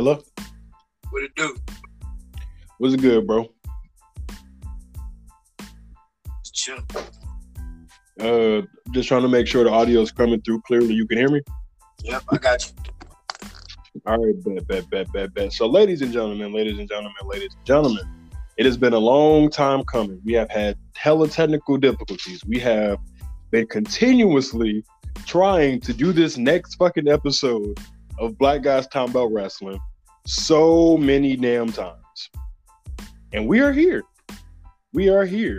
Hello? What it do? What's good, bro? It's chill. Uh, just trying to make sure the audio is coming through clearly. You can hear me. Yep, I got you. All right, bet, bet, bet, bet, bet. So, ladies and gentlemen, ladies and gentlemen, ladies and gentlemen, it has been a long time coming. We have had hella technical difficulties. We have been continuously trying to do this next fucking episode of Black Guys Talking About Wrestling so many damn times. And we are here. We are here.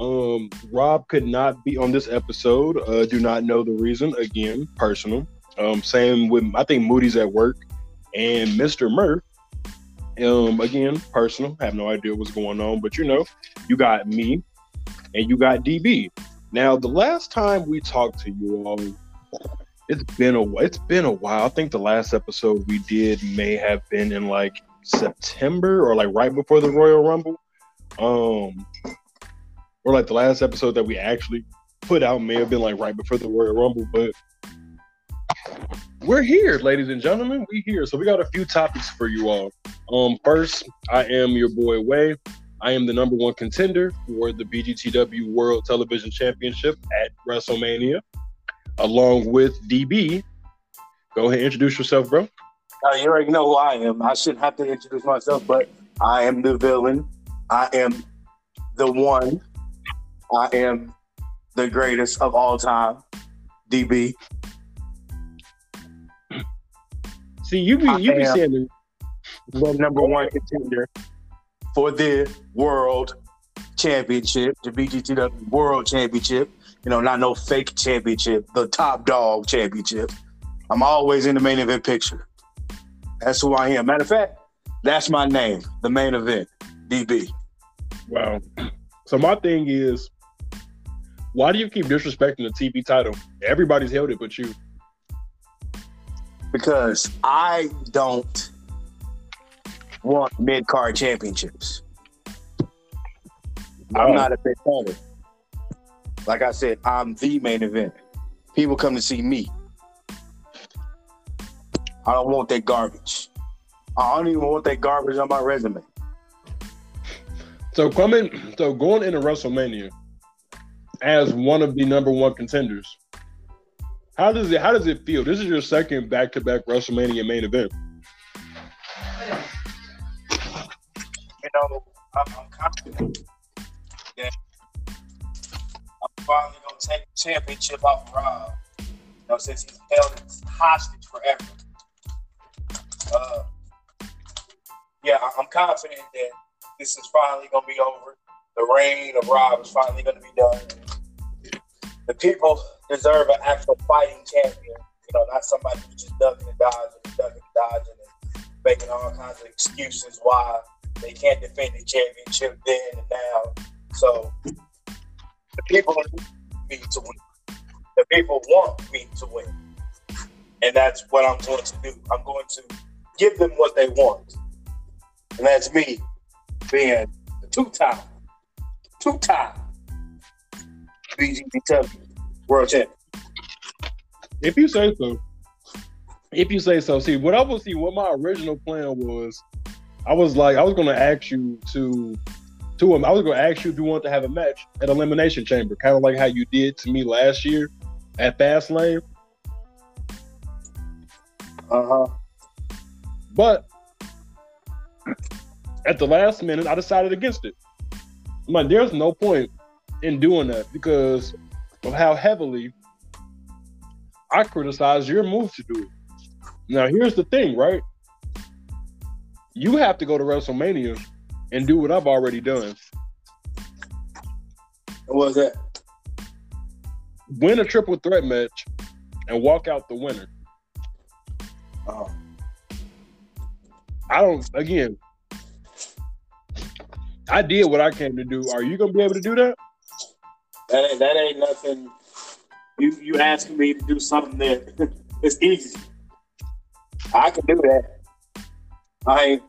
Um, Rob could not be on this episode. Uh, do not know the reason. Again, personal. Um, same with I think Moody's at work and Mr. Murph. Um, again, personal. Have no idea what's going on, but you know, you got me and you got DB. Now, the last time we talked to you all, it's been a it's been a while. I think the last episode we did may have been in like September or like right before the Royal Rumble. Um, or like the last episode that we actually put out may have been like right before the Royal Rumble, but we're here, ladies and gentlemen. We here. So we got a few topics for you all. Um, first, I am your boy Way. I am the number one contender for the BGTW World Television Championship at WrestleMania, along with DB. Go ahead, introduce yourself, bro. Uh, you already know who I am. I shouldn't have to introduce myself, but I am the villain. I am the one. I am the greatest of all time. DB. See, you be you be saying the- the number one contender for the world championship, the BGTW World Championship. You know, not no fake championship, the top dog championship. I'm always in the main event picture. That's who I am. Matter of fact, that's my name, the main event, DB. wow. So my thing is, why do you keep disrespecting the TV title? Everybody's held it, but you. Because I don't want mid card championships. I'm not a big fan of it. Like I said, I'm the main event. People come to see me. I don't want that garbage. I don't even want that garbage on my resume. So coming, so going into WrestleMania as one of the number one contenders, how does it how does it feel? This is your second back to back WrestleMania main event. You know, I'm, I'm confident finally gonna take the championship off of Rob. You know, since he's held it hostage forever. Uh, yeah, I'm confident that this is finally gonna be over. The reign of Rob is finally gonna be done. The people deserve an actual fighting champion. You know, not somebody who's just ducking and dodging and ducking and dodging and making all kinds of excuses why they can't defend the championship then and now. So the people need me to win. The people want me to win. And that's what I'm going to do. I'm going to give them what they want. And that's me being the two-time, two-time BGTW world champion. If you say so. If you say so. See, what I was see what my original plan was, I was like, I was gonna ask you to to him, I was gonna ask you if you wanted to have a match at Elimination Chamber, kind of like how you did to me last year at Fastlane. Uh-huh. But at the last minute, I decided against it. I'm like, there's no point in doing that because of how heavily I criticized your move to do it. Now, here's the thing, right? You have to go to WrestleMania and do what I've already done. What was that? Win a triple threat match and walk out the winner. Uh-huh. I don't, again, I did what I came to do. Are you going to be able to do that? That ain't, that ain't nothing. You you asking me to do something that it's easy. I can do that. I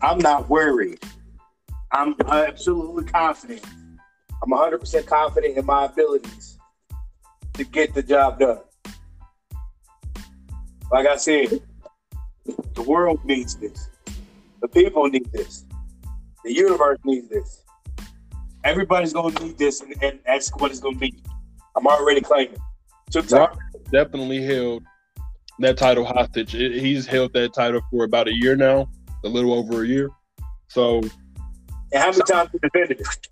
I'm not worried. I'm absolutely confident. I'm 100 percent confident in my abilities to get the job done. Like I said, The world needs this. The people need this. The universe needs this. Everybody's gonna need this, and, and that's what it's gonna be. I'm already claiming. Time. definitely held that title hostage. It- he's held that title for about a year now, a little over a year. So And how many times he defended it?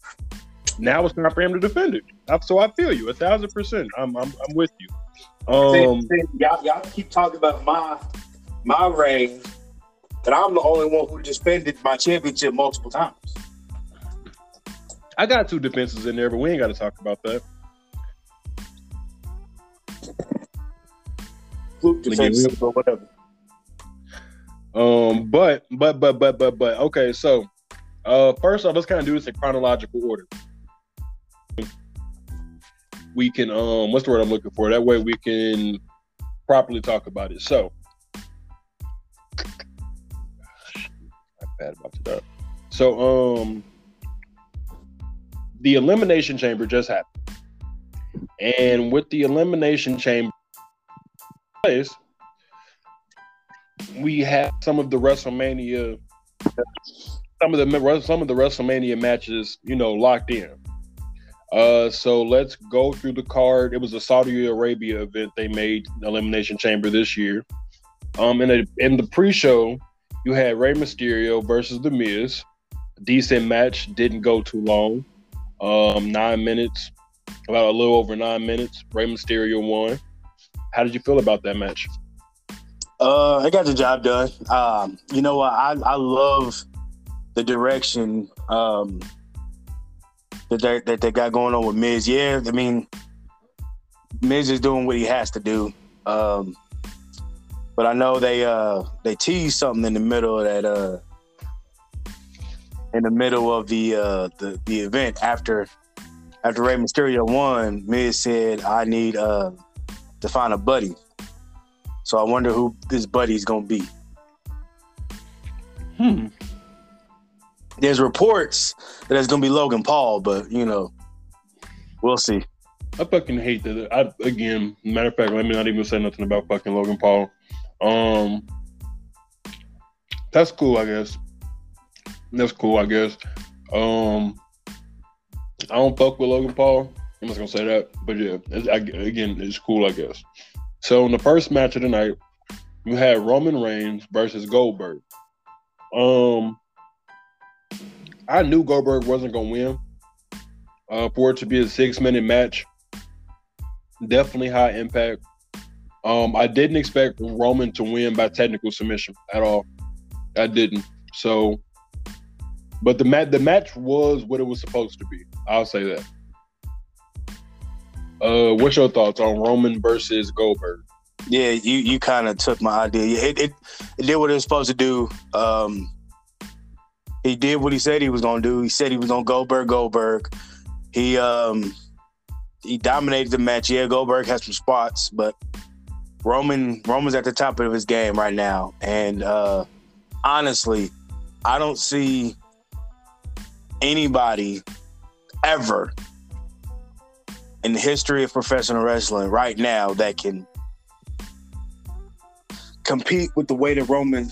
now it's time for him to defend it. So I feel you a thousand percent. I'm I'm, I'm with you. Um, see, y'all, y'all keep talking about my my reign, but I'm the only one who defended my championship multiple times. I got two defenses in there, but we ain't got to talk about that. Fluke Again, defense or whatever. Um, but but but but but but okay. So, uh, first off, let's kind of do this in chronological order. We can um, what's the word I'm looking for? That way we can properly talk about it. So, bad about that. So, um, the elimination chamber just happened, and with the elimination chamber place we had some of the WrestleMania, some of the some of the WrestleMania matches, you know, locked in. Uh, so let's go through the card. It was a Saudi Arabia event they made Elimination Chamber this year. Um, in a, in the pre-show, you had Rey Mysterio versus The Miz. Decent match, didn't go too long. Um, nine minutes, about a little over nine minutes. Rey Mysterio won. How did you feel about that match? Uh, I got the job done. Um, you know what? I I love the direction um that they that they got going on with Miz. Yeah, I mean, Miz is doing what he has to do. Um, but I know they uh they teased something in the middle of that uh in the middle of the uh the the event after after Rey Mysterio won. Miz said, "I need uh to find a buddy." So I wonder who this buddy's gonna be. Hmm. There's reports that it's gonna be Logan Paul, but you know, we'll see. I fucking hate that. I again, matter of fact, let me not even say nothing about fucking Logan Paul. Um, that's cool, I guess. That's cool, I guess. Um, I don't fuck with Logan Paul. I'm just gonna say that, but yeah, it's, I, again, it's cool, I guess. So in the first match of the night, you had Roman Reigns versus Goldberg. Um, I knew Goldberg wasn't gonna win. Uh, for it to be a six minute match, definitely high impact. Um, I didn't expect Roman to win by technical submission at all. I didn't. So, but the match the match was what it was supposed to be. I'll say that. Uh, what's your thoughts on Roman versus Goldberg? Yeah, you you kind of took my idea. It, it it did what it was supposed to do. Um, he did what he said he was gonna do. He said he was gonna Goldberg Goldberg. He um he dominated the match. Yeah, Goldberg has some spots, but Roman Roman's at the top of his game right now. And uh honestly, I don't see anybody ever in the history of professional wrestling right now that can compete with the way that Roman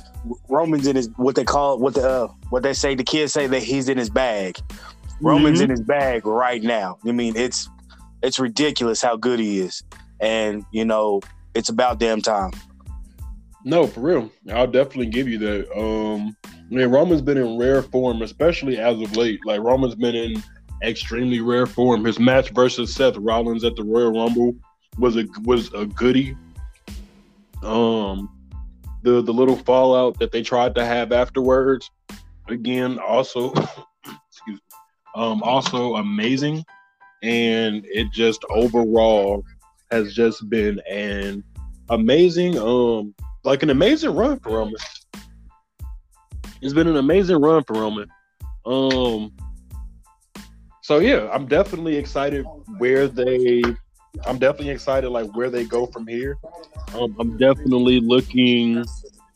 Roman's in his what they call what the uh, what they say the kids say that he's in his bag. Roman's in his bag right now. I mean, it's it's ridiculous how good he is, and you know it's about damn time. No, for real. I'll definitely give you that. Um, I mean, Roman's been in rare form, especially as of late. Like Roman's been in extremely rare form. His match versus Seth Rollins at the Royal Rumble was a was a goodie. Um, the the little fallout that they tried to have afterwards, again, also, excuse me, um, also amazing, and it just overall has just been an amazing um like an amazing run for Roman. It's been an amazing run for Roman. Um so yeah, I'm definitely excited where they I'm definitely excited like where they go from here. Um, I'm definitely looking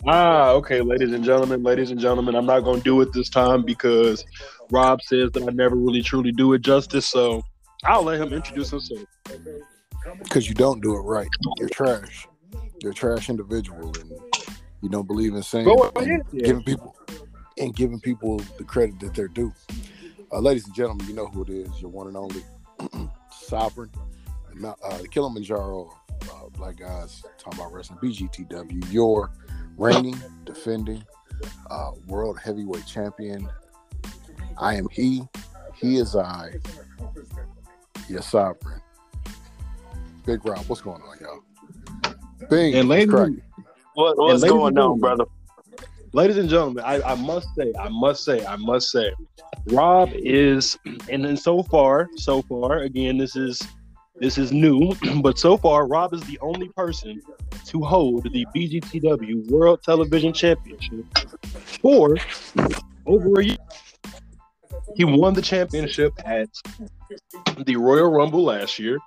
Ah, okay, ladies and gentlemen, ladies and gentlemen, I'm not gonna do it this time because Rob says that I never really truly do it justice, so I'll let him introduce himself. because you don't do it right. You're trash. You're a trash individual, and You don't believe in saying ahead, yeah. giving people and giving people the credit that they're due. Uh, ladies and gentlemen, you know who it is. Your one and only sovereign, Mount- uh, the Kilimanjaro uh, Black Guys talking about wrestling. BGTW, your reigning, defending uh, world heavyweight champion. I am he. He is I. Your sovereign. Big Rob, what's going on, y'all? Bing, And what's ladies- What, what's ladies going and on, gentlemen, brother? ladies and gentlemen, I, I must say, I must say, I must say, Rob is, and then so far, so far, again, this is this is new, but so far, Rob is the only person to hold the BGTW World Television Championship for over a year. He won the championship at the Royal Rumble last year,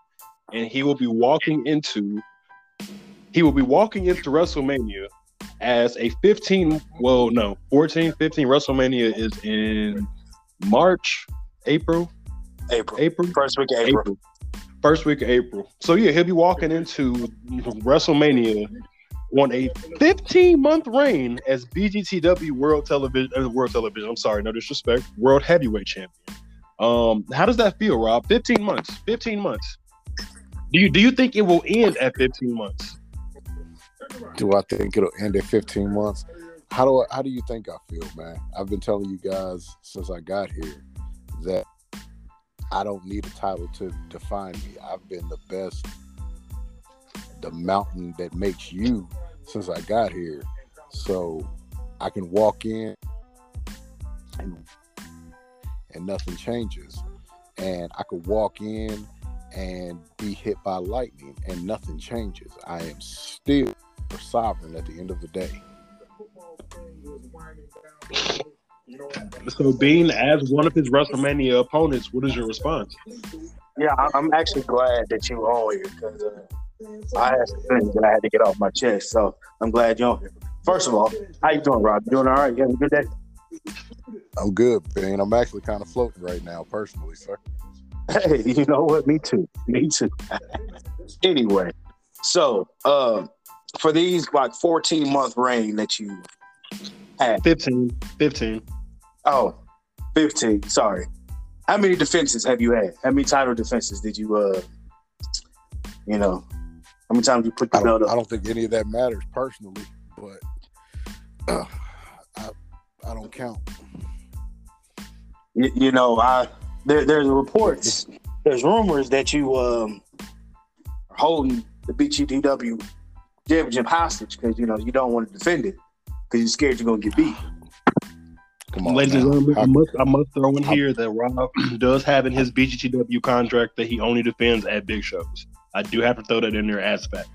and he will be walking into he will be walking into WrestleMania as a 15 well no 14 15 wrestlemania is in march april April. april First week of April. april first week of april. So yeah he'll be walking into wrestlemania on a 15 month reign as bgtw world television uh, world television i'm sorry no disrespect world heavyweight champion. Um how does that feel rob? 15 months 15 months. Do you do you think it will end at 15 months? Do I think it'll end at 15 months? How do I, how do you think I feel, man? I've been telling you guys since I got here that I don't need a title to define me. I've been the best, the mountain that makes you since I got here. So I can walk in and and nothing changes. And I could walk in and be hit by lightning and nothing changes. I am still sovereign at the end of the day. So, being as one of his WrestleMania opponents, what is your response? Yeah, I- I'm actually glad that you on here because uh, I had some things that I had to get off my chest. So I'm glad you're on here. First of all, how you doing, Rob? You doing all right? You having a good day? I'm good, Ben. I'm actually kind of floating right now, personally, sir. Hey, you know what? Me too. Me too. anyway, so um, for these like 14 month reign that you had, 15. 15. Oh, 15. Sorry. How many defenses have you had? How many title defenses did you, uh, you know, how many times you put the I belt up? I don't think any of that matters personally, but uh, I, I don't count. you, you know, I there, there's reports, there's rumors that you um are holding the BGTW championship hostage because you know you don't want to defend it because you're scared you're gonna get beat. Come on, Ladies and gentlemen, I must, I must throw in here that Rob does have in his BGTW contract that he only defends at big shows. I do have to throw that in there as fact.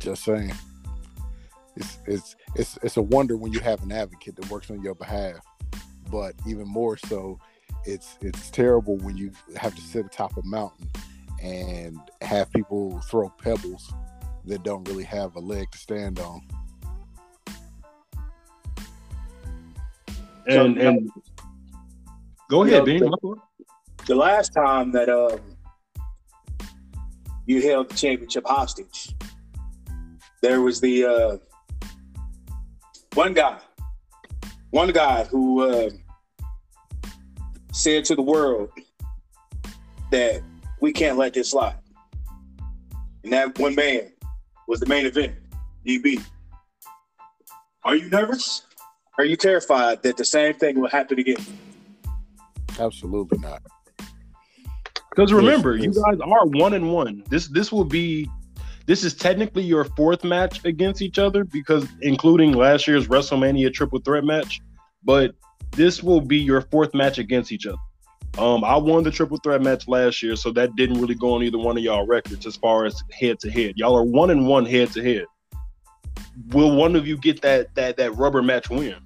Just saying. It's it's it's it's a wonder when you have an advocate that works on your behalf. But even more so, it's it's terrible when you have to sit atop a mountain and have people throw pebbles that don't really have a leg to stand on. And So, and go you ahead, know, the- The last time that um you held the championship hostage, there was the uh, one guy, one guy who uh, said to the world that we can't let this slide. And that one man was the main event, DB. Are you nervous? Are you terrified that the same thing will happen again? Absolutely not. Because remember, Yes, you guys are one and one. This this will be this is technically your fourth match against each other because including last year's WrestleMania triple threat match, but this will be your fourth match against each other. Um, I won the triple threat match last year, so that didn't really go on either one of y'all records as far as head to head. Y'all are one and one head to head. Will one of you get that that that rubber match win?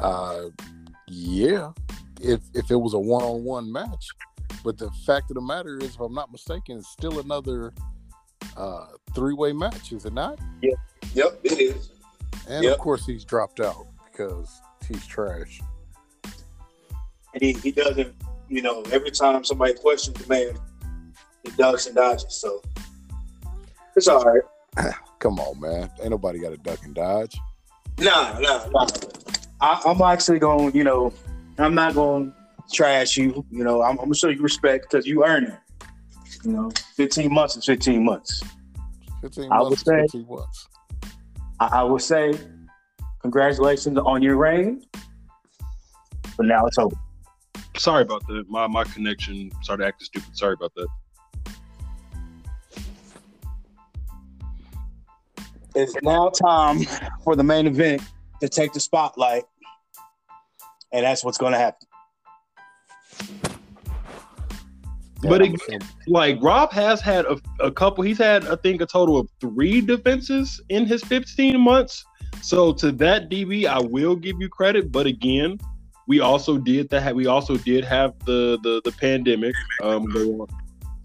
Uh, yeah, if if it was a one on one match, but the fact of the matter is, if I'm not mistaken, it's still another uh, three way match, is it not? Yep, Yep, it is. And Yep. of course, he's dropped out because he's trash. and he, he doesn't, you know, every time somebody questions the man, he ducks and dodges. So It's all right. Come on, man. Ain't nobody got a duck and dodge. No, no, no. I, I'm actually going. You know, I'm not going to trash you. You know, I'm, I'm gonna show you respect because you earn it. You know, 15 months is 15 months. 15 I would months, say- 15 months. I, I would say, congratulations on your reign. But now it's over. Sorry about that. My my connection started acting stupid. Sorry about that. It's now time for the main event to take the spotlight, and that's what's going to happen. But Like Rob has had a, a couple. He's had I think a total of three defenses in his 15 months. So to that DB, I will give you credit. But again, we also did that. We also did have the the the pandemic um, go on,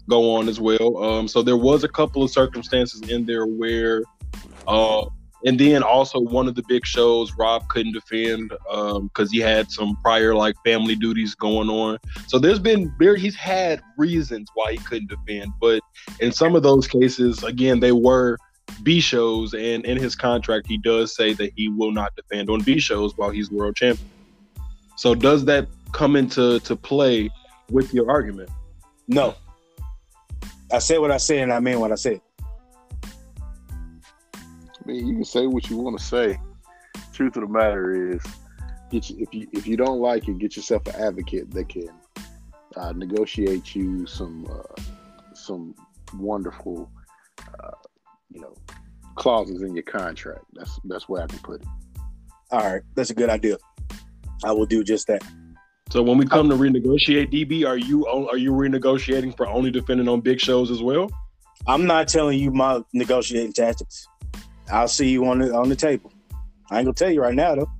go on as well. Um, so there was a couple of circumstances in there where, uh, and then also one of the big shows Rob couldn't defend um, because he had some prior like family duties going on. So there's been there he's had reasons why he couldn't defend, but in some of those cases, again, they were B shows, and in his contract, he does say that he will not defend on B shows while he's world champion. So does that come into to play with your argument? No. I said what I said, and I mean what I said. I mean, you can say what you want to say. Truth of the matter is, get you, if you if you don't like it, get yourself an advocate that can uh, negotiate you some uh, some wonderful, uh, you know, clauses in your contract. That's that's where I can put it. All right, that's a good idea. I will do just that. So when we come to renegotiate DB, are you are you renegotiating for only defending on big shows as well? I'm not telling you my negotiating tactics. I'll see you on the on the table. I ain't gonna tell you right now though.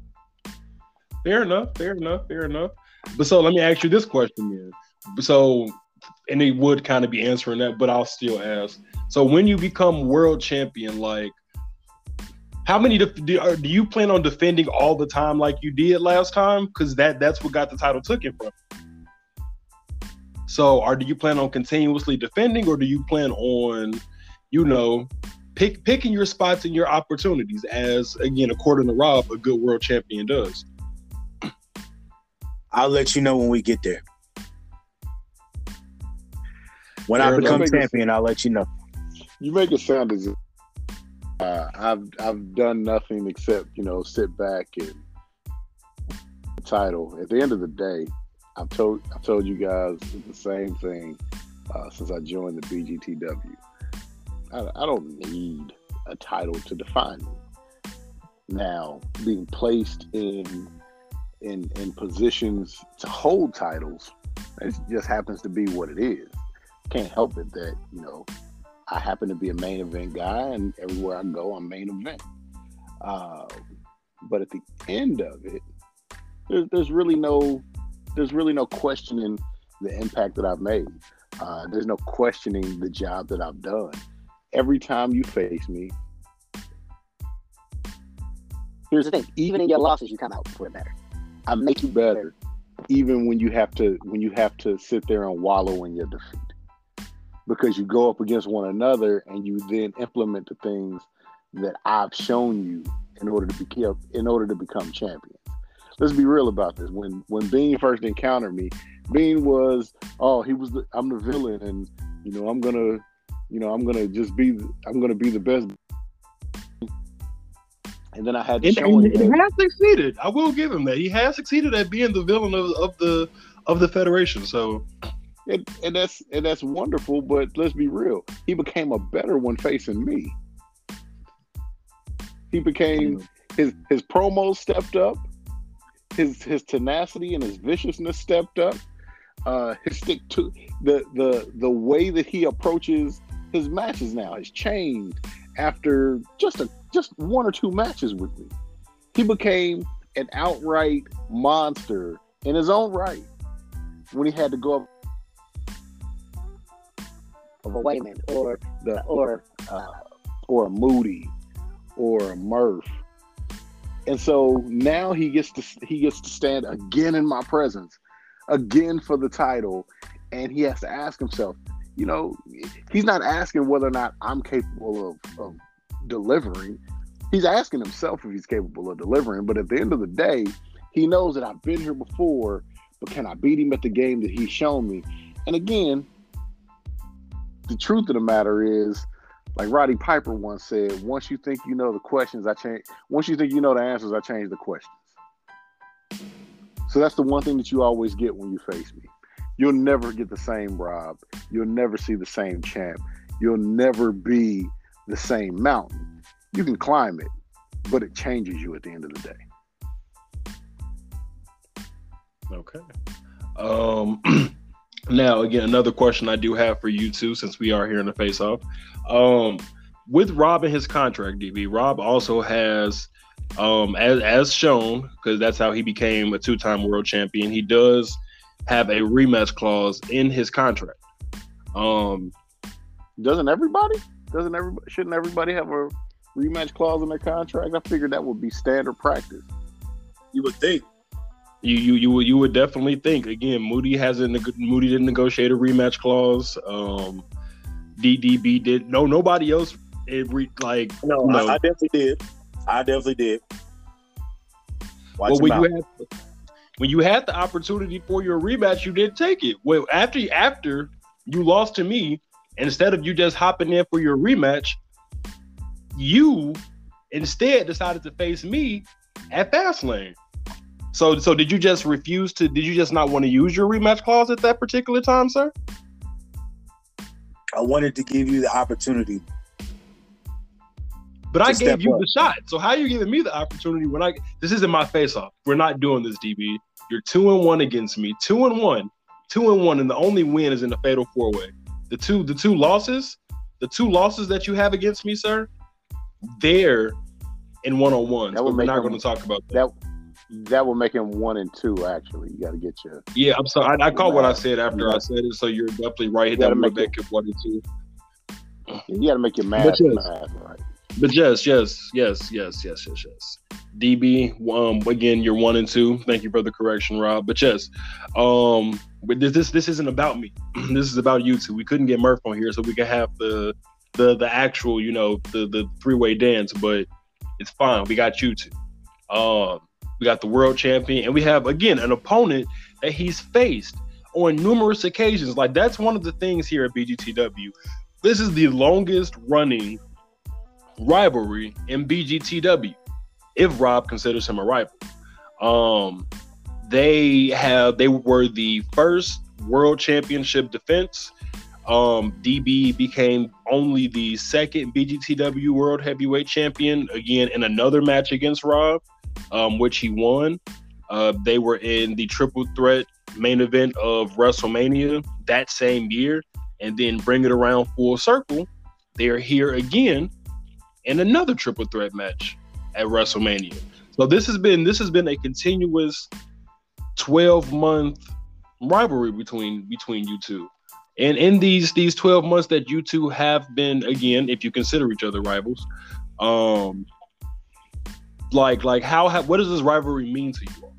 Fair enough. Fair enough. Fair enough. But so let me ask you this question then. So, and they would kind of be answering that, but I'll still ask. So when you become world champion, like, how many def- do, are, do you plan on defending all the time like you did last time? Because that that's what got the title took it from. So, or do you plan on continuously defending, or do you plan on, you know, pick picking your spots and your opportunities as again, according to Rob, a good world champion does? I'll let you know when we get there. When Fair I become enough. champion, I'll let you know. You make it sound as if uh, I've I've done nothing except you know sit back and title. At the end of the day, I've told I've told you guys the same thing uh, since I joined the BGTW. I, I don't need a title to define me. Now, being placed in in in positions to hold titles, it just happens to be what it is. Can't help it that you know I happen to be a main event guy, and everywhere I go, I'm main event. Uh, but at the end of it, there's, there's really no there's really no questioning the impact that I've made. Uh, there's no questioning the job that I've done. Every time you face me, Here's the thing: even in your losses, you come out for it better. I make you better, even when you have to when you have to sit there and wallow in your defeat, because you go up against one another and you then implement the things that I've shown you in order to be kept in order to become champions. Let's be real about this. When when Bean first encountered me, Bean was oh he was the I'm the villain and you know I'm gonna you know I'm gonna just be I'm gonna be the best. And then I had to And, show him he has succeeded. I will give him that. He has succeeded at being the villain of, of the of the federation. So and, and that's and that's wonderful. But let's be real, he became a better one facing me. He became his his promos stepped up, his his tenacity and his viciousness stepped up. Uh, his stick to the the the way that he approaches his matches now has changed after just a just one or two matches with me. He became an outright monster in his own right when he had to go up wait a minute, or the or uh, or a Moody or a Murph. And so now he gets to he gets to stand again in my presence, again for the title, and he has to ask himself, you know, he's not asking whether or not I'm capable of, of delivering. He's asking himself if he's capable of delivering. But at the end of the day, he knows that I've been here before, but can I beat him at the game that he's shown me? And again, the truth of the matter is, like Roddy Piper once said, once you think you know the questions, I change. Once you think you know the answers, I change the questions. So that's the one thing that you always get when you face me. You'll never get the same Rob. You'll never see the same champ. You'll never be the same mountain. You can climb it, but it changes you at the end of the day. Okay. Um now again another question I do have for you too, since we are here in the face off. Um with Rob and his contract, DB, Rob also has um as as shown, because that's how he became a two-time world champion, he does have a rematch clause in his contract. Um Doesn't everybody? Doesn't everybody? Shouldn't everybody have a rematch clause in their contract? I figured that would be standard practice. You would think. you you you would you would definitely think again. Moody has a neg- Moody didn't negotiate a rematch clause. Um, DDB did. No, nobody else. It re, like No, No. I, I definitely did. I definitely did. Watch well, him out. you had when you had the opportunity for your rematch, you didn't take it. Well, after after you lost to me, instead of you just hopping in for your rematch, you instead decided to face me at Fastlane. So, so did you just refuse to? Did you just not want to use your rematch clause at that particular time, sir? I wanted to give you the opportunity. But I gave you up. the shot. So how are you giving me the opportunity when I? This isn't my face off. We're not doing this, DB. You're two and one against me. Two and one. Two and one, and the only win is in the fatal four way. The two, the two losses, the two losses that you have against me, sir, they're in one on ones. That But we're not going to talk about that. That that will make him one and two. Actually, you got to get your. Yeah, I'm sorry. I, I caught what I said after Yeah. I said it. So you're definitely right. You That gotta would make make it one and two. You got to make your math yes. math right. But yes, yes, yes, yes, yes, yes, yes. DB, um, again, you're one and two. Thank you for the correction, Rob. But yes, um, but this this this isn't about me. this is about you two. We couldn't get Murph on here so we could have the the the actual, you know, the the three way dance. But it's fine. We got you two. Um, we got the world champion, and we have again an opponent that he's faced on numerous occasions. Like that's one of the things here at BGTW. This is the longest running rivalry in BGTW, if Rob considers him a rival. Um, they have they were the first world championship defense. Um, DB became only the second BGTW world heavyweight champion again in another match against Rob, um, which he won. Uh, they were in the triple threat main event of WrestleMania that same year, and then bring it around full circle. They're here again in another triple threat match at WrestleMania. So this has been this has been a continuous 12 month rivalry between between you two. And in these these 12 months that you two have been again, if you consider each other rivals, um like like how, how what does this rivalry mean to you?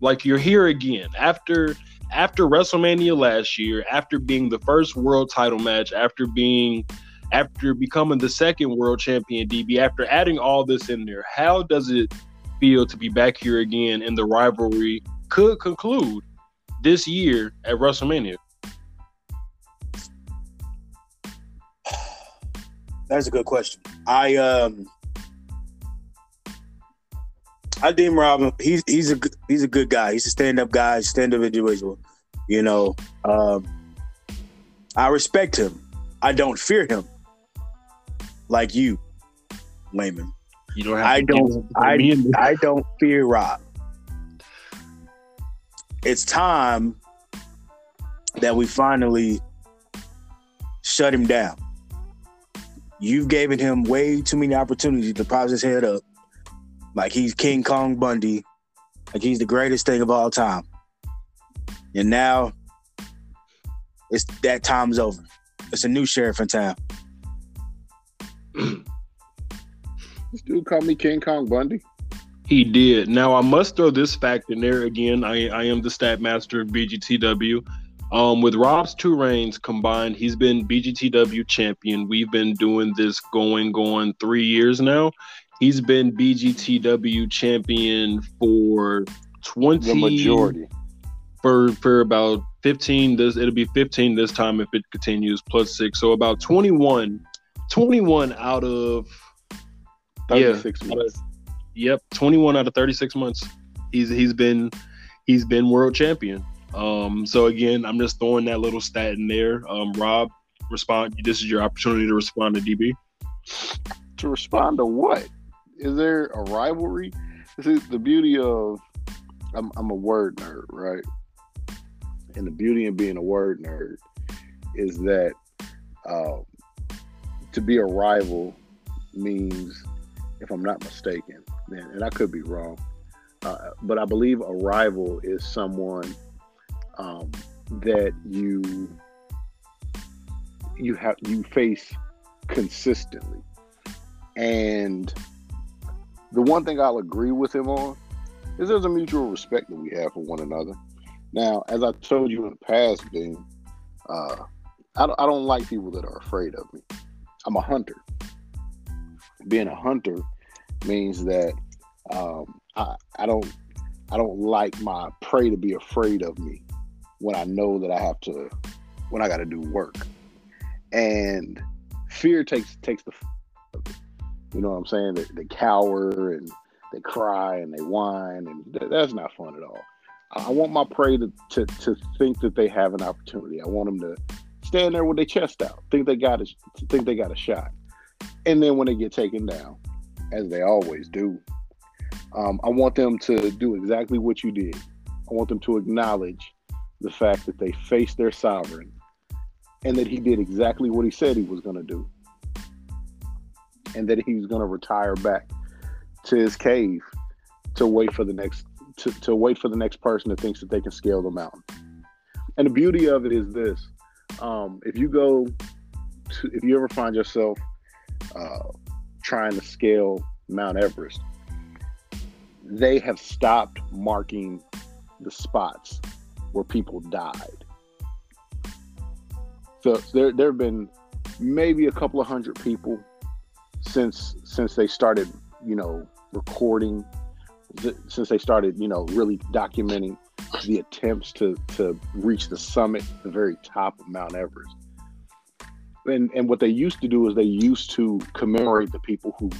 Like you're here again after after WrestleMania last year, after being the first world title match, after being after becoming the second world champion DB, after adding all this in there, how does it feel to be back here again and the rivalry could conclude this year at WrestleMania? That's a good question. I um I deem Robin he's he's a he's a good guy. He's a stand up guy, stand up individual. You know, um I respect him. I don't fear him like you, Layman. You don't have I don't- I- I don't fear Rob. It's time that we finally shut him down. You've given him way too many opportunities to pop his head up like he's King Kong Bundy, like he's the greatest thing of all time. And now it's that time's over. It's a new sheriff in town. This dude called me King Kong Bundy. He did. Now I must throw this fact in there again. I I am the stat master of BGTW. Um, with Rob's two reigns combined, he's been BGTW champion. We've been doing this going, going three years now. He's been BGTW champion for 20 The majority. for for about 15 this it'll be 15 this time if it continues plus 6 so about 21 21 out of 36 yeah, months. yep 21 out of 36 months he's he's been he's been world champion um so again i'm just throwing that little stat in there um rob respond this is your opportunity to respond to db To respond to what? Is there a rivalry? This is the beauty of I'm, I'm a word nerd, right? And the beauty of being a word nerd is that um, to be a rival means, if I'm not mistaken, man, and I could be wrong, uh, but I believe a rival is someone um, that you you have you face consistently. And the one thing I'll agree with him on is there's a mutual respect that we have for one another. Now, as I told you in the past, Bing, uh, I, I don't like people that are afraid of me. I'm a hunter. Being a hunter means that um, I, I don't I don't like my prey to be afraid of me when I know that I have to when I got to do work. And fear takes takes the you know what I'm saying? They, they cower and they cry and they whine, and th- that's not fun at all. I want my prey to, to, to think that they have an opportunity. I want them to stand there with their chest out, think they got a think they got a shot, and then when they get taken down, as they always do, um, I want them to do exactly what you did. I want them to acknowledge the fact that they faced their sovereign, and that he did exactly what he said he was going to do and that he's going to retire back to his cave to wait for the next to, to wait for the next person that thinks that they can scale the mountain. And the beauty of it is this: um, if you go, to, if you ever find yourself uh, trying to scale Mount Everest, they have stopped marking the spots where people died. So there, there have been maybe a couple of hundred people since since they started, you know, recording, since they started, you know, really documenting the attempts to to reach the summit, the very top of Mount Everest. And and what they used to do is they used to commemorate the people who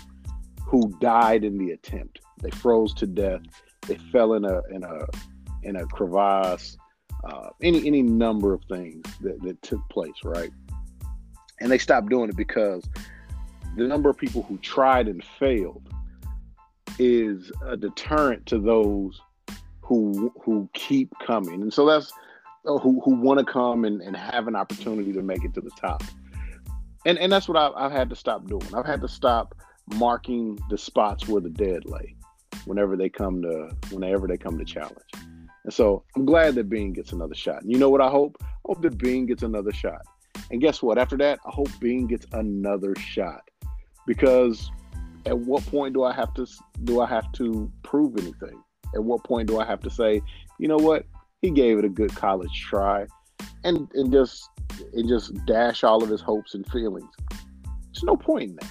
who died in the attempt. They froze to death. They fell in a in a in a crevasse. Uh, any any number of things that, that took place, right? And they stopped doing it because the number of people who tried and failed is a deterrent to those who who keep coming. And so that's uh, who who want to come and, and have an opportunity to make it to the top. And and that's what I've, I've had to stop doing. I've had to stop marking the spots where the dead lay whenever they come to whenever they come to challenge. And so i'm glad that bean gets another shot. And you know what i hope? I hope that bean gets another shot. And guess what? After that i hope bean gets another shot. Because at what point do I have to do I have to prove anything? At what point do I have to say, you know what, he gave it a good college try, and and just and just dash all of his hopes and feelings? There's no point in that.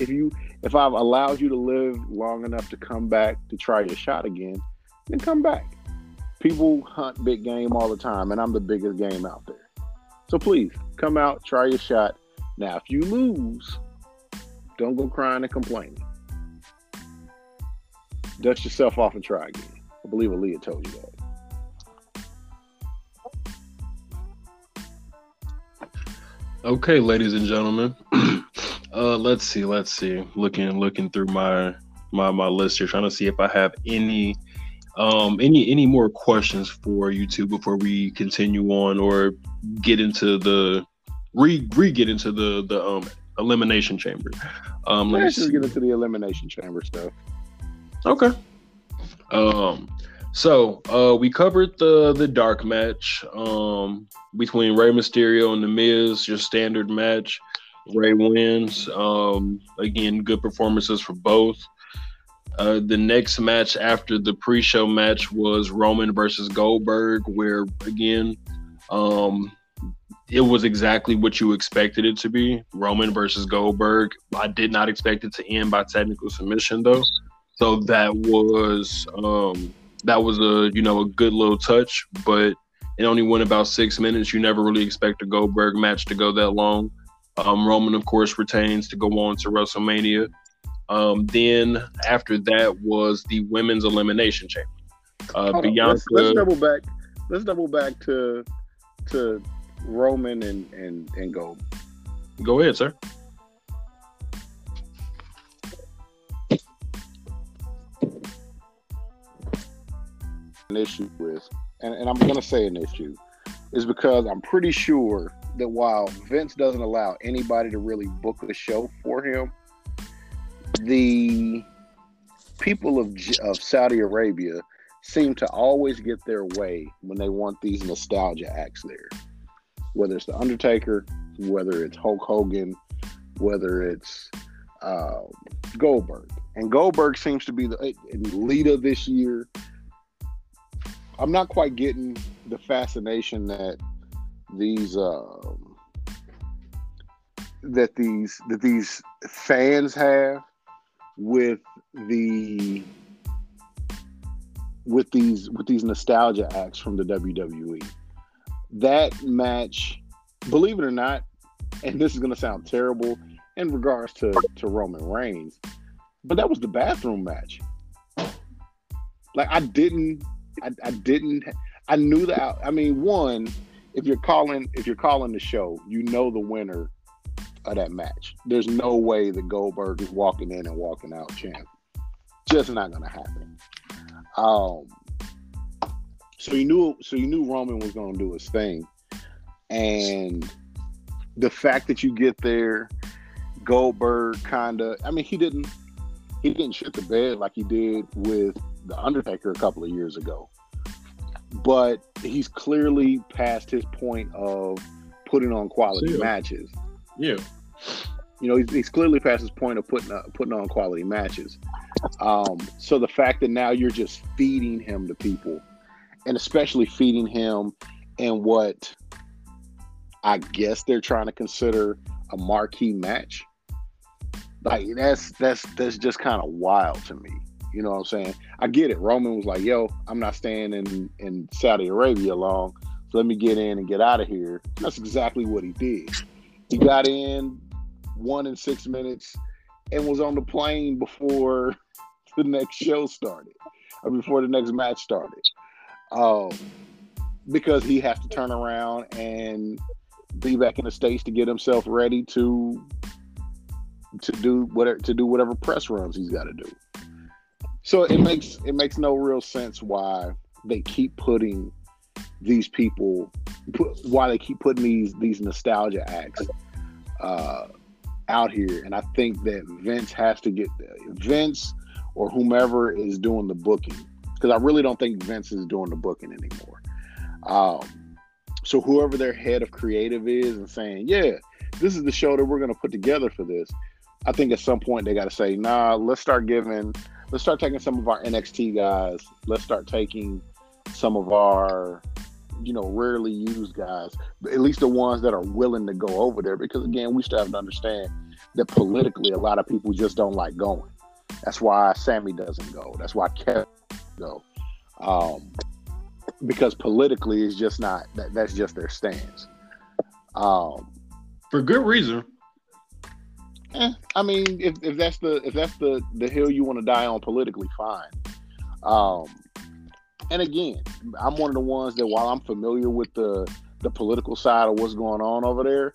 If you if I've allowed you to live long enough to come back to try your shot again, then come back. People hunt big game all the time, and I'm the biggest game out there. So please come out, try your shot. Now, if you lose, don't go crying and complaining. Dust yourself off and try again. I believe Aaliyah told you that. Okay, ladies and gentlemen. uh let's see, let's see. Looking looking through my my my list here, trying to see if I have any um any any more questions for you two before we continue on or get into the re re get into the the um elimination chamber. Um Let's just get into the elimination chamber stuff. Okay. Um so uh we covered the the dark match um between Rey Mysterio and The Miz, your standard match. Rey wins. Um again, good performances for both. Uh, the next match after the pre-show match was Roman versus Goldberg, where again, um, it was exactly what you expected it to be. Roman versus Goldberg. I did not expect it to end by technical submission though. So that was um, that was a you know a good little touch, but it only went about six minutes. You never really expect a Goldberg match to go that long. Um, Roman, of course, retains to go on to WrestleMania. Um, then after that was the women's elimination chamber. Uh, Bianca. Let's, let's, double back. Let's double back to to Roman and and and Gold. Go ahead, sir. An issue with, and, and I'm going to say an issue, is because I'm pretty sure that while Vince doesn't allow anybody to really book a show for him, the people of, of Saudi Arabia seem to always get their way when they want these nostalgia acts there. Whether it's The Undertaker, whether it's Hulk Hogan, whether it's uh, Goldberg. And Goldberg seems to be the leader this year. I'm not quite getting the fascination that these um, that these that these fans have with the with these with these nostalgia acts from the WWE. That match, believe it or not, and this is going to sound terrible in regards to to Roman Reigns, but that was the bathroom match. Like I didn't, I, I didn't, I knew that. I mean, one, if you're calling if you're calling the show, you know the winner of that match. There's no way that Goldberg is walking in and walking out champ. Just not gonna happen. Um, so you knew so you knew Roman was gonna do his thing, and the fact that you get there, Goldberg kind of. I mean, he didn't he didn't shit the bed like he did with the Undertaker a couple of years ago, but he's clearly past his point of putting on quality yeah. matches. Yeah. You know, he's, he's, clearly past his point of putting uh, putting on quality matches. Um, so the fact that now you're just feeding him to people, and especially feeding him in what I guess they're trying to consider a marquee match, like that's that's that's just kind of wild to me. You know what I'm saying? I get it. Roman was like, "Yo, I'm not staying in in Saudi Arabia long, so let me get in and get out of here." That's exactly what he did. He got in one in six minutes and was on the plane before the next show started or before the next match started. Um, because he has to turn around and be back in the states to get himself ready to to do whatever to do whatever press runs he's got to do. So it makes it makes no real sense why they keep putting these people put, why they keep putting these these nostalgia acts uh, out here, and I think that Vince has to get Vince or whomever is doing the booking because I really don't think Vince is doing the booking anymore. Um, so whoever their head of creative is and saying, yeah, this is the show that we're going to put together for this. I think at some point they got to say, nah, let's start giving, let's start taking some of our NXT guys. Let's start taking some of our you know rarely used guys, at least the ones that are willing to go over there. Because again, we still have to understand that politically, a lot of people just don't like going. That's why Sami doesn't go. That's why Kevin go. Um, because politically, it's just not that, that's just their stance. Um, For good reason. Eh, I mean, if, if that's the if that's the the hill you want to die on politically, fine. Um, and again, I'm one of the ones that while I'm familiar with the the political side of what's going on over there,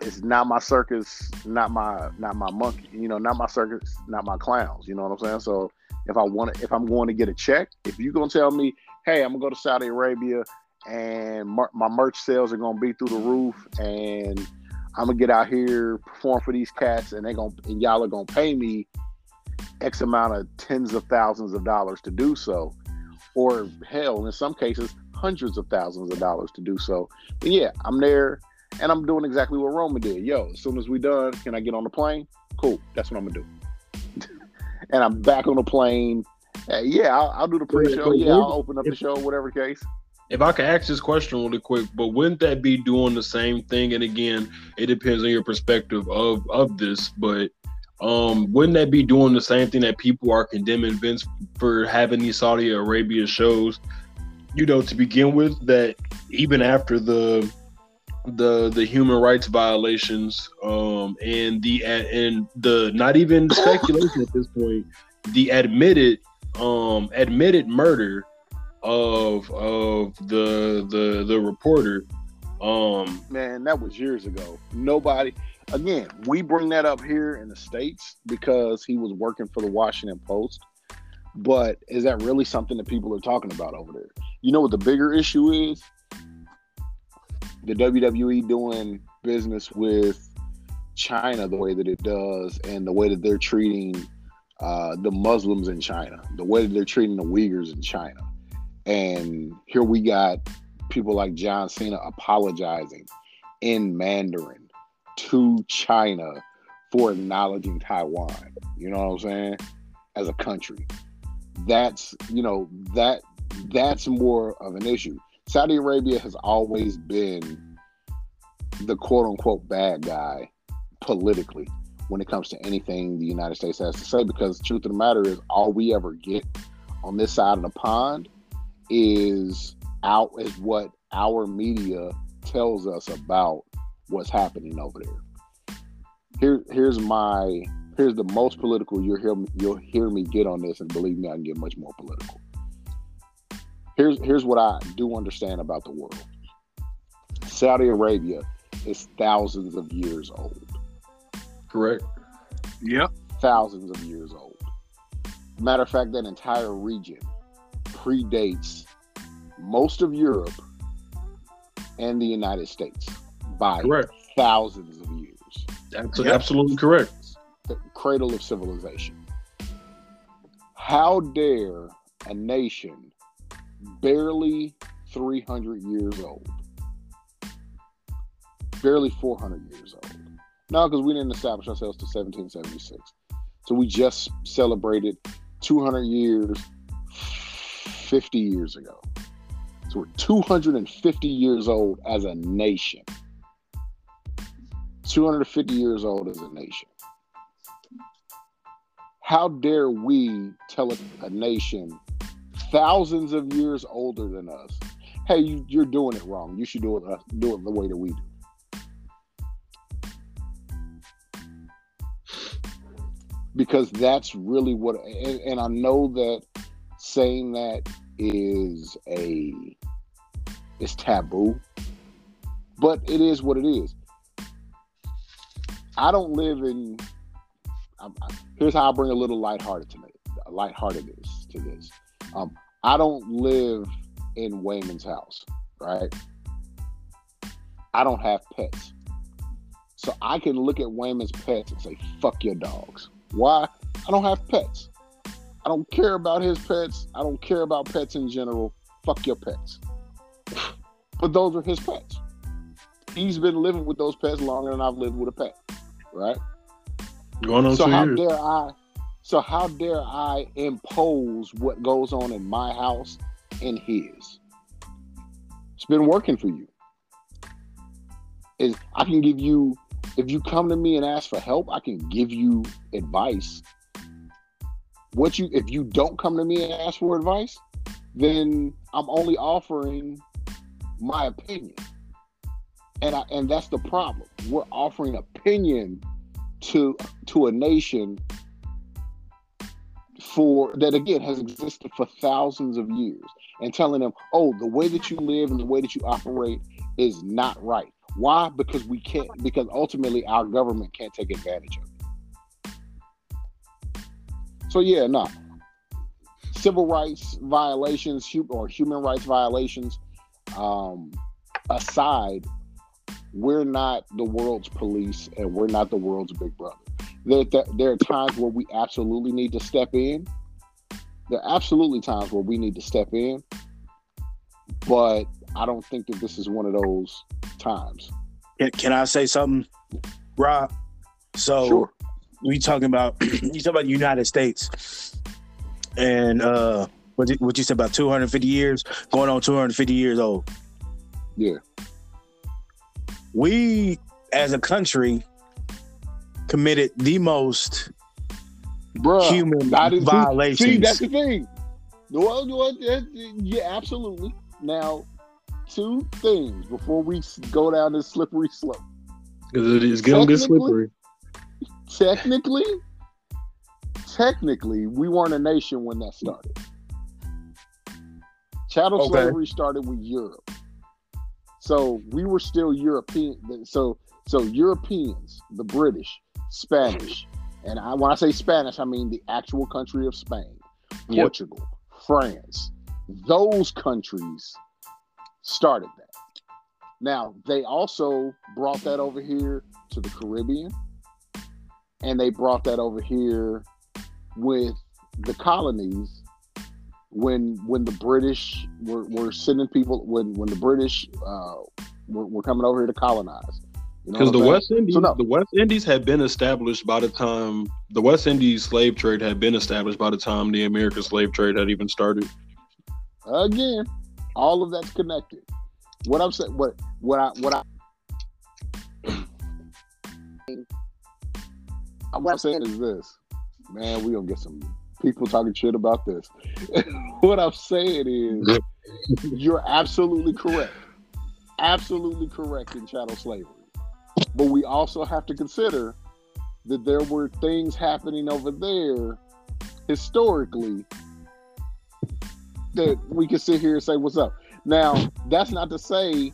it's not my circus, not my not my monkey, you know, not my circus, not my clowns. You know what I'm saying? So if I want to, if I'm going to get a check, if you're gonna tell me, hey, I'm gonna go to Saudi Arabia and my merch sales are gonna be through the roof, and I'm gonna get out here perform for these cats, and they gonna and y'all are gonna pay me X amount of tens of thousands of dollars to do so or hell, in some cases, hundreds of thousands of dollars to do so. But yeah, I'm there and I'm doing exactly what Roman did. Yo, as soon as we done, can I get on the plane? Cool. That's what I'm gonna do. and I'm back on the plane. Uh, yeah, I'll, I'll do the pre-show. Yeah, I'll open up the show, whatever case. If I could ask this question really quick, but wouldn't that be doing the same thing? And again, it depends on your perspective of of this, but um, wouldn't that be doing the same thing that people are condemning Vince for having these Saudi Arabia shows? You know, to begin with, that even after the the the human rights violations um, and the and the not even speculation at this point, the admitted um, admitted murder of of the the the reporter. Um, Man, that was years ago. Nobody. Again, we bring that up here in the states because he was working for the Washington Post. But is that really something that people are talking about over there? You know what the bigger issue is? The WWE doing business with China the way that it does, and the way that they're treating uh, the Muslims in China, the way that they're treating the Uyghurs in China. And here we got people like John Cena apologizing in Mandarin to China for acknowledging Taiwan. You know what I'm saying? As a country. That's, you know, that that's more of an issue. Saudi Arabia has always been the quote unquote bad guy politically when it comes to anything the United States has to say because the truth of the matter is all we ever get on this side of the pond is out is what our media tells us about what's happening over there. Here, here's my here's the most political you'll hear you'll hear me get on this, and believe me, I can get much more political. Here's here's what I do understand about the world. Saudi Arabia is thousands of years old. correct. Yep. Thousands of years old. Matter of fact, that entire region predates most of Europe and the United States by Correct. thousands of years. That's Yep. absolutely correct. The cradle of civilization. How dare a nation barely 300 years old, barely 400 years old? No, because we didn't establish ourselves to 1776. So we just celebrated 200 years 50 years ago. So we're 250 years old as a nation. 250 years old as a nation. How dare we tell a, nation thousands of years older than us, hey, you, you're doing it wrong. You should do it, uh, do it the way that we do. Because that's really what, and, and I know that saying that is a it's taboo but it is what it is. I don't live in I'm, I- here's how i bring a little lighthearted to it lightheartedness to this. Um, i don't live in wayman's house right? I don't have pets. So i can look at wayman's pets and say fuck your dogs. Why? I don't have pets I don't care about his pets. I don't care about pets in general. Fuck your pets. But those are his pets. He's been living with those pets longer than I've lived with a pet, right? Going on So two how years. dare I? So how dare I impose what goes on in my house in his? It's been working for you. Is I can give you if you come to me and ask for help, I can give you advice. What you if you don't come to me and ask for advice, then I'm only offering my opinion. And I, and that's the problem. We're offering opinion to to a nation for that again has existed for thousands of years and telling them, "Oh, the way that you live and the way that you operate is not right." Why? Because we can't because ultimately our government can't take advantage of it. So yeah, no. Civil rights violations or human rights violations um, aside, we're not the world's police and we're not the world's big brother. There, there, there are times where we absolutely need to step in. There are absolutely times where we need to step in, but I don't think that this is one of those times. Can, can I say something, Rob? So Sure. We talking about you talking about the United States and uh what you, what you said about 250 years going on 250 years old. Yeah. We as a country committed the most Bruh, human not violations. See, that's the thing. Well, well, that- yeah, absolutely. Now, two things before we go down this slippery slope. Because it is gonna get slippery. Technically, technically, we weren't a nation when that started. Chattel Okay. slavery started with Europe, so we were still European. So, so Europeans, the British, Spanish, and I, when I say Spanish, I mean the actual country of Spain, Yep. Portugal, France. Those countries started that. Now they also brought that over here to the Caribbean, and they brought that over here with the colonies when when the British were, were sending people when when the British uh, were, were coming over here to colonize. You know Because the West Indies, So no. the West Indies had been established by the time the West Indies slave trade had been established by the time the American slave trade had even started. again, all of that's connected. What I'm saying, what what I what I what I'm saying is this, man. We gonna get some people talking shit about this. what I'm saying is, you're absolutely correct, absolutely correct in chattel slavery, but we also have to consider that there were things happening over there historically that we can sit here and say, "What's up?" Now, that's not to say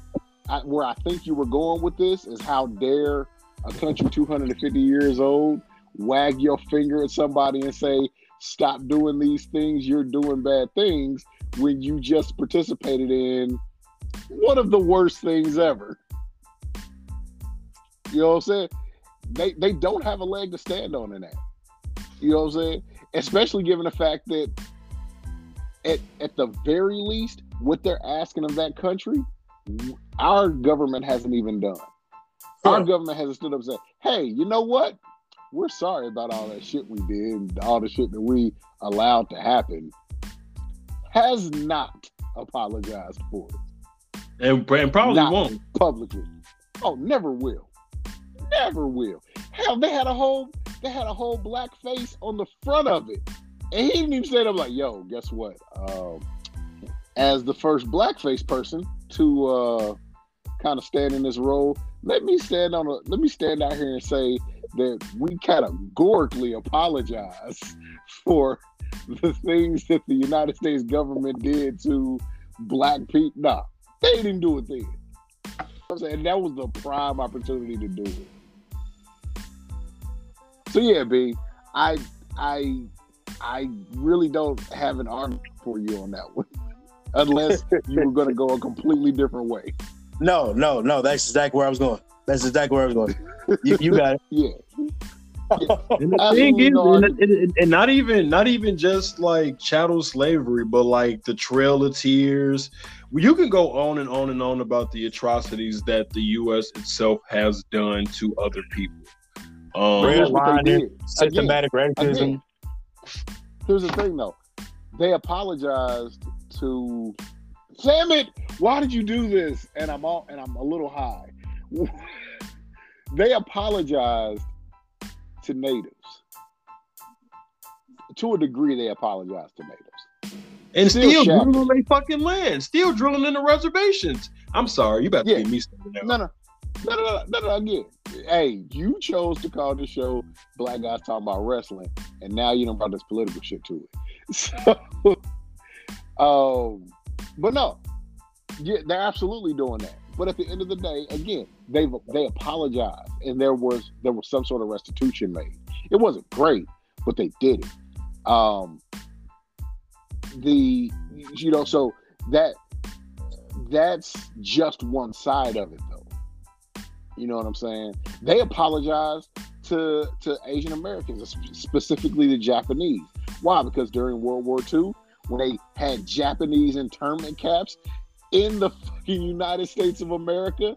I, where I think you were going with this is how dare a country 250 years old wag your finger at somebody and say, "Stop doing these things. You're doing bad things." When you just participated in one of the worst things ever. You know what I'm saying? They they don't have a leg to stand on in that. You know what I'm saying? Especially given the fact that at, at the very least, what they're asking of that country, our government hasn't even done. Our government hasn't stood up and said, hey, you know what? We're sorry about all that shit we did and all the shit that we allowed to happen. Has not apologized for it And, and probably Nah. won't. publicly. Oh, never will. Never will. Hell, they had a whole they had a whole black face on the front of it. And he didn't even say that. I'm like, yo, guess what? Um, as the first blackface person to uh, kind of stand in this role, let me stand on a let me stand out here and say that we categorically apologize for the things that the United States government did to black people. Nah, they didn't do it then. I'm saying that was the prime opportunity to do it. So yeah, B, I I I really don't have an argument for you on that one. Unless you were gonna go a completely different way. No, no, no. That's exactly where I was going. That's exactly where I was going. You, you got it. Yeah. And the thing is, no and, and- and not even not even just like chattel slavery, but like the Trail of Tears. You can go on and on and on about the atrocities that the U.S. itself has done to other people. Um, Red Here's what they line did. systematic racism. Again, here's the thing though. They apologized to Damn it! Why did you do this? And I'm all and I'm a little high. They apologized to natives. To a degree, they apologized to natives. and still still, drilling on their fucking land, still drilling in the reservations. I'm sorry, you about to Yeah. get me started now. No, no, no, no, no, no. Again, hey, you chose to call this show "Black Guys Talking About Wrestling," and now you don't brought this political shit to it. So, um, but no, yeah, they're absolutely doing that. But at the end of the day, again, they they apologized, and there was there was some sort of restitution made. It wasn't great, but they did it. Um, the you know, so that that's just one side of it, though. You know what I'm saying? They apologized to to Asian Americans, specifically the Japanese. Why? Because during World War II, when they had Japanese internment camps in the fucking United States of America,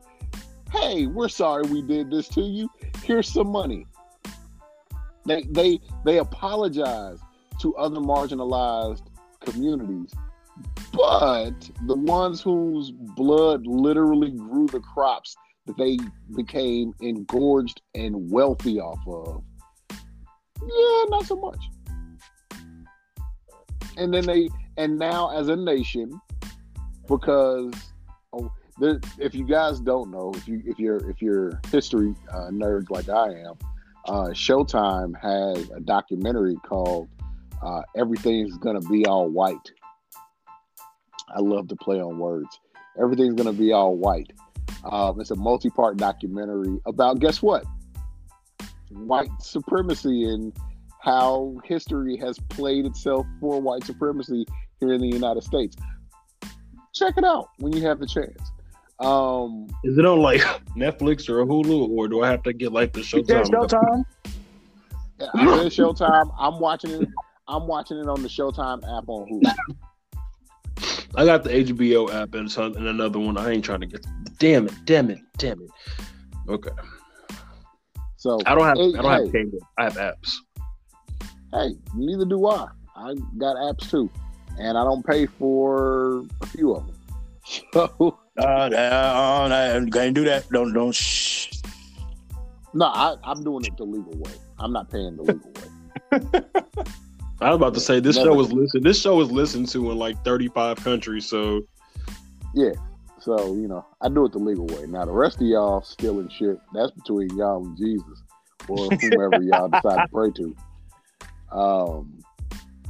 hey, we're sorry we did this to you. Here's some money. They they they apologize to other marginalized communities, but the ones whose blood literally grew the crops that they became engorged and wealthy off of, yeah, not so much. And then they and now as a nation, because oh, there, if you guys don't know, if you if you're if you're history uh, nerds like I am, uh, Showtime has a documentary called uh, "Everything's Gonna Be All White." I love to play on words. Everything's gonna be all white. Um, it's a multi-part documentary about guess what? White supremacy and how history has played itself for white supremacy here in the United States. Check it out when you have the chance. Um, Is it on like Netflix or Hulu, or do I have to get like the Showtime? Showtime. I'm in Showtime. I'm watching it. I'm watching it on the Showtime app on Hulu. I got the HBO app and, some, and another one. I ain't trying to get. Damn it! Damn it! Damn it! Okay, So I don't have. Hey, I don't have cable. I have apps. hey, neither do I. I got apps too, and I don't pay for a few of them. So Uh, uh, uh, can't do that. Don't don't. Shh. no, I, I'm doing it the legal way. I'm not paying the legal way. I was about to say this Never. show is listened. This show is listened to in like 35 countries. So yeah, So you know, I do it the legal way. Now the rest of y'all stealing shit. That's between y'all and Jesus, or whomever y'all decide to pray to. Um,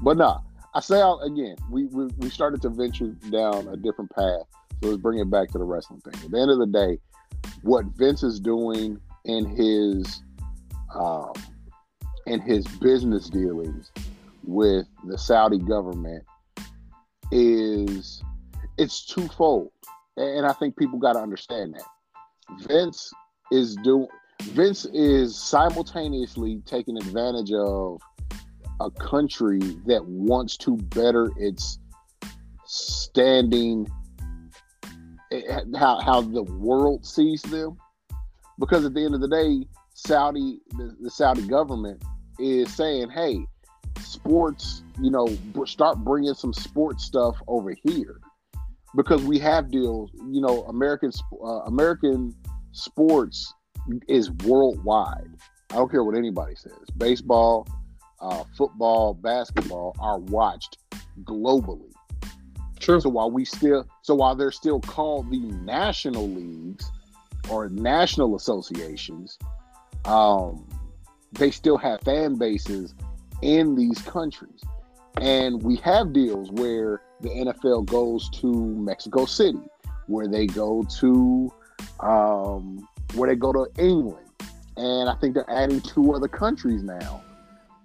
but nah, I say out again. We, we we started to venture down a different path. So let's bring it back to the wrestling thing. At the end of the day, what Vince is doing in his um, in his business dealings with the Saudi government is it's twofold, and I think people got to understand that Vince is doing Vince is simultaneously taking advantage of a country that wants to better its standing how how the world sees them. Because at the end of the day Saudi the, the Saudi government is saying hey sports you know start bringing some sports stuff over here. Because we have deals you know American uh, American sports is worldwide. I don't care what anybody says. Baseball uh, football basketball are watched globally. True. so while we still, so while they're still called the national leagues or national associations, um, they still have fan bases in these countries, and we have deals where the NFL goes to Mexico City, where they go to, um, where they go to England, and I think they're adding two other countries now,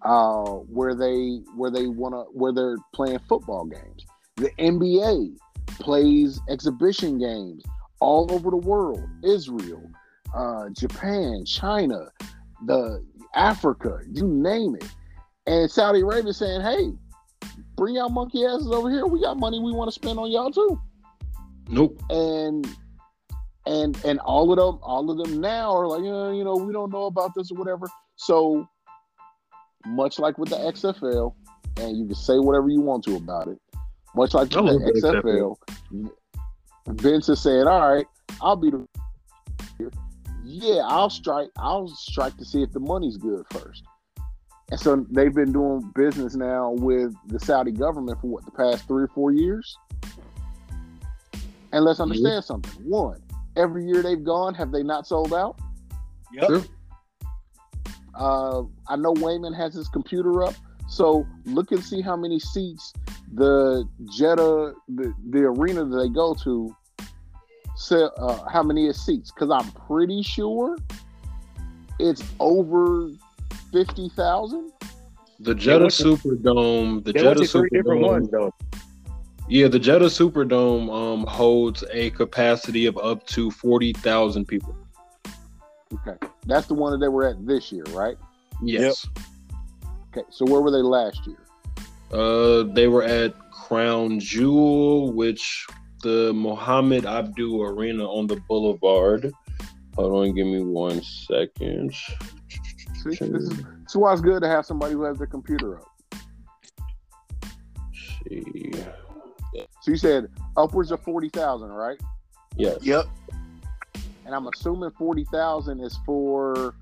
uh, where they where they want to where they're playing football games. The NBA plays exhibition games all over the world Israel, uh, Japan, China, the Africa, you name it. And Saudi Arabia saying, hey, bring y'all monkey asses over here. We got money we want to spend on y'all too. Nope. And and and all of them, all of them now are like, uh, you know, we don't know about this or whatever. So much like with the XFL, and you can say whatever you want to about it. Much like with the the XFL, Vince is saying, "All right, I'll be the yeah, I'll strike. I'll strike to see if the money's good first. And so they've been doing business now with the Saudi government for what the past three or four years. And let's understand something. One, every year they've gone, have they not sold out? Yep. Sure. Uh, I know Wayman has his computer up, so look and see how many seats the Jeddah, the, the arena that they go to, sell, uh, how many is seats? Because I'm pretty sure it's over fifty thousand. The Jeddah went to- Superdome. The Jeddah went Jeddah different Superdome. ones though. Yeah, the Jeddah Superdome um, holds a capacity of up to forty thousand people. Okay, that's the one that they were at this year, right? Yes. Okay, so where were they last year? Uh, they were at Crown Jewel, which the Mohammed Abdul Arena on the Boulevard. Hold on, give me one second. See, this, is, this why it's good to have somebody who has their computer up. See. So you said upwards of forty thousand, right? Yes. Yep. And I'm assuming forty thousand is for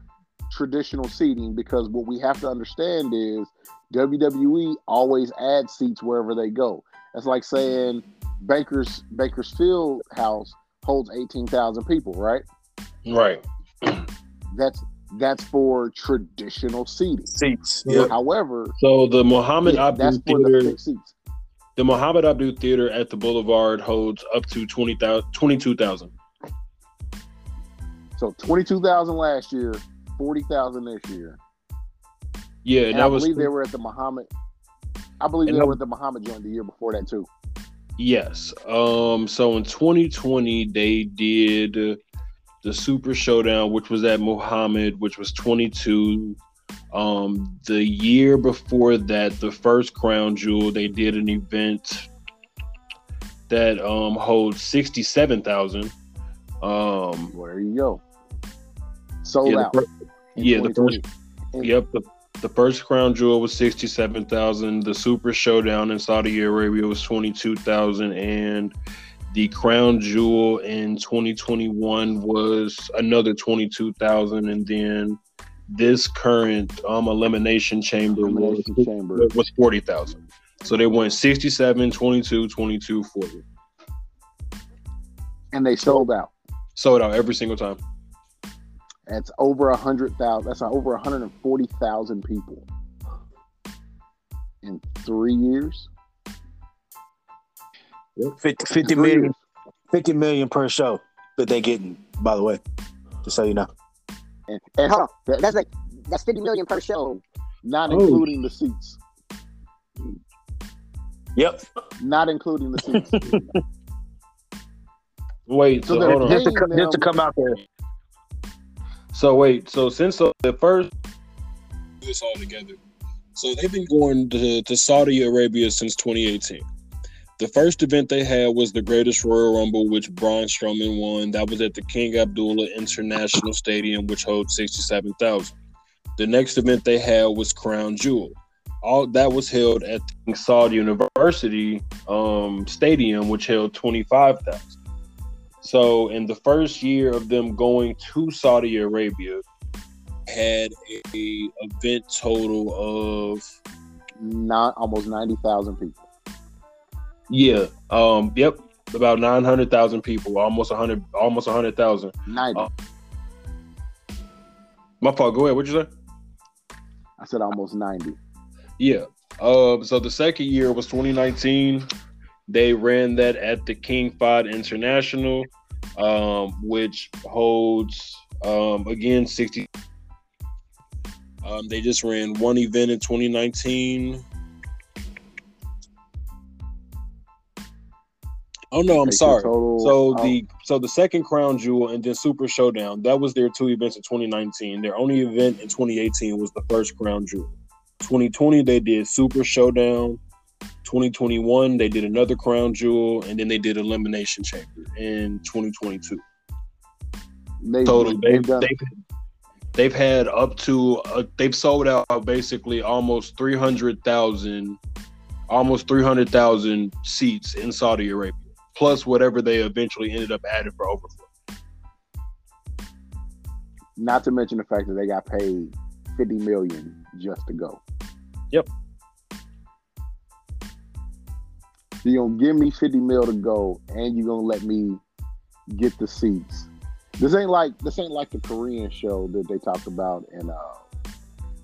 traditional seating because what we have to understand is WWE always adds seats wherever they go. That's like saying Baker's Baker's Field House holds eighteen thousand people, right? Right. That's that's for traditional seating. Seats. Yep. However, So the Muhammad yeah, Abdul that's for the Theater, seats. the Muhammad Abdul Theater at the Boulevard holds up to 20,000 22,000. So twenty two thousand last year, forty thousand this year. Yeah, and I was believe they were at the Muhammad. I believe they that- were at the Muhammad joint the year before that too. yes. Um so in 2020 they did the Super Showdown which was at Muhammad which was 22 um the year before that the first Crown Jewel they did an event that um holds 67,000 um Well, there you go. Sold yeah, the out. yeah, the 2020. And- Yep. The, the first crown jewel was sixty seven thousand. The super showdown in Saudi Arabia was twenty two thousand, and the crown jewel in twenty twenty one was another twenty two thousand, and then this current um elimination chamber Elimination was, chamber. was forty thousand. So they went 67, 22, 22, 40. and they sold out. Sold out every single time. That's over a hundred thousand. That's over hundred and forty thousand people in three years. 50, 50 Three million, years. 50 million per show that they getting, by the way. Just so you know. And, and hold on, that's like that's fifty million per show. not Oh. including the seats. Yep. Not including the seats. Wait, So so, hold on. Just to, Paying just to come out there. So wait, so since the first this all together, so they've been going to, to Saudi Arabia since 2018. The first event they had was the Greatest Royal Rumble, which Braun Strowman won. That was at the King Abdullah International Stadium, which holds 67,000. The next event they had was Crown Jewel. All that was held at Saudi University um, Stadium, which held 25,000. So in the first year of them going to Saudi Arabia, had a event total of Not almost ninety thousand people. yeah, um, yep, about nine hundred thousand people, almost hundred, almost hundred thousand. Ninety. Oh. My fault. Go ahead. What'd you say? I said almost ninety. Yeah. Uh, so the second year was 2019. They ran that at the King Fahd International, um, which holds um, again 60. Um, they just ran one event in 2019. Oh no, I'm sorry. total- So the so the second crown jewel and then Super Showdown that was their two events in 2019. Their only event in 2018 was the first crown jewel. 2020 they did Super Showdown. 2021 they did another crown jewel and then they did Elimination Chamber in 2022. they, Total they've they've done they've, they've had up to uh, they've sold out basically almost 300,000 almost 300,000 seats in Saudi Arabia plus whatever they eventually ended up adding for overflow. Not to mention the fact that they got paid fifty million just to go. Yep. You're gonna give me fifty mil to go, and you're gonna let me get the seats. This ain't like this ain't like the Korean show that they talked about in uh,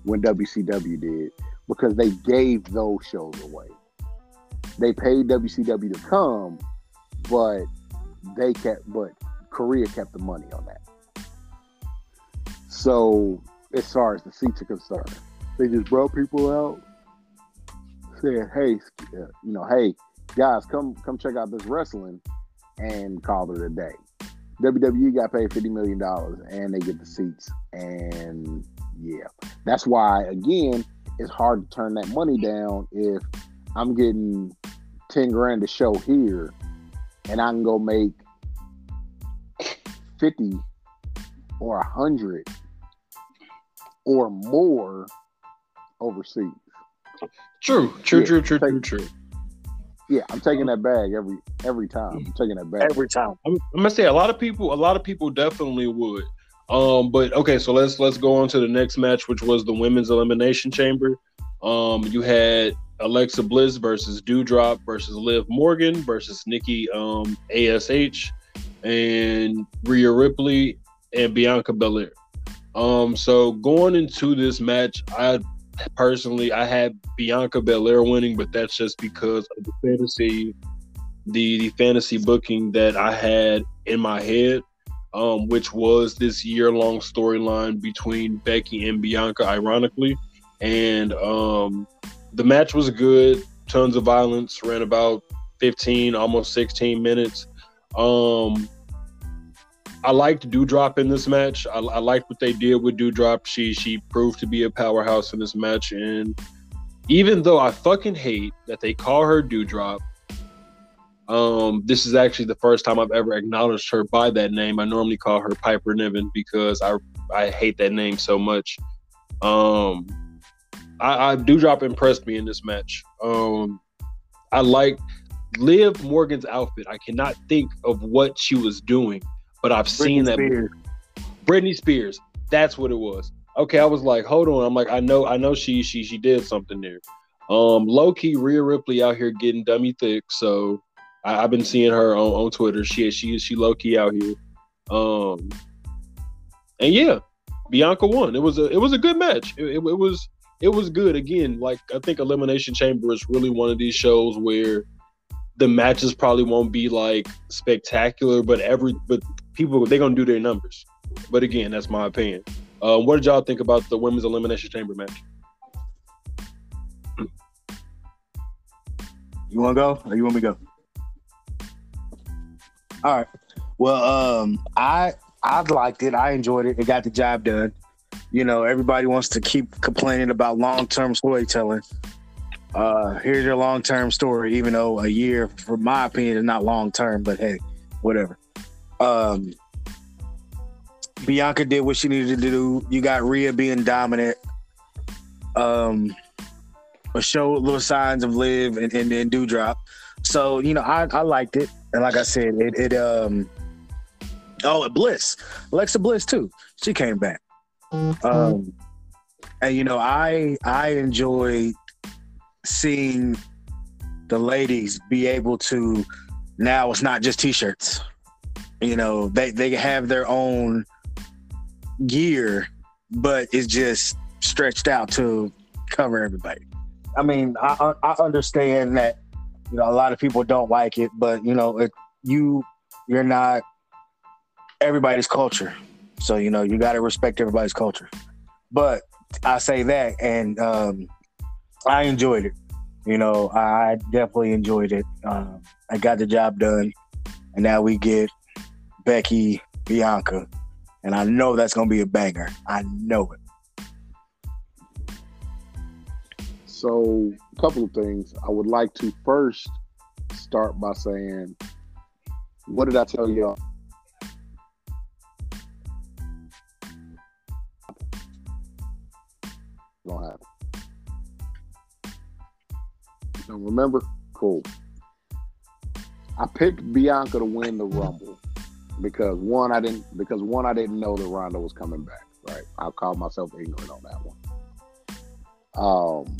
when WCW did because they gave those shows away. They paid WCW to come, but they kept but Korea kept the money on that. So as far as the seats are concerned, they just brought people out, said "Hey, you know, hey guys, come come check out this wrestling," and call it a day. WWE got paid fifty million dollars, and they get the seats, and yeah, that's why again it's hard to turn that money down if I'm getting ten grand to show here, and I can go make fifty or a hundred or more overseas. True, true, Yeah, true, true, take- true, true. Yeah, I'm taking that bag every every time. I'm taking that bag. Every time. I'm, I'm gonna say a lot of people, a lot of people definitely would. Um, but okay, so let's let's go on to the next match, which was the women's elimination chamber. Um, you had Alexa Bliss versus Doudrop versus Liv Morgan versus Nikki um, Ash and Rhea Ripley and Bianca Belair. Um, so going into this match, I personally I had Bianca Belair winning, but that's just because of the fantasy the, the fantasy booking that I had in my head, um, which was this year long storyline between Becky and Bianca, ironically. And um, the match was good, tons of violence, ran about 15, almost 16 minutes. Um, I liked Doudrop in this match. I, I liked what they did with Doudrop. She she proved to be a powerhouse in this match. And even though I fucking hate that they call her Doudrop, um, this is actually the first time I've ever acknowledged her by that name. I normally call her Piper Niven because I I hate that name so much. Um, I, I Doudrop impressed me in this match. Um, I like Liv Morgan's outfit. I cannot think of what she was doing, but I've seen that Spears. Britney Spears. That's what it was. Okay, I was like, hold on. I'm like, I know, I know she she she did something there. Um, low key, Rhea Ripley out here getting dummy thick. So I, I've been seeing her on, on Twitter. She she she low key out here. Um, and yeah, Bianca won. It was a it was a good match. It, it, it was it was good. Again, like I think Elimination Chamber is really one of these shows where the matches probably won't be like spectacular, but every but people they're gonna do their numbers. But again, that's my opinion. Uh, what did y'all think about the women's elimination chamber match? You want to go, or you want me to go? All right. Well, um, I I liked it. I enjoyed it. It got the job done. You know, everybody wants to keep complaining about long term storytelling. Uh, here's your long term story, even though a year, for my opinion, is not long term. But hey, whatever. Um, Bianca did what she needed to do. You got Rhea being dominant. Um, but show little signs of Liv and, and, and Doudrop. So, you know, I, I liked it. And like I said, it, it um oh it Bliss. Alexa Bliss too. She came back. Um and you know, I I enjoy seeing the ladies be able to now it's not just t-shirts. You know, they they have their own gear, but it's just stretched out to cover everybody. I mean, I I understand that you know a lot of people don't like it, but you know, it, you you're not everybody's culture, so you know you got to respect everybody's culture. But I say that, and um, I enjoyed it. You know, I definitely enjoyed it. Um, I got the job done, and now we get Becky Bianca, and I know that's gonna be a banger. I know it. So, a couple of things. I would like to first start by saying, what did I tell y'all? Gonna happen. Don't remember? Cool. I picked Bianca to win the Rumble because one, I didn't because one, I didn't know that Ronda was coming back. Right, I called myself ignorant on that one. Um,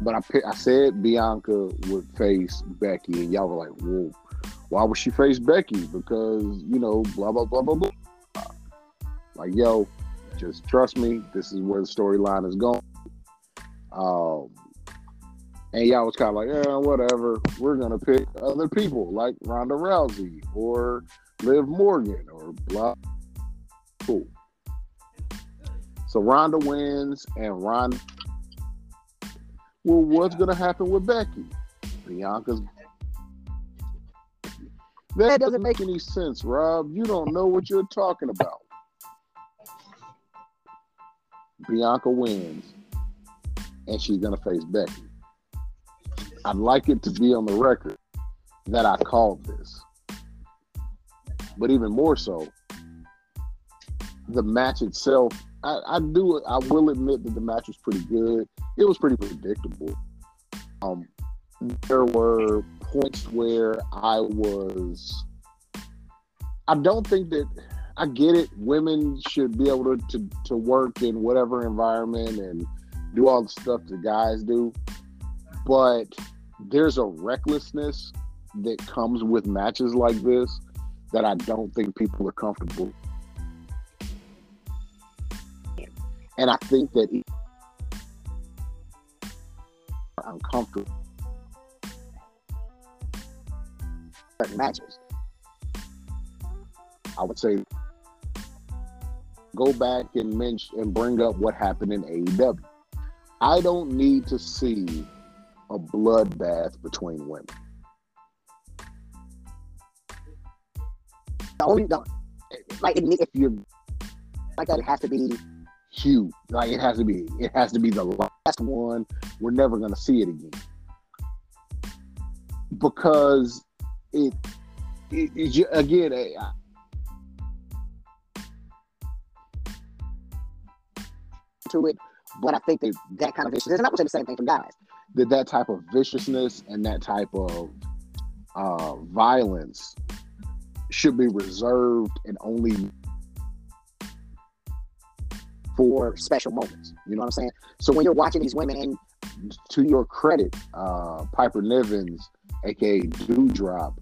but I I said Bianca would face Becky, and y'all were like, "Whoa, why would she face Becky?" Because you know, blah blah blah blah blah. Like, yo, just trust me. This is where the storyline is going. Um, and y'all was kind of like, "Yeah, whatever. We're gonna pick other people like Ronda Rousey or Liv Morgan or blah." Cool. So Ronda wins, and Ronda well, what's going to happen with Becky? Bianca's. That doesn't make any sense, Rob. You don't know what you're talking about. Bianca wins, and she's going to face Becky. I'd like it to be on the record that I called this. But even more so, the match itself, I, I do. I will admit that the match was pretty good. It was pretty predictable. Um, there were points where I was. I don't think that I get it. Women should be able to, to, to work in whatever environment and do all the stuff that guys do. But there's a recklessness that comes with matches like this that I don't think people are comfortable. And I think that uncomfortable matches. I would say go back and mention and bring up what happened in AEW. I don't need to see a bloodbath between women. Only the, like if you're like that, it has to be Huge. Like it has to be. It has to be the last one. We're never gonna see it again. Because it, it, it again, I- to it, but I think that that kind of viciousness, and I would say the same thing for guys. that that type of viciousness and that type of uh, violence should be reserved and only For special moments, you know what I'm saying. So when you're watching these women, and to your credit, uh, Piper Nivens, aka Doudrop,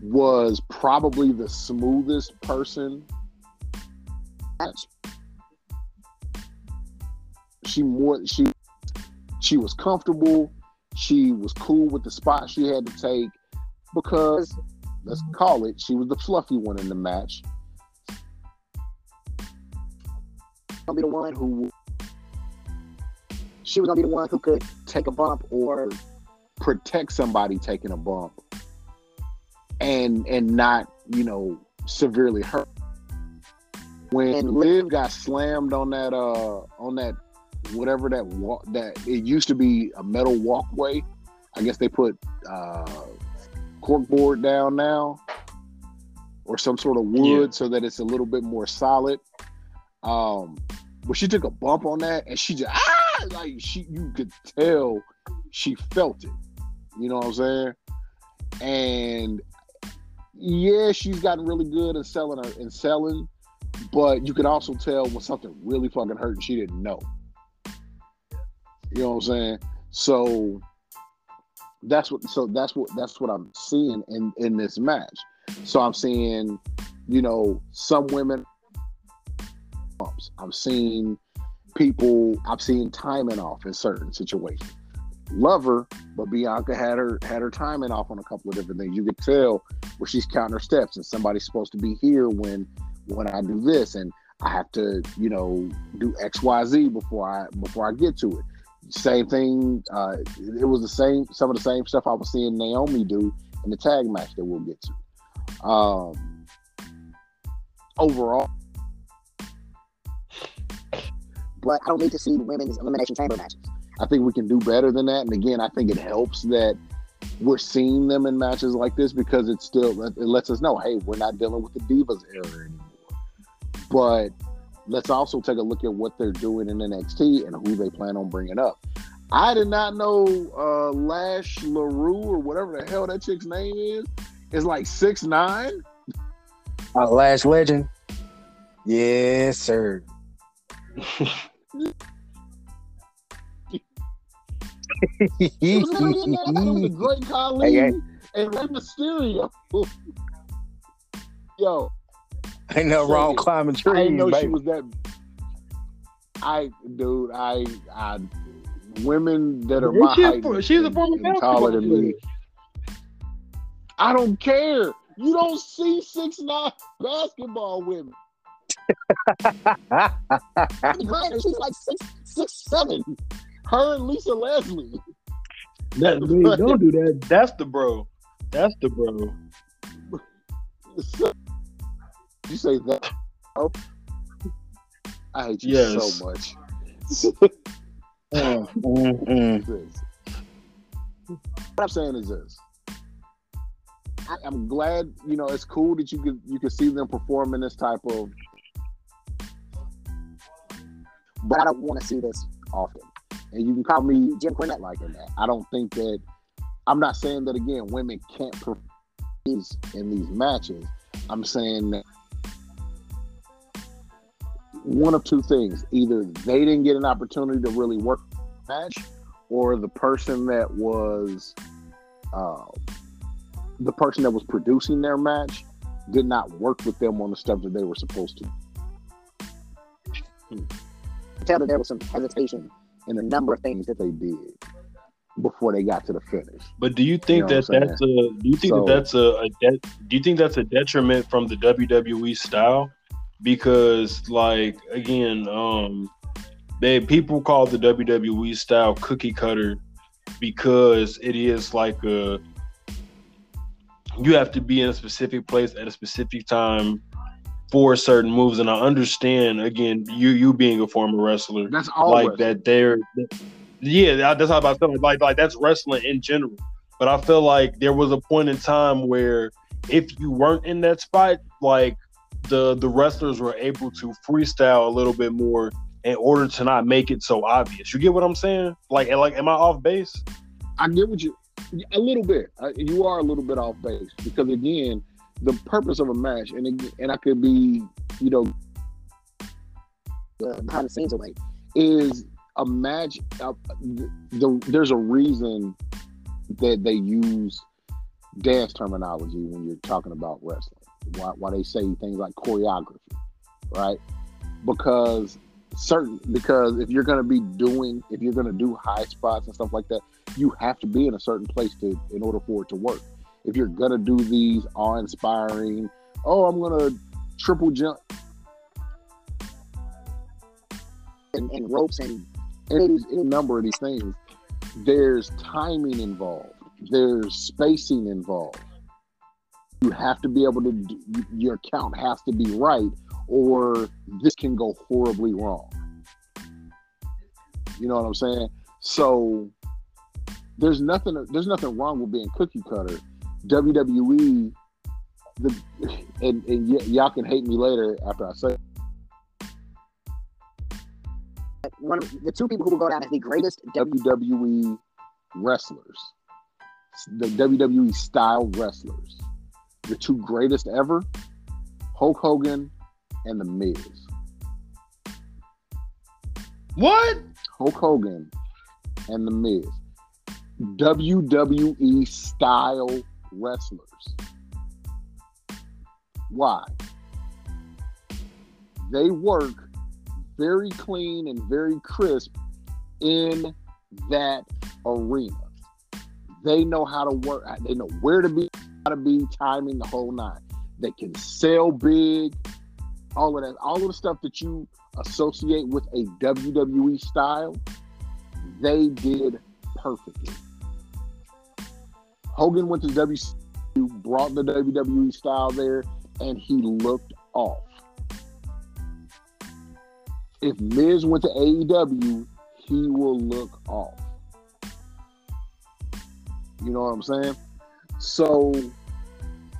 was probably the smoothest person. She more she she was comfortable. She was cool with the spot she had to take because let's call it. She was the fluffy one in the match. gonna be the one who she was gonna be the one who could take a bump or protect somebody taking a bump and and not you know severely hurt. When Liv got slammed on that uh on that whatever that walk that it used to be a metal walkway. I guess they put uh corkboard down now or some sort of wood Yeah. so that it's a little bit more solid um but she took a bump on that and she just ah like she you could tell she felt it you know what I'm saying? And yeah, she's gotten really good at selling her and selling, but you could also tell when something really fucking hurt and she didn't know. You know what I'm saying? So that's what so that's what that's what I'm seeing in in this match. So I'm seeing, you know, some women bumps. I'm seeing people I've seen timing off in certain situations love her, but Bianca had her had her timing off on a couple of different things. You could tell where she's counting her steps, and somebody's supposed to be here when when I do this, and I have to you know do X Y Z before I before I get to it. Same thing. Uh, it was the same. Some of the same stuff I was seeing Naomi do in the tag match that we'll get to. Um, overall, but I don't need to see women's elimination chamber matches. I think we can do better than that. And again, I think it helps that we're seeing them in matches like this because it still it lets us know, hey, we're not dealing with the divas era anymore. But let's also take a look at what they're doing in NXT and who they plan on bringing up. I did not know uh, Lash Larue or whatever the hell that chick's name is is like six nine. Uh, Lash Legend. Yes, sir. It was, it was a great colleague Hey, hey. and Rey Mysterio. Yo, Ain't no Say wrong it. climbing I trees, didn't know she was that. I, dude, I, I, women that are Is my she a height for- and- she's a and- former and taller than basketball me. I don't care. You don't see six nine basketball women. She's like six, six, seven. Her and Lisa Leslie. That, dude, don't do that. That's the bro. That's the bro. You say that? Oh, I hate you Yes. so much. Mm, mm, mm. What I'm saying is this. I, I'm glad, you know, it's cool that you could you could see them perform in this type of but I don't want to see this often. And you can call me Jim Cornette like that. I don't think that. I'm not saying that again. Women can't perform in these matches. I'm saying that one of two things: either they didn't get an opportunity to really work the match, or the person that was uh, the person that was producing their match did not work with them on the stuff that they were supposed to. Hmm. Tell that there was some hesitation in a number of things that they did before they got to the finish. But do you think You know that that's a do you think So- that that's a, a de- do you think that's a detriment from the WWE style? Because like again, um they people call the WWE style cookie cutter because it is like a you have to be in a specific place at a specific time for certain moves. And I understand again you you being a former wrestler That's all. like that they're yeah that's how about saying like like that's wrestling in general. But i feel like there was a point in time where if you weren't in that spot like the the wrestlers were able to freestyle a little bit more in order to not make it so obvious you get what i'm saying like like am i off base I get what you a little bit. You are a little bit off base because again, the purpose of a match, and and I could be, you know, uh, behind the scenes away, is a match. Uh, the, the there's a reason that they use dance terminology when you're talking about wrestling. Why, why they say things like choreography, right? Because certain because if you're going to be doing if you're going to do high spots and stuff like that you have to be in a certain place to in order for it to work. If you're going to do these awe-inspiring oh i'm going to triple jump. And, and ropes and any, any number of these things there's timing involved. There's spacing involved you have to be able to do, your count has to be right or this can go horribly wrong. You know what I'm saying? So there's nothing there's nothing wrong with being cookie cutter. WWE the and, and y- y'all can hate me later after I say one of the two people who will go down as the greatest WWE wrestlers, the WWE style wrestlers, the two greatest ever, Hulk Hogan and The Miz. what Hulk Hogan and The Miz. WWE style wrestlers. Why? They work very clean and very crisp in that arena. They know how to work, they know where to be, to be, timing the whole nine. They can sell big, all of that, all of the stuff that you associate with a WWE style, they did perfectly. Hogan went to WCW, brought the WWE style there, and he looked off. If Miz went to AEW, he will look off. You know what I'm saying? So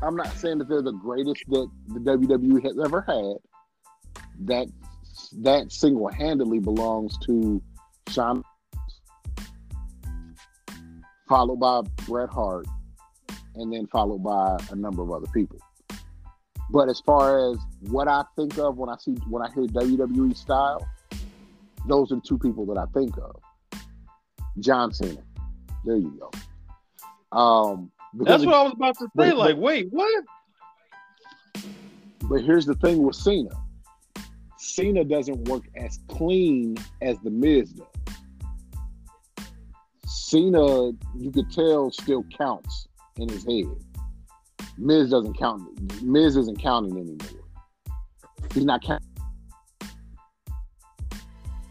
I'm not saying that they're the greatest that the WWE has ever had. That that single-handedly belongs to Shawn, followed by Bret Hart, and then followed by a number of other people. But as far as what I think of when I see when I hear WWE style, those are the two people that I think of. John Cena. There you go. Um, that's what i was about to say Wait, like wait what But here's the thing with Cena. Cena doesn't work as clean as the Miz does. Cena, you could tell, still counts in his head. Miz doesn't count. Miz isn't counting anymore. He's not counting.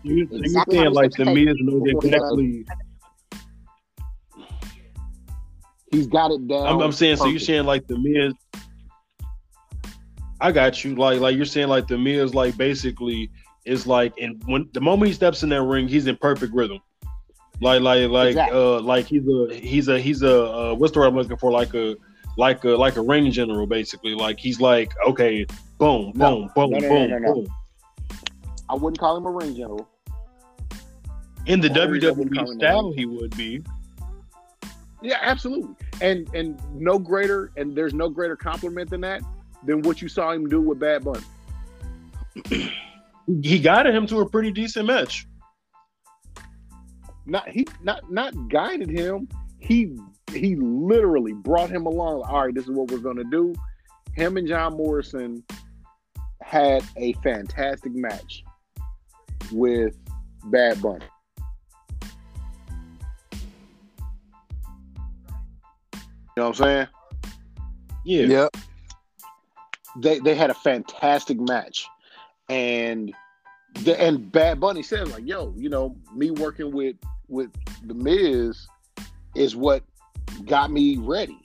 you, so you saying like the Miz knows before he does. exactly He's got it down. I'm, I'm saying so you're saying like the Miz I got you. Like like you're saying like the Miz like basically is like and when the moment he steps in that ring, he's in perfect rhythm. Like like like Exactly. uh like he's a he's a he's a uh, what's the word I'm looking for? Like a like a like a ring general basically. Like he's like okay, boom, boom, boom, No, boom, no, no. boom. I wouldn't call him a ring general. In the WWE come in the style, he would be. Yeah, absolutely. And and no greater and there's no greater compliment than that than what you saw him do with Bad Bunny. He guided him to a pretty decent match. Not he not not guided him. He he literally brought him along. All right, this is what we're gonna do. Him and John Morrison had a fantastic match with Bad Bunny. Know what I'm saying? Yeah. Yep. they they had a fantastic match, and the and Bad Bunny said like, "Yo, you know, me working with with the Miz is what got me ready.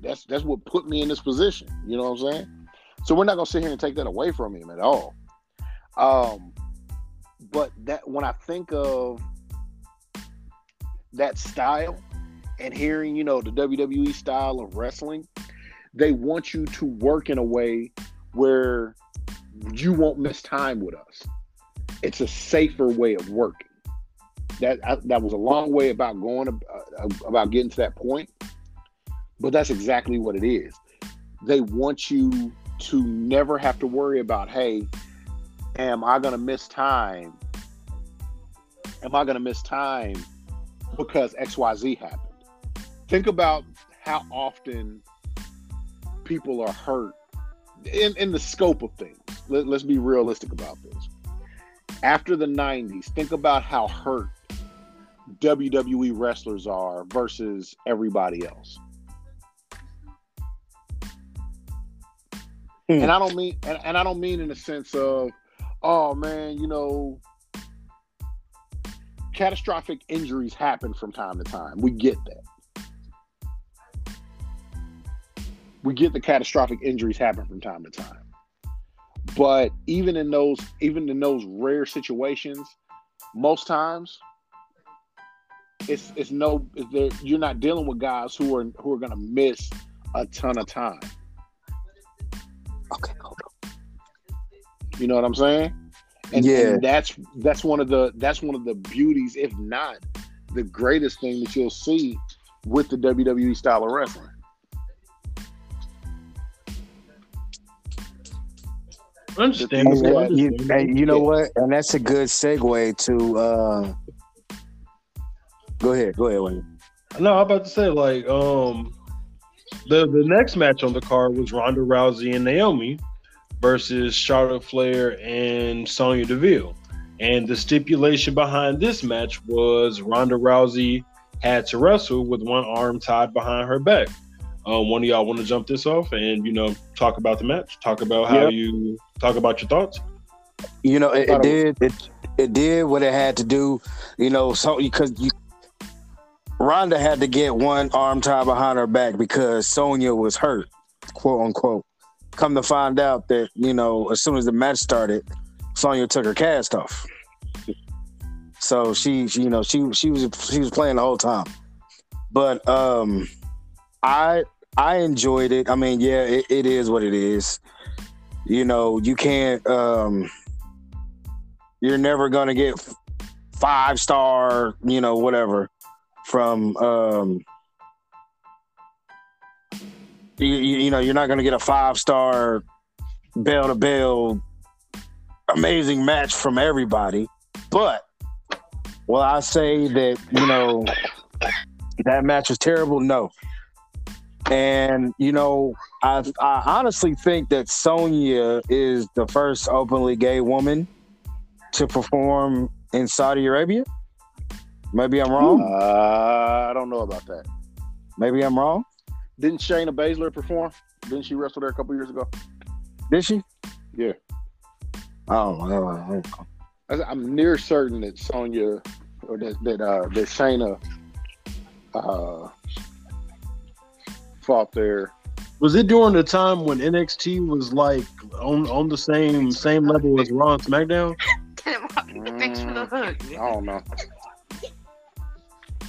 That's that's what put me in this position. You know what I'm saying? So we're not gonna sit here and take that away from him at all. Um, but that when I think of that style and hearing, you know, the WWE style of wrestling, they want you to work in a way where you won't miss time with us. It's a safer way of working. That I, that was a long way about going uh, about getting to that point, but that's exactly what it is. They want you to never have to worry about, hey, am I going to miss time? Am I going to miss time because X Y Z happened? Think about how often people are hurt in, in the scope of things. Let, let's be realistic about this. After the 90s, think about how hurt WWE wrestlers are versus everybody else. Hmm. And I don't mean and, and I don't mean in the sense of, oh man, you know, catastrophic injuries happen from time to time. We get that. We get the catastrophic injuries happen from time to time. But even in those even in those rare situations, most times it's it's no it's there, you're not dealing with guys who are who are going to miss a ton of time. Okay. hold on. You know what I'm saying? And, Yeah. and that's that's one of the that's one of the beauties, if not the greatest thing that you'll see with the WWE style of wrestling. Understand. These guys- You, hey, you know what? And that's a good segue to. uh Go ahead. Go ahead, Wayne. No, I'm about to say like um the the next match on the card was Ronda Rousey and Naomi versus Charlotte Flair and Sonya Deville. And the stipulation behind this match was Ronda Rousey had to wrestle with one arm tied behind her back. Um, one of y'all want to jump this off and you know talk about the match, talk about how Yep. you talk about your thoughts. You know, it, it did. It it did what it had to do. You know, so because you, Ronda had to get one arm tied behind her back because Sonya was hurt, quote unquote. Come to find out that you know, as soon as the match started, Sonya took her cast off. So she, she, you know, she she was she was playing the whole time. But um, I I enjoyed it. I mean, yeah, it, it is what it is. You know, you can't. um You're never gonna get five star. You know, whatever from. um you, you, know, you're not gonna get a five star bell to bell amazing match from everybody. But Well, I say that you know that match was terrible? No. And you know, I I honestly think that Sonya is the first openly gay woman to perform in Saudi Arabia. Maybe I'm wrong. Uh, I don't know about that. Maybe I'm wrong. Didn't Shayna Baszler perform? Didn't she wrestle there a couple years ago? Did she? Yeah. Oh, I don't know. I- I'm near certain that Sonya or that that uh, that Shayna uh, fought there. Was it during the time when NXT was like on on the same same level as Raw and SmackDown? Thanks for the hook. I don't know.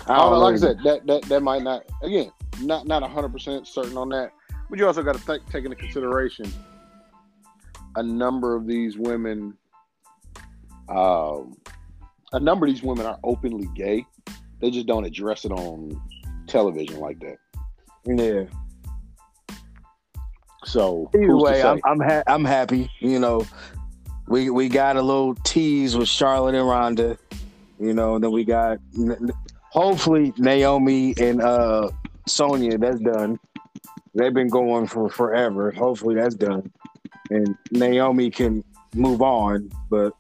I I don't know. Like I said, that that that might not again not not hundred percent certain on that. But you also got to take take into consideration a number of these women. Um, a number of these women are openly gay. They just don't address it on television like that. Yeah. So Either way. I'm I'm, ha- I'm happy. You know, we we got a little tease with Charlotte and Ronda. You know, then we got hopefully Naomi and uh Sonya. That's done. They've been going for forever. Hopefully that's done, and Naomi can move on. But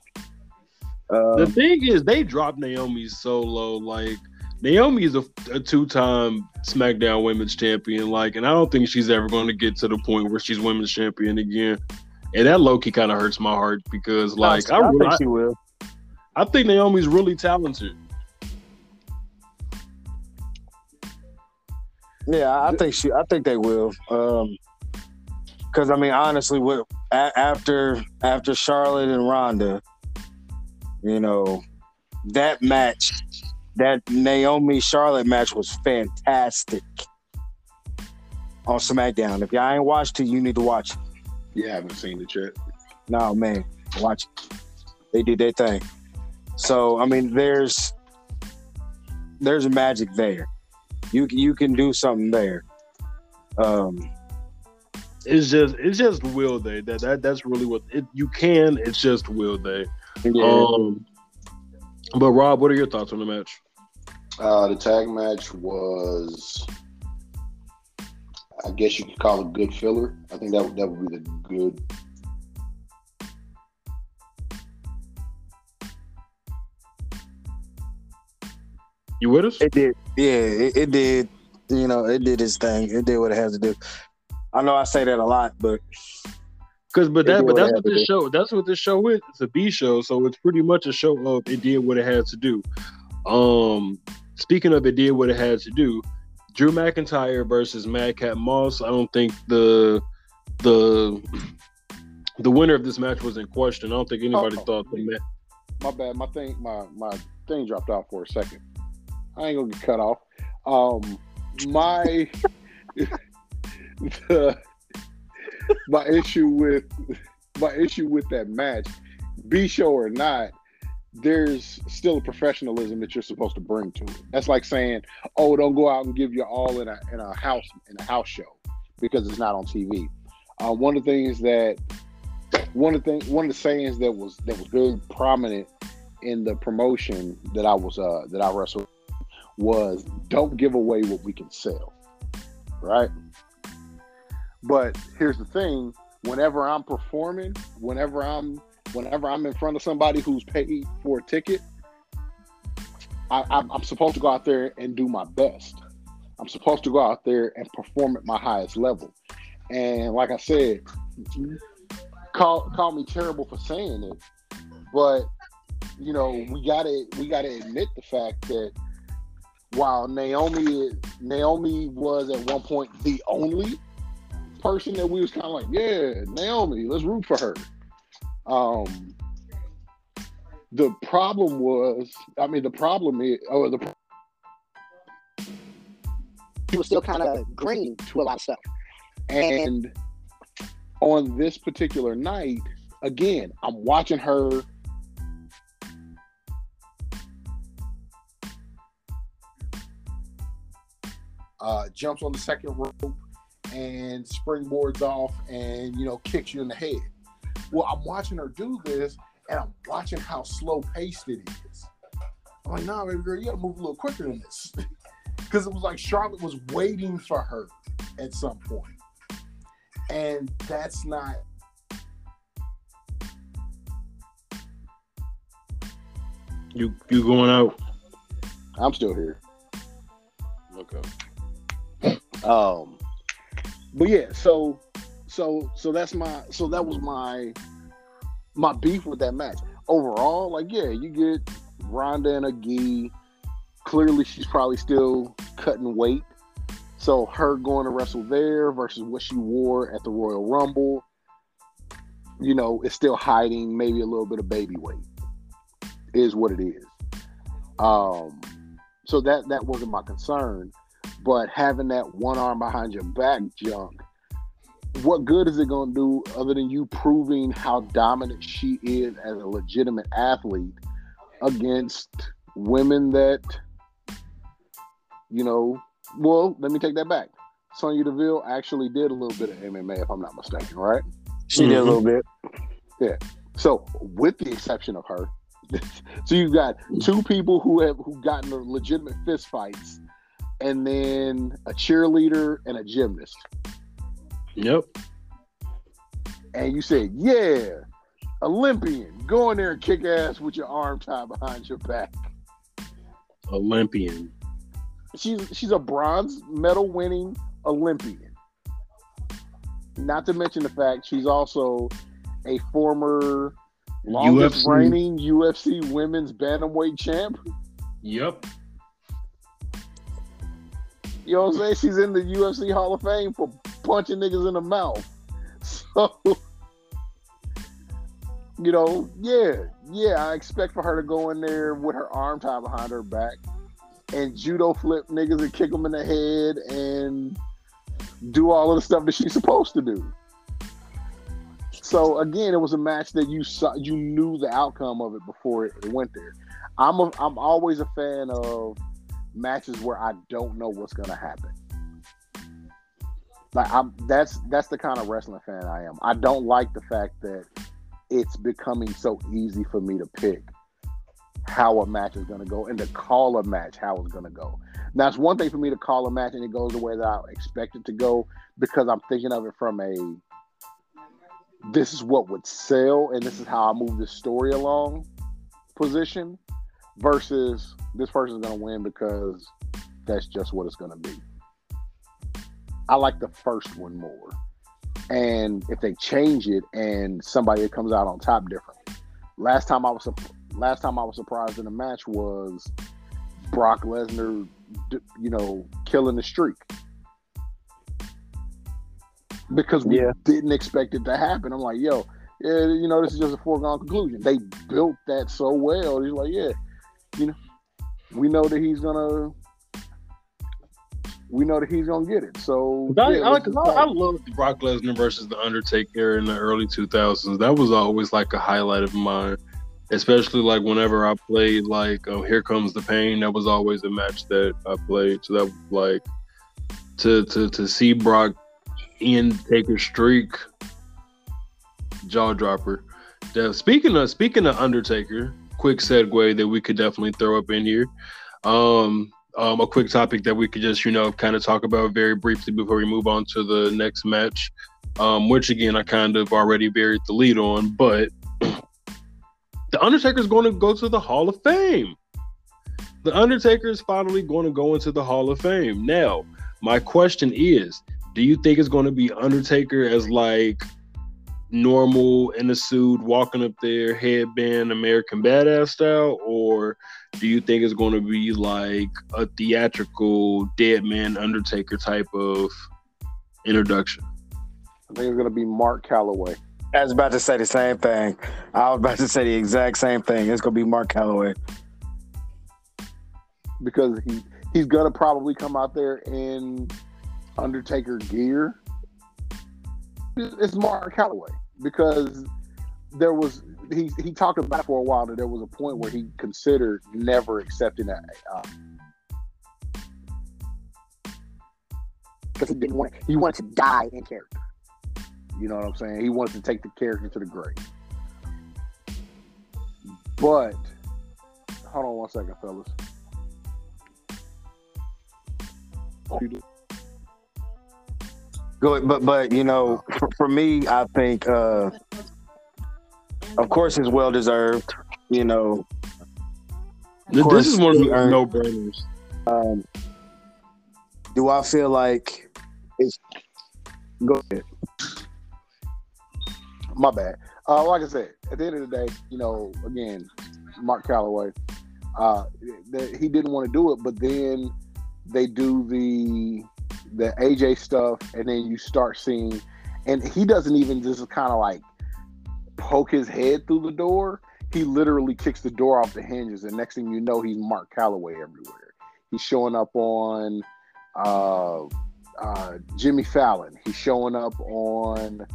uh, The thing is, they dropped Naomi solo. Like Naomi is a, a two-time SmackDown Women's Champion. Like, and I don't think she's ever going to get to the point where she's Women's Champion again. And that Loki kind of hurts my heart because, like, I, I, think I, she will. I think Naomi's really talented. Yeah, I think she. I think they will. Um, because I mean, honestly, with a, after after Charlotte and Ronda, you know, that match, that Naomi Charlotte match was fantastic on SmackDown. If y'all ain't watched it, you need to watch it. you haven't seen it yet. No, man, watch it. They did their thing. So I mean, there's there's magic there. You you can do something there. Um, It's just, it's just will they? That that that's really what it, you can. It's just will they? yeah. Um, but Rob, what are your thoughts on the match? Uh, the tag match was, I guess you could call it good filler. I think that would, that would be the good. You with us? It did. Yeah, it, it did. You know, it did its thing. It did what it has to do. I know I say that a lot, but Because, but that, but that's had what to this show. That's what this show is. It's a B show, so it's pretty much a show of it did what it had to do. Um, speaking of it did what it had to do, Drew McIntyre versus Madcap Moss. I don't think the the the winner of this match was in question. I don't think anybody Oh. thought the match. My bad. My thing. My my thing dropped off for a second. I ain't gonna get cut off. Um, my the, my issue with my issue with that match, be show or not, there's still a professionalism that you're supposed to bring to it. That's like saying, "Oh, don't go out and give your all in a in a house in a house show because it's not on TV." Uh, one of the things that one of the thing, one of the sayings that was that was very prominent in the promotion that I was uh that I wrestled was don't give away what we can sell. Right? But here's the thing, whenever I'm performing, whenever I'm whenever I'm in front of somebody who's paid for a ticket, I, I'm, I'm supposed to go out there and do my best. I'm supposed to go out there and perform at my highest level. And like I said, call call me terrible for saying it, but you know we gotta we gotta admit the fact that while Naomi Naomi was at one point the only person that we was kind of like, yeah, Naomi, let's root for her. Um, the problem was, I mean, the problem is, or the he was still kind of green to a lot of stuff. And on this particular night, again, I'm watching her. Uh, jumps on the second rope and springboards off and you know kicks you in the head. Well, I'm watching her do this and I'm watching how slow paced it is. I'm like, nah, baby girl, you gotta move a little quicker than this. Because it was like Charlotte was waiting for her at some point and that's not You you going out? i'm still here Okay. um but yeah so so so that's my so that was my my beef with that match. Overall like yeah you get Ronda and a gi clearly she's probably still cutting weight. So her going to wrestle there versus what she wore at the royal rumble you know it's still hiding maybe a little bit of baby weight is what it is. Um so that that wasn't my concern. But having that one arm behind your back junk what good is it going to do other than you proving how dominant she is as a legitimate athlete against women that, you know, well, let me take that back. Sonya Deville actually did a little bit of MMA, if I'm not mistaken, right? She did a little mm-hmm. bit. Yeah. So, with the exception of her, so you've got two people who have who gotten into legitimate fist fights, and then a cheerleader and a gymnast. Yep. And you said, "Yeah, Olympian, go in there and kick ass with your arm tied behind your back." Olympian. She's she's a bronze medal winning Olympian. Not to mention the fact she's also a former longest UFC. reigning UFC women's bantamweight champ. Yep. You know what I'm saying? She's in the UFC Hall of Fame for punching niggas in the mouth. So, you know, yeah, yeah, I expect for her to go in there with her arm tied behind her back and judo flip niggas and kick them in the head and do all of the stuff that she's supposed to do. So again, it was a match that you saw, you knew the outcome of it before it, went there. I'm a, I'm always a fan of matches where I don't know what's gonna happen. Like I'm that's that's the kind of wrestling fan I am. I don't like the fact that it's becoming so easy for me to pick how a match is gonna go and to call a match how it's gonna go. Now it's one thing for me to call a match and it goes the way that I expect it to go because I'm thinking of it from a this is what would sell and this is how I move the story along position versus this person's gonna win because that's just what it's gonna be. I like the first one more. And if they change it and somebody comes out on top different. Last time I was last time I was surprised in a match was Brock Lesnar, you know, killing the streak because we Yeah. didn't expect it to happen. I'm like, yo, yeah, you know, this is just a foregone conclusion. They built that so well. He's like, yeah, you know, we know that he's gonna, we know that he's gonna get it. So I, yeah, I, let's like, just I. I love Brock Lesnar versus the Undertaker in the early 2000s. That was always like a highlight of mine, especially like whenever I played like oh Here Comes the Pain. That was always a match that I played. So that like to to to see Brock end Taker streak, jaw dropper. Now, speaking of speaking of Undertaker, quick segue that we could definitely throw up in here. Um, um, a quick topic that we could just, you know, kind of talk about very briefly before we move on to the next match, um, which again I kind of already buried the lead on, but the Undertaker is going to go to the Hall of Fame. The Undertaker is finally going to go into the Hall of Fame. Now, my question is, do you think it's going to be Undertaker as like normal in a suit, walking up there, headband, American Badass style, or do you think it's going to be like a theatrical Dead Man Undertaker type of introduction? I think it's gonna be Mark Calaway. I was about to say the same thing. I was about to say the exact same thing. It's gonna be Mark Calaway. because he he's gonna probably come out there in Undertaker gear. It's Mark Calaway because there was he he talked about it for a while that there was a point where he considered never accepting that uh, because he didn't want he wanted to die in character. You know what I'm saying? He wanted to take the character to the grave. But hold on one second, fellas. Good, but but you know, for, for me, I think, uh, of course, it's well deserved. You know, Th- this is one of the no brainers. um, do I feel like it's go ahead? My bad. Uh, like I said, at the end of the day, you know, again, Mark Calaway, uh, th- he didn't want to do it, but then they do the the AJ stuff, and then you start seeing, and he doesn't even just kind of like poke his head through the door. He literally kicks the door off the hinges, and next thing you know, he's Mark Calaway everywhere. He's showing up on uh, uh, Jimmy Fallon. He's showing up on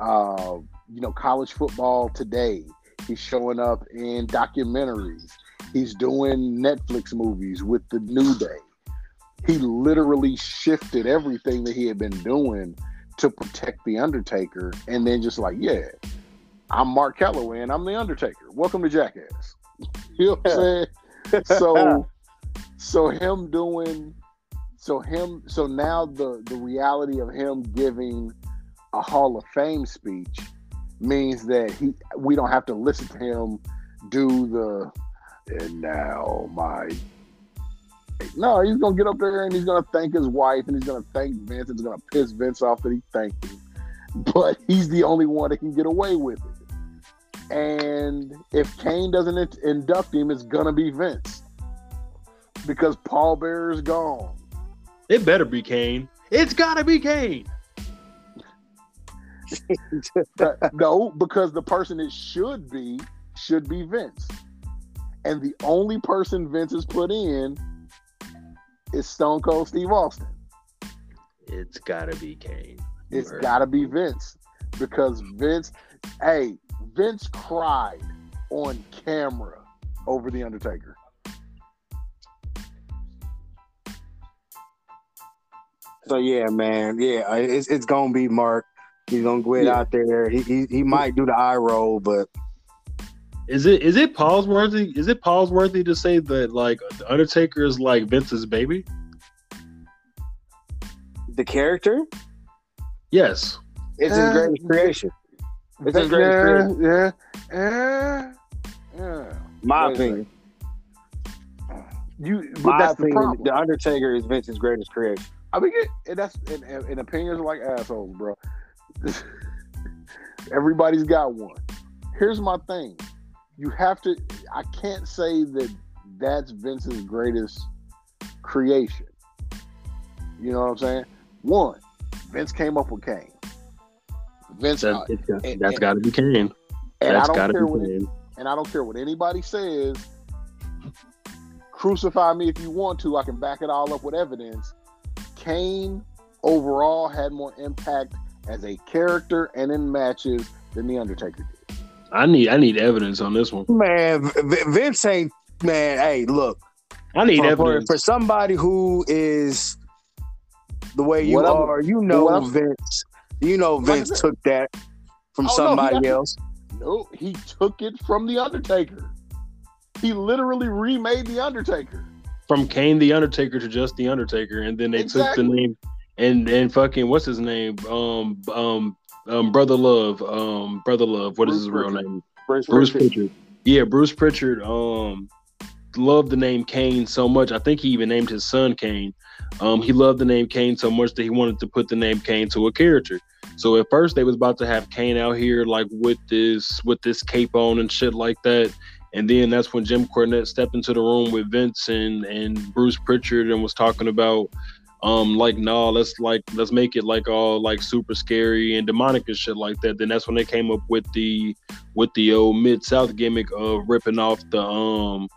uh, you know college football today. He's showing up in documentaries. He's doing Netflix movies with the New Day. He literally shifted everything that he had been doing to protect the Undertaker, and then just like, yeah, I'm Mark Calaway and I'm the Undertaker. Welcome to Jackass. You know what I'm saying? So, so him doing, so him, so now the the reality of him giving a Hall of Fame speech means that he we don't have to listen to him do the and now my no, he's gonna get up there and he's gonna thank his wife and he's gonna thank Vince and he's gonna piss Vince off that he thanked him. But he's the only one that can get away with it. And if Kane doesn't induct him, it's gonna be Vince. Because Paul Bearer is gone. It better be Kane. It's gotta be Kane. No, because the person it should be should be Vince. And the only person Vince has put in is Stone Cold Steve Austin. It's gotta be Kane. You It's heard got to be Vince because Vince, hey, Vince cried on camera over the Undertaker. So yeah, man, yeah, it's it's gonna be Mark. He's gonna go Yeah. out there. He, he he might do the eye roll, but Is it is it pause worthy? Is it pause worthy to say that like the Undertaker is like Vince's baby? the character, Yes. it's his Uh, greatest creation. It's his yeah, greatest creation. yeah, yeah, yeah. My Wait opinion. You, but My that's the problem. The Undertaker is Vince's greatest creation. I mean, it, and that's and, and, and opinions are like assholes, bro. Everybody's got one. Here's my thing: you have to. I can't say that that's Vince's greatest creation. You know what I'm saying? One, Vince came up with Kane. Vince, That, uh, it's got, and- that's got to be Kane. That's got to be what Kane. and I don't care what anybody says. Crucify me if you want to. I can back it all up with evidence. Kane overall had more impact as a character and in matches than the Undertaker did. I need I need evidence on this one. Man, Vince ain't man. Hey, look I need for, for, evidence. for somebody who is the way you What I'm- are. You know I'm- Vince. You know Vince said- took that from Oh, no, he somebody got- else. No, he took it from the Undertaker. He literally remade the Undertaker. From Kane the Undertaker to just the Undertaker, and then they took the name and and fucking what's his name? Um um um Brother Love. Um Brother Love. What is Bruce his real Pritchard. name? Bruce Bruce Pritchard. Pritchard. Yeah, Bruce Pritchard. Um, loved the name Kane so much. I think he even named his son Kane. Um, he loved the name Kane so much that he wanted to put the name Kane to a character. So at first they was about to have Kane out here like with this with this cape on and shit like that. And then that's when Jim Cornette stepped into the room with Vince and and Bruce Pritchard and was talking about um like no let's like let's make it like all like super scary and demonic and shit like that then that's when they came up with the with the old mid south gimmick of ripping off the um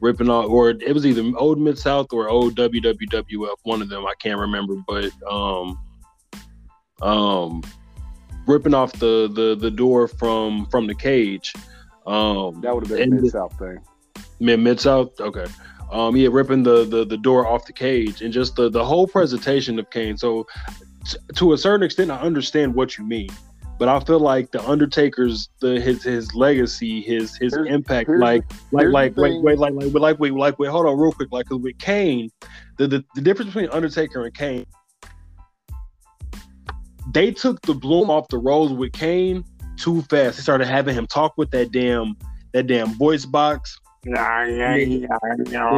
ripping off or it was either old mid south or old wwf one of them I can't remember but um um ripping off the the the door from from the cage um That would have been a Mid South thing. Mid Mid South. Okay. Um, yeah, ripping the, the the door off the cage and just the the whole presentation of Kane. So, t- to a certain extent, I understand what you mean, but I feel like the Undertaker's the his his legacy, his his Here's- impact, here's like like like wait wait like like like wait like wait hold on real quick like with Kane, the, the the difference between Undertaker and Kane, they took the bloom off the rose with Kane too fast. They started having him talk with that damn that damn voice box.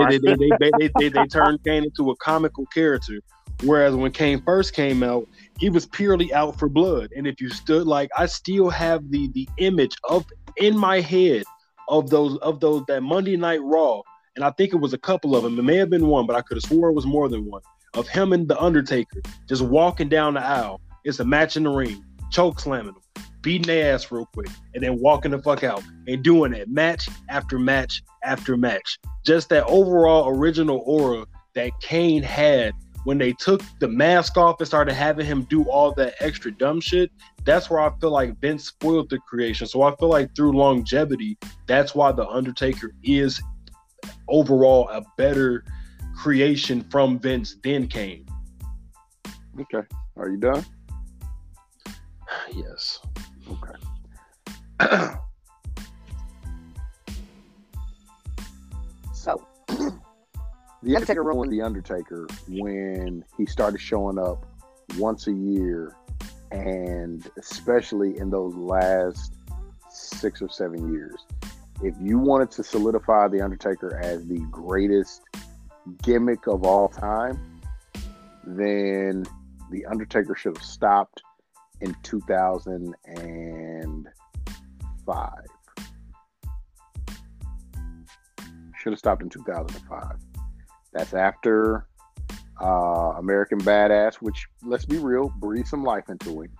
They, they, they, they, they, turned Kane into a comical character. Whereas when Kane first came out, he was purely out for blood. And if you stood like I still have the the image of in my head of those of those that Monday night raw. And I think it was a couple of them. It may have been one, but I could have swore it was more than one. Of him and the Undertaker just walking down the aisle. It's a match in the ring, choke slamming them, beating their ass real quick, and then walking the fuck out and doing it match after match after match. Just that overall original aura that Kane had when they took the mask off and started having him do all that extra dumb shit. That's where I feel like Vince spoiled the creation. So I feel like through longevity, that's why the Undertaker is overall a better creation from Vince than Kane. Okay. Are you done? Yes. So, The Undertaker ruined The Undertaker when he started showing up once a year, and especially in those last six or seven years. If you wanted to solidify The Undertaker as the greatest gimmick of all time, then The Undertaker should have stopped in 2005. Should have stopped in 2005. That's after uh, American Badass, which, let's be real, breathed some life into him.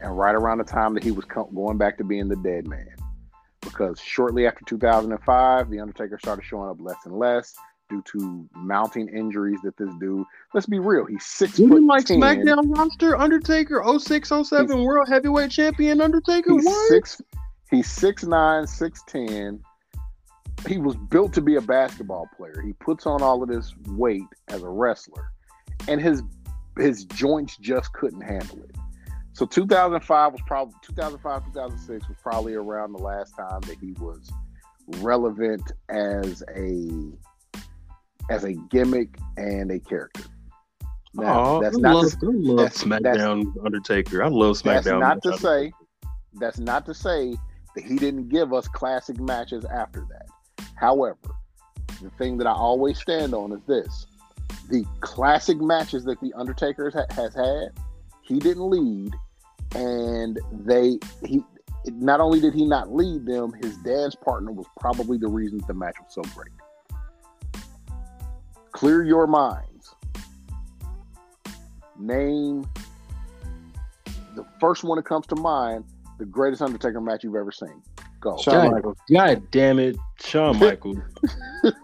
And right around the time that he was co- going back to being the dead man. Because shortly after 2005, The Undertaker started showing up less and less due to mounting injuries that this dude, let's be real, he's six You foot like 10. SmackDown roster Undertaker 06 07 World Heavyweight Champion Undertaker? He's What? six. He's six nine, six ten. He was built to be a basketball player. He puts on all of this weight as a wrestler, and his his joints just couldn't handle it. So 2005 was probably 2005 2006 was probably around the last time that he was relevant as a as a gimmick and a character. Now, Aw, that's I not love, to, I love that's- SmackDown Undertaker. I love that's SmackDown. not to say that's not to say that he didn't give us classic matches after that. However, the thing that I always stand on is this: the classic matches that the Undertaker has, has had, he didn't lead, and they he not only did he not lead them, his dance partner was probably the reason the match was so great. Clear your minds. Name the first one that comes to mind, the greatest Undertaker match you've ever seen. Go. Shawn God, Michaels. God damn it, Shawn Michaels.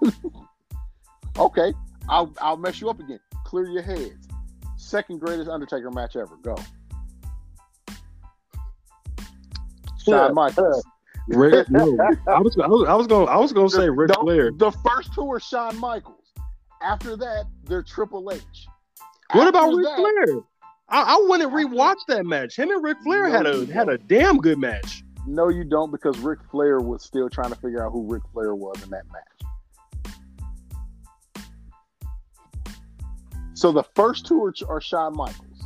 Okay, I'll I'll mess you up again. Clear your heads. Second greatest Undertaker match ever. Go. Shawn Michaels. Ric, no, I was, I was, I was going, I was going to say Ric The- Flair. The first two are Shawn Michaels. After that, they're Triple H. What about Ric Flair? I, I went and rewatched that match. Him and Ric Flair No, had a had a damn good match. No, you don't, because Ric Flair was still trying to figure out who Ric Flair was in that match. So the first two are, are Shawn Michaels.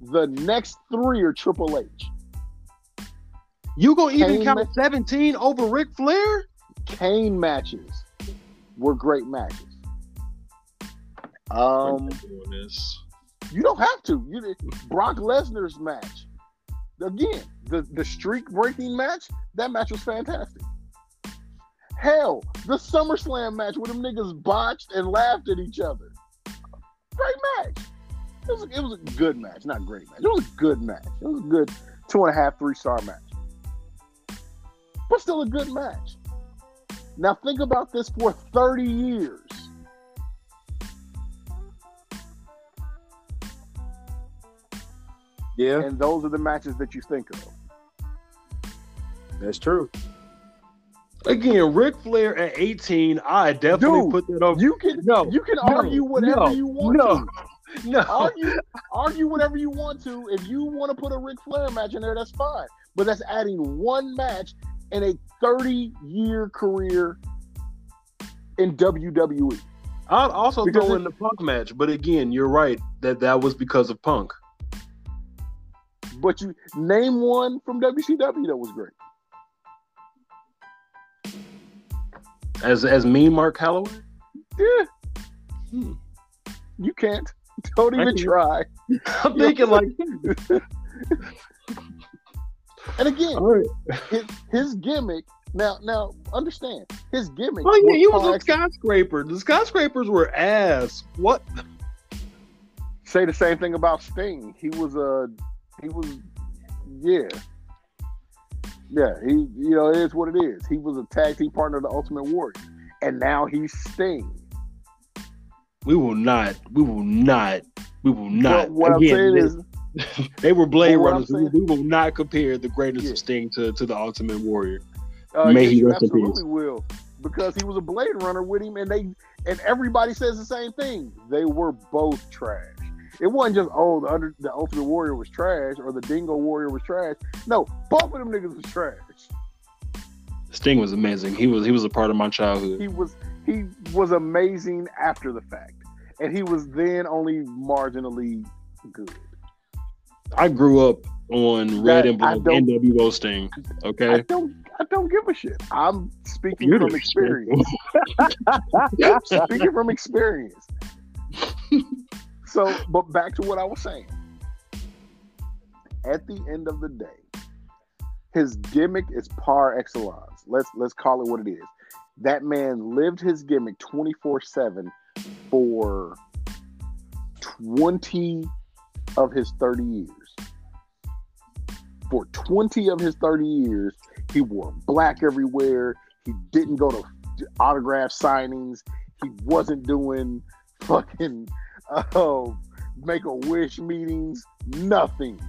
The next three are Triple H. You gonna even Kane count ma- seventeen over Ric Flair? Kane matches were great matches. Um, you don't have to. You Brock Lesnar's match again. The the streak breaking match. That match was fantastic. Hell, the SummerSlam match where them niggas botched and laughed at each other. Great match. It was, it was a good match, not great match. It was a good match. It was a good two and a half, three star match. But still a good match. Now think about this for 30 years. Yeah, And those are the matches that you think of. that's true. Again, Ric Flair at eighteen, I definitely Dude, put that over. You can No, you can no, argue whatever no, you want no. to. no, Argue argue whatever you want to. If you want to put a Ric Flair match in there, that's fine. But that's adding one match in a 30 year career in. WWE. I'd also Because throw in the Punk match, but again, you're right that that was because of Punk. But you name one from WCW that was great. As as me, Mark Calaway. Yeah. Hmm. You can't. Don't even try. I'm thinking like, And again, right. his, his gimmick. Now, now understand his gimmick. Oh yeah, he was a skyscraper. The skyscrapers were ass. What? say the same thing about Sting. He was a he was yeah. Yeah, he you know, it is what it is. He was a tag team partner of the Ultimate Warrior. And now he's Sting. We will not. We will not. We will not. What, what Again, I'm saying they, is they were Blade Runners. We, saying- we will not compare the greatest Yeah. of Sting to, to the Ultimate Warrior. uh, May yes, he rest in peace. absolutely will. because he was a Blade Runner with him, and they and everybody says the same thing. They were both trash. It wasn't just oh the under the Ultimate Warrior was trash or the Dingo Warrior was trash. No, both of them niggas was trash. Sting was amazing. He was he was a part of my childhood. He was he was amazing after the fact, and he was then only marginally good. I grew up on Red That- and Blue NWO Sting. Okay. I don't I don't give a shit. I'm speaking You're from experience. speaking from experience. So, but back to what I was saying. At the end of the day, his gimmick is par excellence. Let's let's call it what it is. That man lived his gimmick 24/7 for 20 of his 30 years. For 20 of his 30 years, he wore black everywhere. He didn't go to autograph signings. He wasn't doing fucking uh, make a wish meetings. Nothing.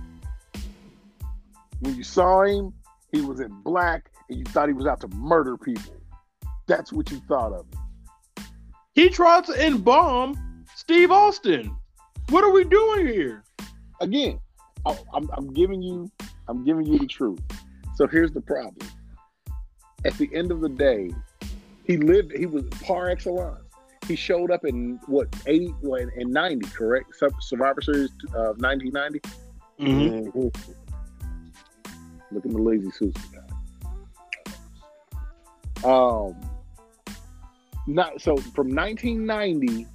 When you saw him, he was in black and you thought he was out to murder people. That's what you thought of him. He tried to embalm Steve Austin. What are we doing here? Again, I- I'm, I'm giving you, I'm giving you the truth. So here's the problem. At the end of the day, he lived. He was par excellence. He showed up in what 80 well, in, in 90, correct? Survivor Series of 1990. Mhm. Look at the lazy Susan guy. Um, not so from 1990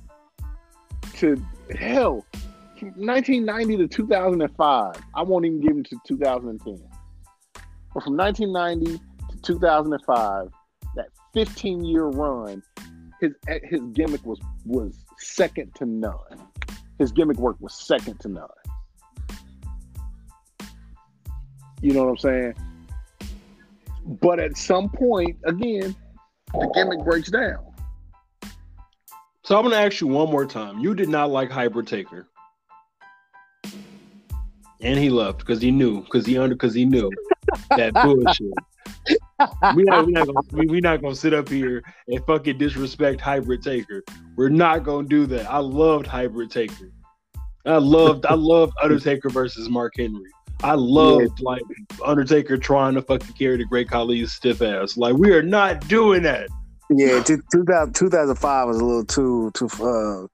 to hell, 1990 to 2005. I won't even give him to 2010. But from 1990 to 2005, that 15 year run, his his gimmick was was second to none. His gimmick work was second to none. You know what I'm saying? But at some point, again, the gimmick breaks down. So I'm gonna ask you one more time. You did not like Hybrid Taker. And he left because he knew, because he under because he knew that bullshit. We not, we not gonna we, we not gonna sit up here and fucking disrespect Hybrid Taker. We're not gonna do that. I loved Hybrid Taker. I loved I loved Undertaker versus Mark Henry. I loved like Undertaker trying to fucking carry the Great Khali's stiff ass. Like we are not doing that. Yeah, t- 2000, 2005 was a little too too uh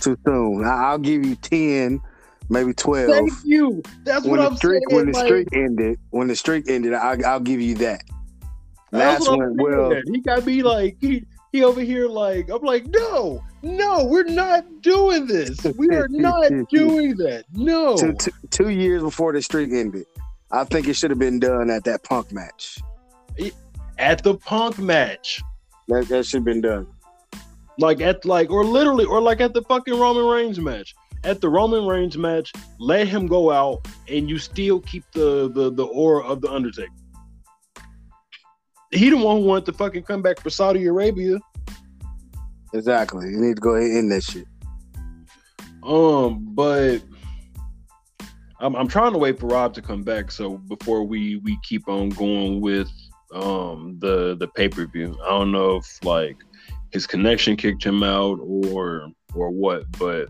too soon. I, I'll give you ten, maybe twelve. Thank you. That's when what the I'm streak saying. when the like- streak ended, when the streak ended, I, I'll give you that. That's what I'm well, saying. he got me like he he over here like I'm like no no we're not doing this we are not doing that no two, two, two years before the streak ended, I think it should have been done at that Punk match. at the Punk match That that should have been done. like at like or literally or like at the fucking Roman Reigns match at the Roman Reigns match let him go out and you still keep the the the aura of the Undertaker. He the one who wanted to fucking come back for Saudi Arabia. Exactly. You need to go ahead and end that shit. Um, but I'm I'm trying to wait for Rob to come back. So before we we keep on going with um the the pay per view, I don't know if like his connection kicked him out or or what, but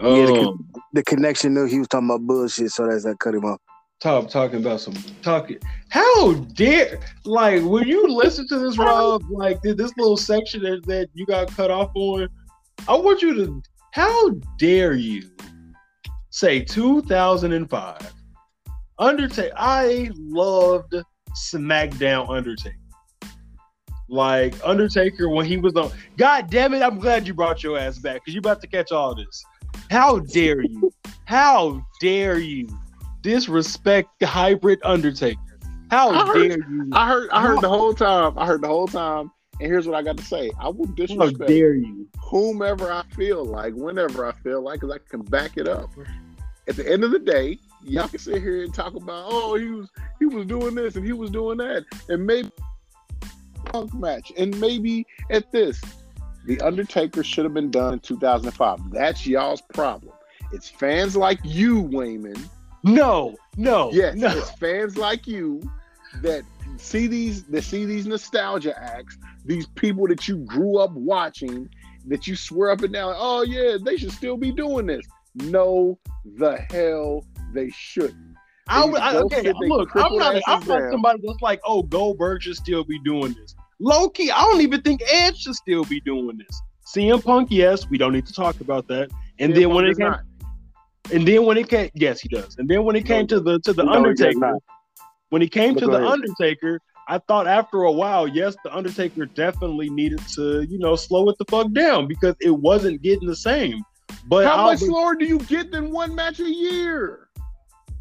um, Yeah, the The connection knew he was talking about bullshit, so that's that cut him off. Talk talking about some talking. How dare like when you listen to this, Rob? Like did this little section that, that you got cut off on? I want you to. How dare you say 2005? Undertaker. I loved SmackDown Undertaker. Like Undertaker when he was on. God damn it! I'm glad you brought your ass back because you're about to catch all this. How dare you? How dare you disrespect the hybrid Undertaker? How I heard- dare you? I heard I heard the whole time. I heard the whole time. And here's what I got to say. I will How disrespect dare you? whomever I feel like, whenever I feel like, because I can back it up. At the end of the day, y'all can sit here and talk about, oh, he was he was doing this and he was doing that, and maybe punk match, and maybe at this, the Undertaker should have been done in 2005. That's y'all's problem. It's fans like you, Wayman. No, no, Yes, no. it's fans like you that see these that see these nostalgia acts, these people that you grew up watching, that you swear up and down, oh yeah, they should still be doing this. No, the hell they shouldn't. I would, I, okay, look, I'm not, I'm not somebody that's like, oh, Goldberg should still be doing this. Low key, I don't even think Edge should still be doing this. CM Punk, yes, we don't need to talk about that. And CM then when Punk it does came, not. And then when it came, yes, he does. And then when it came he to the to the No, Undertaker, when he came But to the ahead. Undertaker, I thought after a while, yes, the Undertaker definitely needed to, you know, slow it the fuck down because it wasn't getting the same. But How I'll much be- slower do you get than one match a year?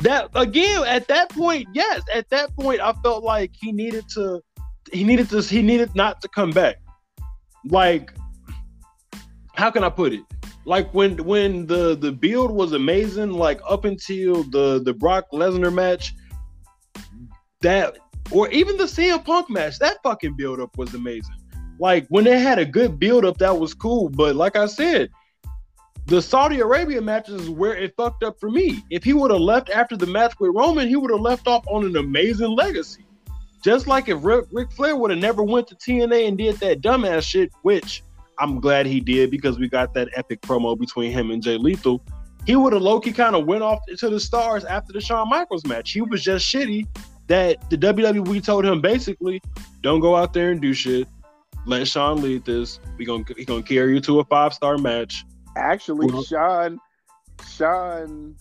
that again at that point yes at that point i felt like he needed to he needed to he needed not to come back like how can i put it like when when the the build was amazing like up until the the brock lesnar match that or even the CM Punk match that fucking build up was amazing like when they had a good build up that was cool but like i said the Saudi Arabia matches is where it fucked up for me. If he would have left after the match with Roman, he would have left off on an amazing legacy. Just like if Ric, Ric Flair would have never went to TNA and did that dumbass shit, which I'm glad he did because we got that epic promo between him and Jay Lethal. He would have Loki kind of went off to the stars after the Shawn Michaels match. He was just shitty that the WWE told him basically, don't go out there and do shit. Let Shawn lead this. We gonna he gonna carry you to a five star match. Actually, Shawn, Shawn,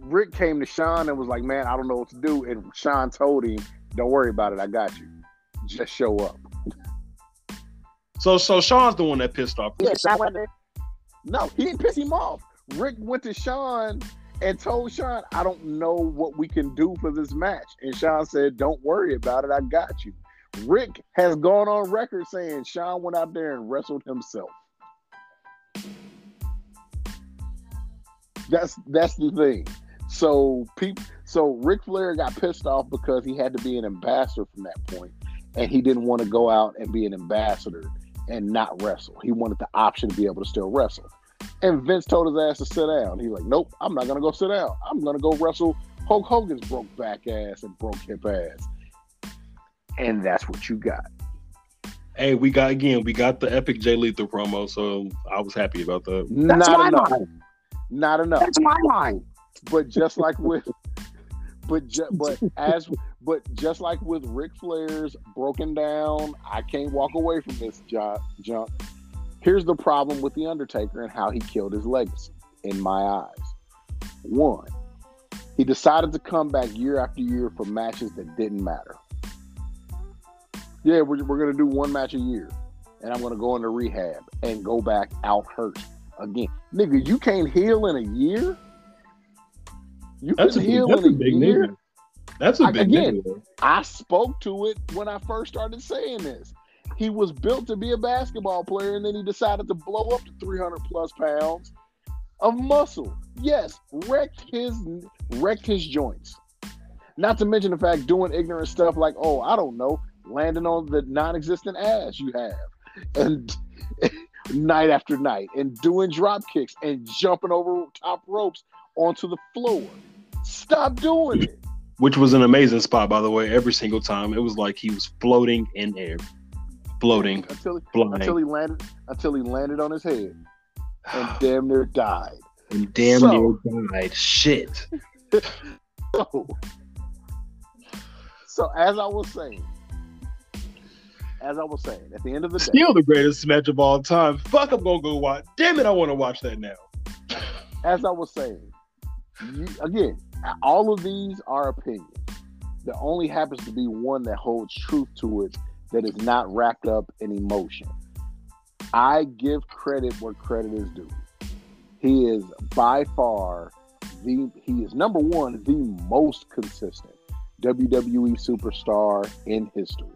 Ric came to Shawn and was like, "Man, I don't know what to do." And Shawn told him, "Don't worry about it. I got you. Just show up." So so Shawn's the one that pissed off. Yeah, Sean Weather. No, he didn't piss him off. Ric went to Shawn and told Shawn, "I don't know what we can do for this match." And Shawn said, "Don't worry about it. I got you." Ric has gone on record saying Shawn went out there and wrestled himself. That's that's the thing. So people, so Ric Flair got pissed off because he had to be an ambassador from that point, and he didn't want to go out and be an ambassador and not wrestle. He wanted the option to be able to still wrestle. And Vince told his ass to sit down. He's like, "Nope, I'm not gonna go sit down. I'm gonna go wrestle Hulk Hogan's broke back ass and broke hip ass." And that's what you got. Hey, we got again, we got the epic Jay Lethal promo, so I was happy about that. That's not my enough. line. Not enough. That's my line. but just like with but ju- but as but just like with Ric Flair's broken down, I can't walk away from this jo- junk. Here's the problem with the Undertaker and how he killed his legacy in my eyes. One, he decided to come back year after year for matches that didn't matter. Yeah, we're, we're gonna do one match a year, and I'm gonna go into rehab and go back out hurt again. Nigga, you can't heal in a year. You That's can a big, heal that's in a big year. nigga. That's a I- big again, nigga. I spoke to it when I first started saying this. He was built to be a basketball player, and then he decided to blow up to 300 plus pounds of muscle. Yes, wrecked his wrecked his joints. Not to mention the fact doing ignorant stuff like, oh, I don't know, landing on the non-existent ass you have, and night after night, and doing drop kicks and jumping over top ropes onto the floor. Stop doing it. Which was an amazing spot, by the way. Every single time, it was like he was floating in air, floating, until until he landed until he landed on his head and damn near died. and damn So- near died. Shit. So, so as I was saying, as I was saying, at the end of the day, Still the greatest match of all time. Fuck, I'm gonna go watch. Damn it, I want to watch that now. as I was saying, you, again, all of these are opinions. There only happens to be one that holds truth to it that is not wrapped up in emotion. I give credit where credit is due. He is by far the he is number one, the most consistent WWE superstar in history.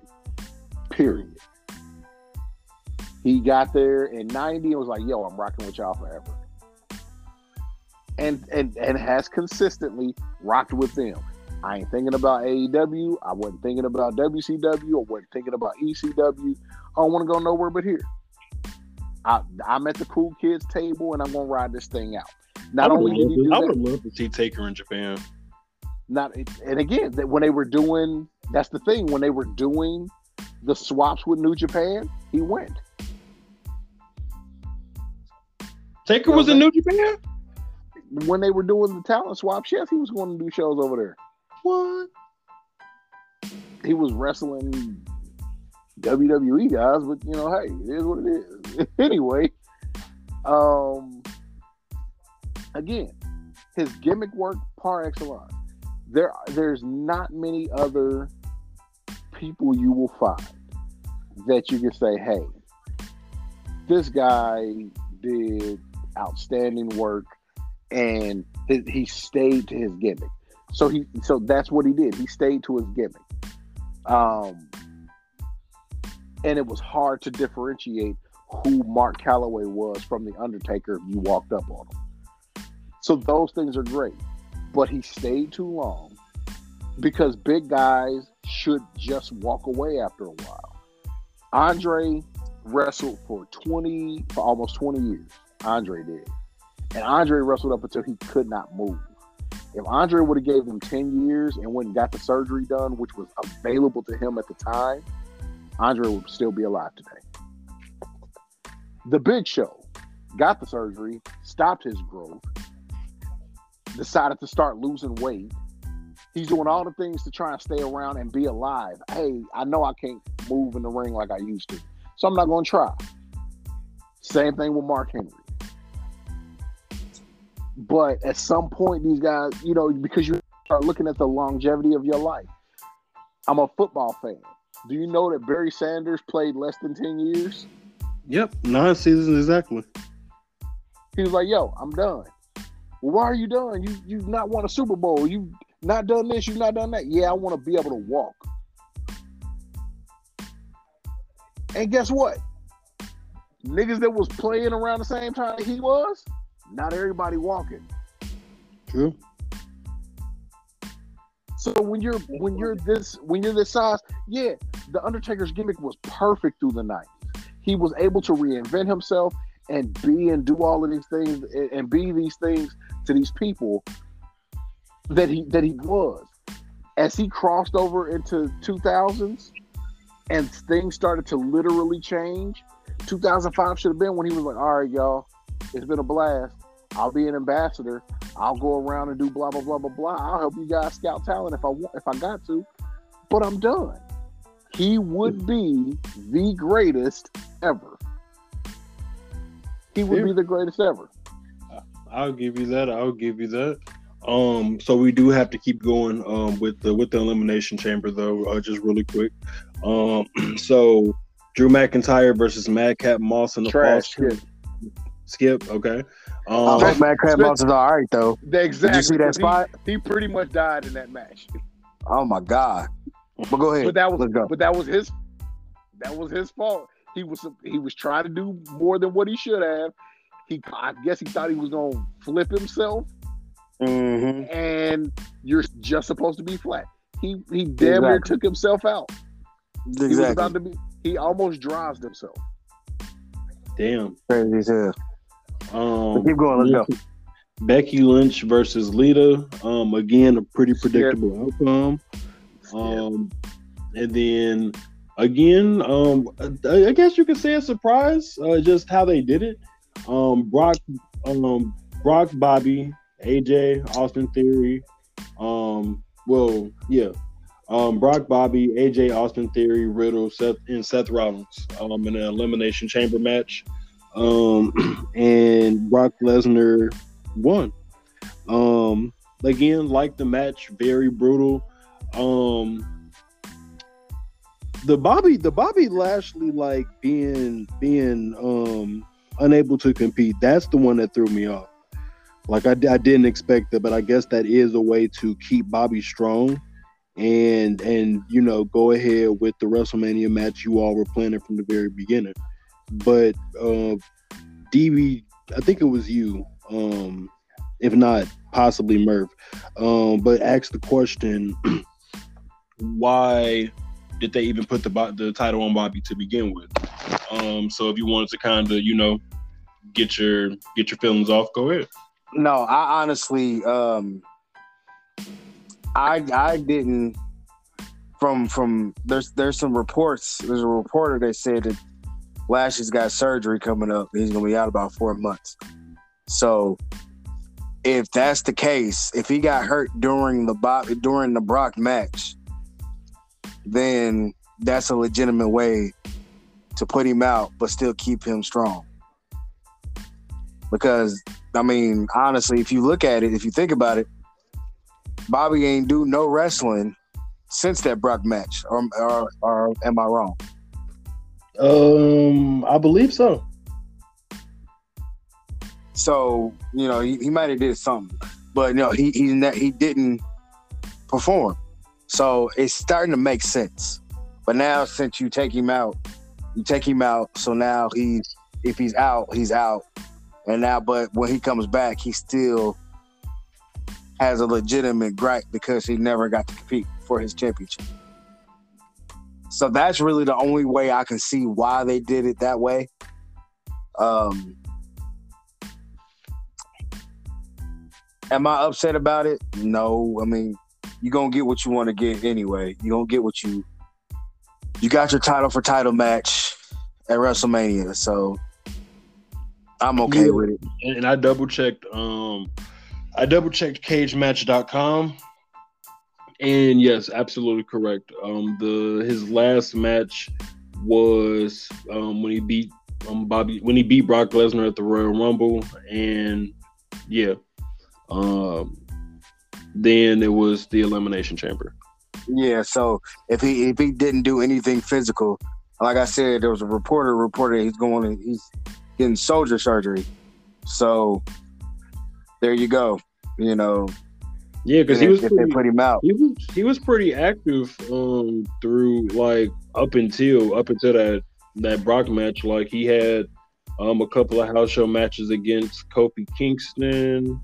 Period. He got there in 90 and was like, yo, I'm rocking with y'all forever and and and has consistently rocked with them. I ain't thinking about AEW. I wasn't thinking about WCW. I wasn't thinking about ECW. I don't want to go nowhere but here. I, I'm at the cool kids table and I'm gonna ride this thing out. Not I would only did he do I would love to see Taker in Japan. not and again that when they were doing That's the thing. When they were doing the swaps with New Japan, he went. Taker was in New Japan. When they were doing the talent swaps, yes, he was going to do shows over there. What? He was wrestling WWE guys, but you know, hey, it is what it is. anyway, um, again, his gimmick work par excellence. There, there's not many other people you will find that you can say, hey, this guy did outstanding work and he, he stayed to his gimmick. So he, so that's what he did. He stayed to his gimmick. Um, and it was hard to differentiate who Mark Calaway was from the Undertaker if you walked up on him. So those things are great, but he stayed too long because big guys should just walk away after a while. Andre wrestled for 20 for almost 20 years. Andre did. And Andre wrestled up until he could not move. If Andre would have gave him 10 years and went and got the surgery done, which was available to him at the time, Andre would still be alive today. The Big Show got the surgery, stopped his growth, decided to start losing weight. He's doing all the things to try and stay around and be alive. Hey, I know I can't move in the ring like I used to, so I'm not going to try. Same thing with Mark Henry. But at some point, these guys, you know, because you start looking at the longevity of your life. I'm a football fan. Do you know that Barry Sanders played less than 10 years? Yep, nine seasons exactly. He was like, yo, I'm done. Well, why are you done? You you've not won a Super Bowl. You've not done this, you've not done that. Yeah, I want to be able to walk. And guess what? Niggas that was playing around the same time he was, not everybody walking. True. So when you're when you're this when you're this size, yeah, the Undertaker's gimmick was perfect through the night. He was able to reinvent himself and be and do all of these things and, be these things to these people that he that he was. As he crossed over into 2000s and things started to literally change, 2005 should have been when he was like, "All right, y'all, it's been a blast. I'll be an ambassador. I'll go around and do blah blah blah blah blah. I'll help you guys scout talent if I want if I got to, but I'm done." He would be the greatest ever. He would be the greatest ever. I'll give you that. I'll give you that. Um, so we do have to keep going um with the with the elimination chamber though, uh, just really quick. Um, so Drew McIntyre versus Madcap Moss in the Trash. false skip. Okay. I Um, hope Madcap Moss is all right though. Exactly. Did you see that spot? He, pretty much died in that match. Oh my god. But go ahead. But that was go. but that was his that was his fault. He was he was trying to do more than what he should have. He I guess he thought he was gonna flip himself, Mm-hmm. and you're just supposed to be flat. He he damn near Exactly. took himself out. He was about to be. He almost drives himself. damn. Crazy as hell. But Um, keep going. Let's go. Becky Lynch versus Lita. Um, again, a pretty predictable outcome. Um, and then again, um, I I guess you could say a surprise, uh, just how they did it. Um, Brock, um, Brock, Bobby, AJ, Austin Theory. Um, well, yeah. Um, Brock, Bobby, AJ, Austin Theory, Riddle, Seth, and Seth Rollins. Um, in an elimination chamber match. Um, and Brock Lesnar won. Um, again, like the match, very brutal. Um, the Bobby, the Bobby Lashley, like being being um unable to compete. That's the one that threw me off. Like I, I didn't expect that, but I guess that is a way to keep Bobby strong, and and you know go ahead with the WrestleMania match you all were planning from the very beginning. But uh, DB, I think it was you, um, if not possibly Murph, um, but asked the question, why did they even put the the title on Bobby to begin with? Um, so if you wanted to kind of you know get your get your feelings off, go ahead. No, I honestly, um, I I didn't from from there's there's some reports. There's a reporter that said that Lashley's got surgery coming up. He's gonna be out about four months. So if that's the case, if he got hurt during the Bob during the Brock match, then that's a legitimate way to put him out, but still keep him strong. Because I mean, honestly, if you look at it, if you think about it, Bobby ain't do no wrestling since that Brock match, or, or, or am I wrong? Um, I believe so. So you know he, he might have did something, but no, he he ne- he didn't perform. So it's starting to make sense. But now since you take him out, you take him out. So now he's if he's out, he's out. And now, but when he comes back, he still has a legitimate gripe because he never got to compete for his championship. So that's really the only way I can see why they did it that way. Um, am I upset about it? No. I mean, you're gonna get what you want to get anyway. You're gonna get what you you got your title for title match at WrestleMania, so I'm okay Yeah. with it. and, and I double checked. Um, I double checked CageMatch.com, and yes, absolutely correct. Um, the his last match was um when he beat um Bobby when he beat Brock Lesnar at the Royal Rumble, and yeah, um, then it was the Elimination Chamber. Yeah, so if he if he didn't do anything physical, like I said, there was a reporter reported he's going he's getting soldier surgery. So there you go. You know, Yeah, because he was they pretty, put him out. he was he was pretty active um through like up until up until that that Brock match. Like he had um a couple of house show matches against Kofi Kingston.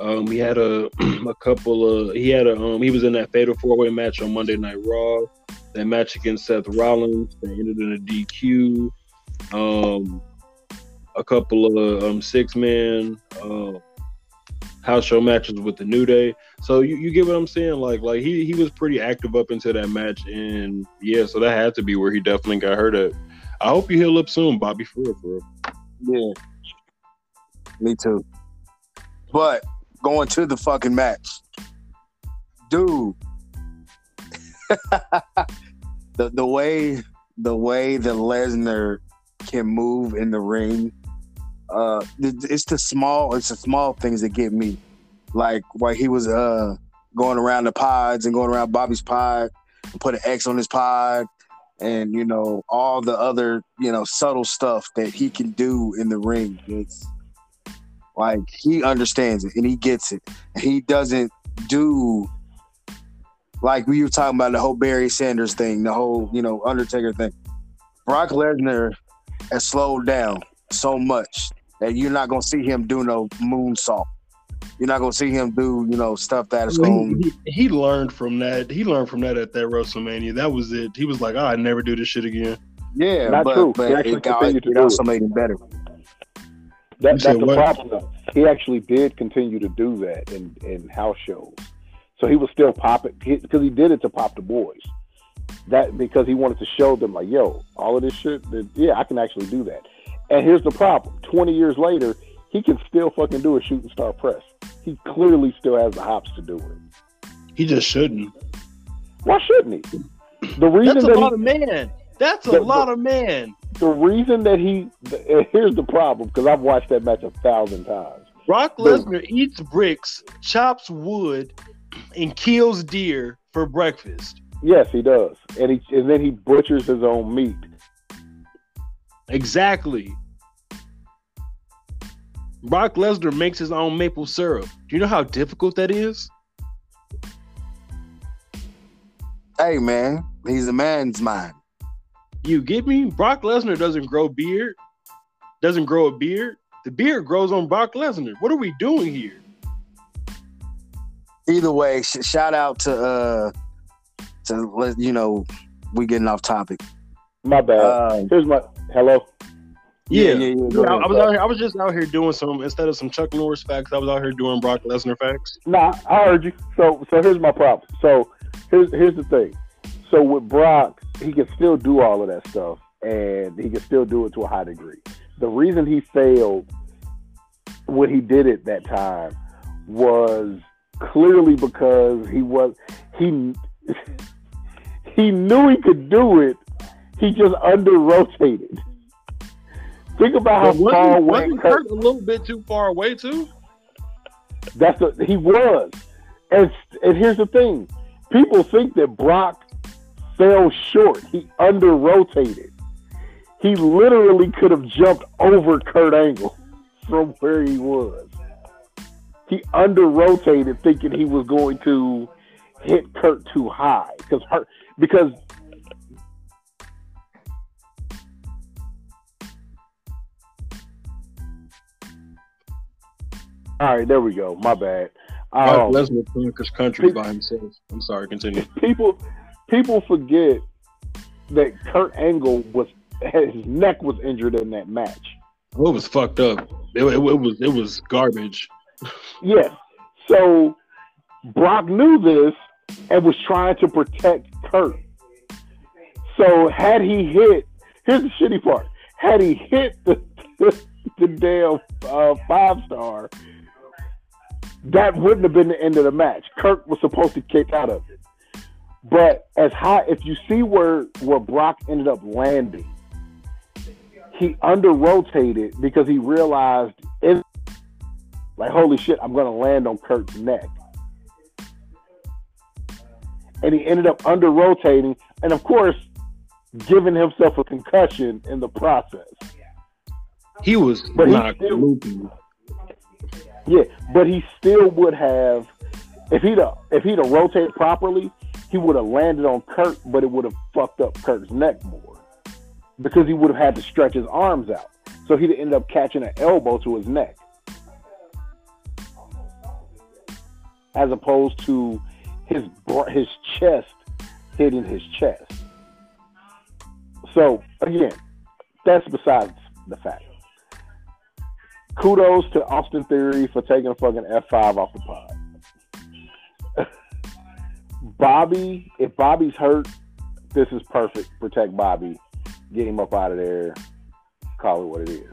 Um he had a a couple of he had a um he was in that fatal four way match on Monday Night Raw. That match against Seth Rollins that ended in a DQ. Um a couple of um six man uh, house show matches with the New Day. So you, you get what I'm saying? Like like he he was pretty active up into that match, and yeah, so that had to be where he definitely got hurt at. I hope you heal up soon, Bobby. For real, for real. Yeah. Me too. But going to the fucking match. Dude. the the way the way that Lesnar can move in the ring, uh it's the small it's the small things that get me. Like why he was uh going around the pods and going around Bobby's pod and put an X on his pod and you know all the other you know subtle stuff that he can do in the ring it's like he understands it and he gets it. He doesn't do like we were talking about the whole Barry Sanders thing the whole you know Undertaker thing. Brock Lesnar has slowed down so much that you're not gonna see him do no moonsault you're not gonna see him do you know stuff that is going He, he, he learned from that. He learned from that at that WrestleMania. That was it. He was like, ah, oh, I never do this shit again. yeah Not but, true. but He actually it, got, continued to it do also made him better That, that's the what? problem. though. He actually did continue to do that in, in house shows. So he was still popping because he did it to pop the boys. That because he wanted to show them like, yo, all of this shit. that- yeah, I can actually do that. And here's the problem: twenty years later, he can still fucking do a shooting star press. He clearly still has the hops to do it. He just shouldn't. Why shouldn't he? The reason That's a that lot he, of man. That's a The- lot of man. the reason that he and here's the problem because I've watched that match a thousand times. Brock Boom. Lesnar eats bricks, chops wood, and kills deer for breakfast. Yes, he does, and he and then he butchers his own meat. Exactly. Brock Lesnar makes his own maple syrup. Do you know how difficult that is? hey man he's a man's mind You get me? Brock Lesnar doesn't grow beard, doesn't grow a beard. The beard grows on Brock Lesnar. What are we doing here? either way, sh- shout out to uh to let you know we getting off topic. My bad. Uh, Here's my hello. Yeah, yeah, yeah. Yeah, I. I was out here. I was just out here doing some instead of some Chuck Norris facts. I was out here doing Brock Lesnar facts. Nah, I heard you. So so here's my problem. So here's here's the thing. so with Brock, he can still do all of that stuff, and he can still do it to a high degree. The reason he failed when he did it that time was clearly because he was he he knew he could do it. He just under rotated. Think about how far away wasn't a little bit too far away too? That's a, he was, and and here's the thing: people think that Brock fell short. He under rotated. He literally could have jumped over Kurt Angle from where he was. He under rotated, thinking he was going to hit Kurt too high because her because. All right, there we go. My bad. Brock Um, Lesnar conquers country by himself. I'm sorry, continue. people people forget that Kurt Angle was his neck was injured in that match. Oh, it was fucked up. It, it, it was it was garbage. Yes. So Brock knew this and was trying to protect Kurt. So had he hit, here's the shitty part. Had he hit the the, damn uh, five star, that wouldn't have been the end of the match. Kurt was supposed to kick out of it. But as high, if you see where where Brock ended up landing, he under rotated because he realized like holy shit, I'm gonna land on Kurt's neck. And he ended up under rotating and of course giving himself a concussion in the process. He was But he still- loopy. Yeah, but he still would have if he'd have, if he'd have rotated properly, he would have landed on Kurt, but it would have fucked up Kurt's neck more. Because he would have had to stretch his arms out. So he'd ended up catching an elbow to his neck. As opposed to his his chest hitting his chest. So again, that's besides the fact. Kudos to Austin Theory for taking a fucking F5 off the pod. Bobby, if Bobby's hurt, this is perfect. Protect Bobby. Get him up out of there. Call it what it is.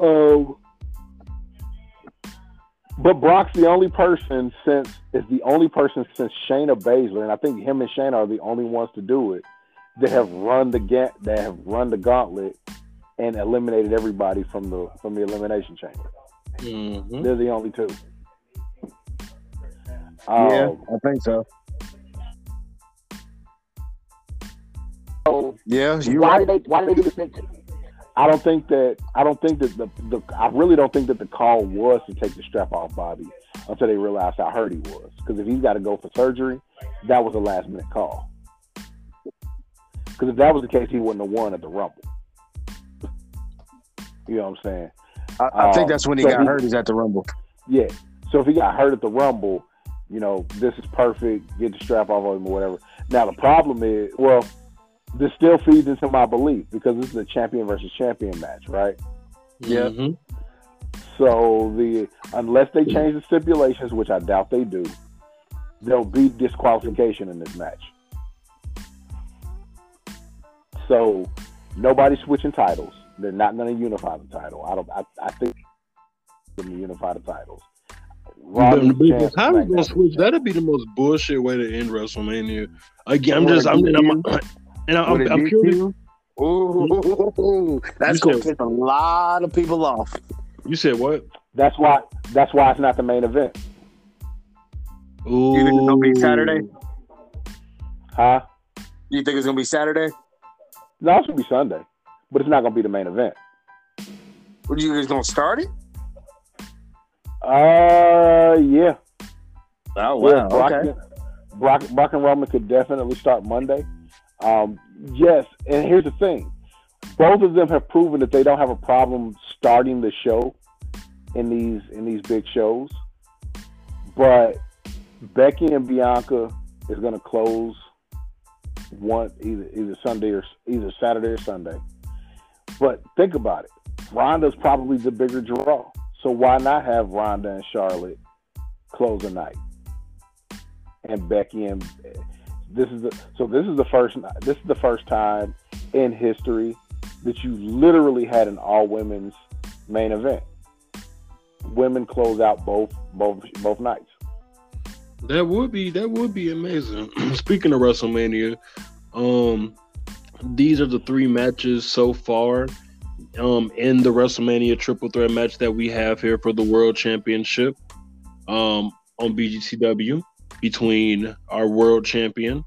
Um, but Brock's the only person since is the only person since Shayna Baszler, and I think him and Shayna are the only ones to do it that have run the ga- that have run the gauntlet and eliminated everybody from the from the elimination chamber. Mhm. They're the only two. Yeah, Um, I think so. So Yeah, you why right. did they why did they do this thing? I don't think that I don't think that the, the I really don't think that the call was to take the strap off Bobby until they realized how hurt he was. Because if he's got to go for surgery, that was a last minute call. Because if that was the case, he wouldn't have won at the Rumble. You know what I'm saying? I, I think Um, that's when he so got he- hurt. He's at the Rumble. Yeah. So if he got hurt at the Rumble, you know, this is perfect. Get the strap off of him or whatever. Now the problem is, well, this still feeds into my belief because this is a champion versus champion match, right? Yeah. Mhm. So the unless they change the stipulations, which I doubt they do, there'll be disqualification in this match. So nobody's switching titles. They're not going to unify the title. I don't. I, I think they're going to unify the titles. Raw But- needs but chance, How we gonna switch? That'd be the most bullshit way to end WrestleMania. Again, I'm just, a I'm, I'm, DQ? and I'm, What, a I'm purely. DQ? Ooh, that's You gonna said- piss a lot of people off. You said what? That's why. That's why it's not the main event, Ooh. You think it's gonna be Saturday? huh? You think it's gonna be Saturday? No, it's gonna be Sunday, but it's not gonna be the main event. What you guys gonna start it? Uh, yeah. Oh Yeah. Brock, Okay. Brock, Brock and Roman could definitely start Monday. Um, yes, and here's the thing: both of them have proven that they don't have a problem starting the show in these in these big shows. But Becky and Bianca is going to close one either either Sunday or either Saturday or Sunday. But think about it: Ronda's probably the bigger draw, so why not have Ronda and Charlotte close the night? and Becky and This is the so this is the first this is the first time in history that you literally had an all women's main event. Women close out both both both nights. That would be that would be amazing. Speaking of WrestleMania, um, these are the three matches so far um, in the WrestleMania triple threat match that we have here for the World Championship um, on BGTW between our world champion,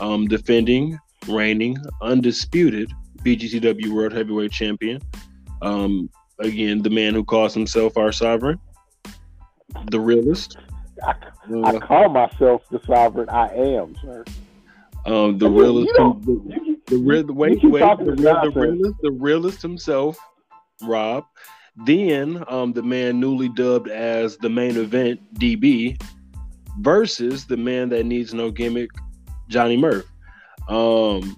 um, defending, reigning, undisputed BGTW World Heavyweight Champion. Um, again, the man who calls himself our sovereign, the realist. I, I call myself the sovereign. I am, sir. Um, the I mean, realist, you You- the real, the wait, keep wait, the, real, the realist, the realist himself, Rob. Then, um, the man newly dubbed as the main event, DB, versus the man that needs no gimmick, Johnny Murph. Um,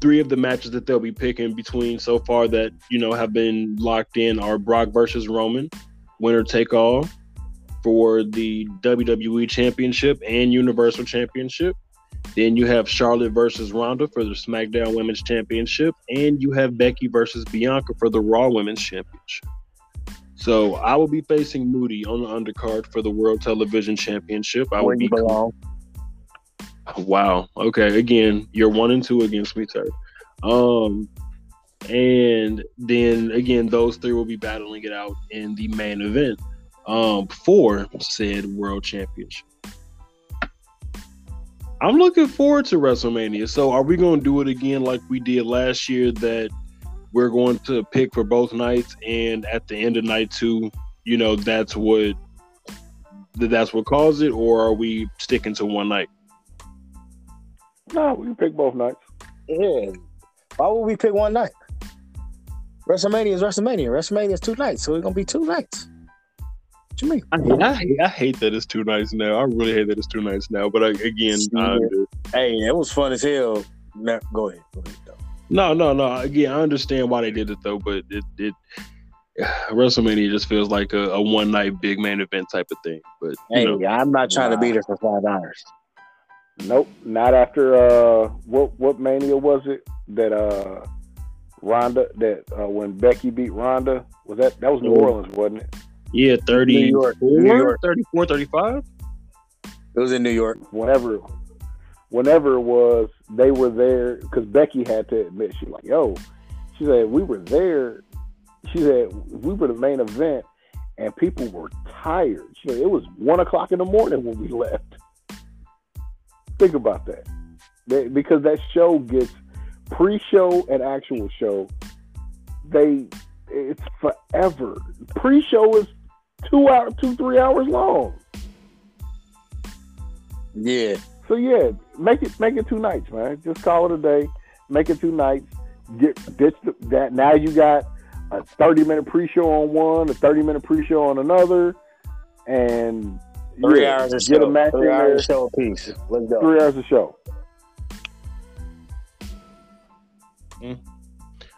three of the matches that they'll be picking between so far that you know have been locked in are Brock versus Roman, winner take all for the WWE Championship and Universal Championship. Then you have Charlotte versus Ronda for the SmackDown Women's Championship, and you have Becky versus Bianca for the Raw Women's Championship. So I will be facing Moody on the undercard for the World Television Championship. I will be belong. Wow. Okay. Again, you're one and two against me, sir. Um, and then again, those three will be battling it out in the main event um, for said world championship. I'm looking forward to WrestleMania. So, are we going to do it again like we did last year? That we're going to pick for both nights, and at the end of night two, you know, that's what that that's what caused it, or are we sticking to one night? No, we can pick both nights. Yeah. Why would we pick one night? WrestleMania is WrestleMania. WrestleMania is two nights, so it's gonna be two nights. What you mean? I hate, I hate, I hate that it's two nights now. I really hate that it's two nights now. But I, again, I Hey, it was fun as hell. No, go ahead. Go ahead. No, no, no. Again, I understand why they did it though. But it, it WrestleMania just feels like a, a one night big main event type of thing. But you Hey, know, I'm not trying to Nah. be there for five hours. Nope, not after uh what what mania was it that uh Ronda that uh when Becky beat Ronda was that that was New Mhm. Orleans wasn't it? Yeah, 34, New York, New York. 34, 35? It was in New York. Whenever whenever it was they were there because Becky had to admit she's like yo she said we were there. She said we were the main event and people were tired. She said it was one o'clock in the morning when we left. Think about that. They- because that show gets pre-show and actual show they it's forever. Pre-show is two hour two three hours long Yeah. so yeah make it make it two nights man just call it a day make it two nights get ditch the, that now you got a 30 minute pre-show on one a 30 minute pre-show on another and Three yeah, hours of get show. a match Three in there hours of show apiece. Let's go. three hours of show mm.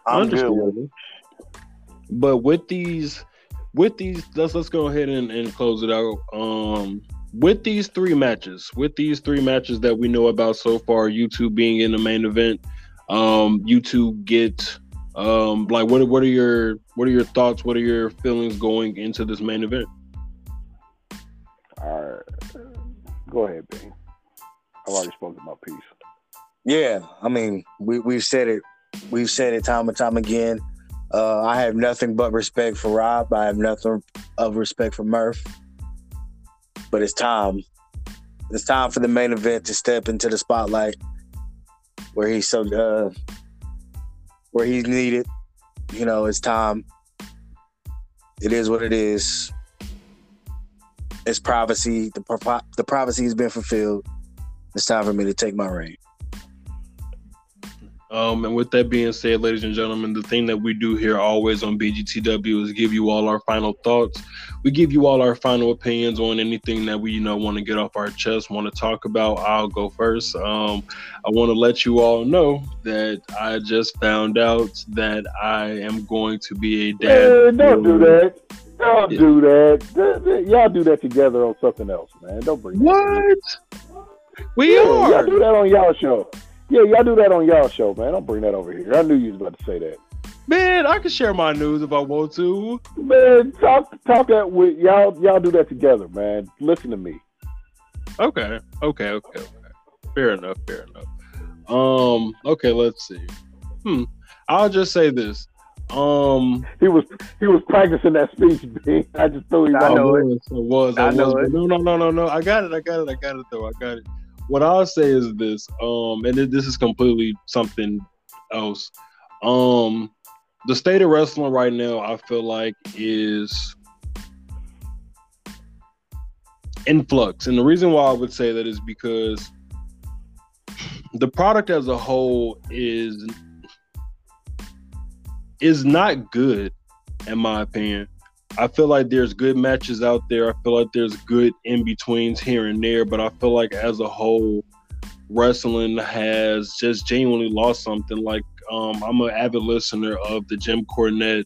I'm good with it. But with these, with these, let's let's go ahead and, and close it out. Um, with these three matches, with these three matches that we know about so far, you two being in the main event, um, you two get um, like what are- what are your what are your thoughts? What are your feelings going into this main event? all right go ahead Ben. I've already spoken my piece Yeah, I mean, we we've said it, we've said it time and time again. Uh, I have nothing but respect for Rob. I have nothing of respect for Murph. But it's time. It's time for the main event to step into the spotlight where he's so uh, where he's needed. You know, it's time. It is what it is. It's privacy. The the privacy has been fulfilled. It's time for me to take my reign. Um, and with that being said, ladies and gentlemen, the thing that we do here always on BGTW is give you all our final thoughts. We give you all our final opinions on anything that we, you know, want to get off our chest, want to talk about. I'll go first. Um, I want to let you all know that I just found out that I am going to be a dad. Hey, don't do that don't Yeah. do that Th- th- y'all do that together on something else man don't bring. What? We Yeah, y'all are. do that on y'all show. Yeah, y'all do that on y'all show, man. Don't bring that over here. I knew you was about to say that. Man, I can share my news if I want to. Man, talk talk that with y'all. Y'all do that together, man. Listen to me. Okay, okay, okay, okay. Fair enough, fair enough. Um, okay, let's see. Hmm. I'll just say this. Um, He was he was practicing that speech. B. I just threw him I off. know it. was, I was, I, I know it. No, no, no, no, no. I got it. I got it. I got it. Though I got it. What I'll say is this. Um, and this is completely something else. Um, the state of wrestling right now, I feel like is in flux, and the reason why I would say that is because the product as a whole is is not good, in my opinion. I feel like there's good matches out there. I feel like there's good in betweens here and there, but I feel like as a whole, wrestling has just genuinely lost something. Like um, I'm an avid listener of the Jim Cornette,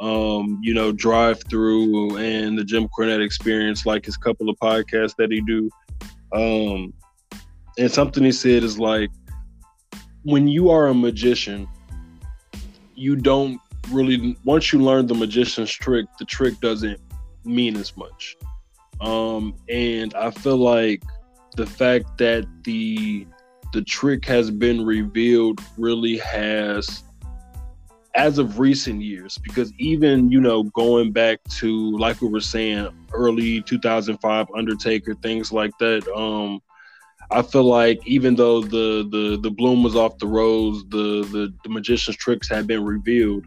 um, you know, drive through and the Jim Cornette experience, like his couple of podcasts that he do. Um, and something he said is like, when you are a magician, you don't really once you learn the magician's trick, the trick doesn't mean as much. Um, and I feel like the fact that the the trick has been revealed really has as of recent years because even you know going back to like we were saying early 2005 undertaker things like that um i feel like even though the the the bloom was off the rose the the, the magician's tricks had been revealed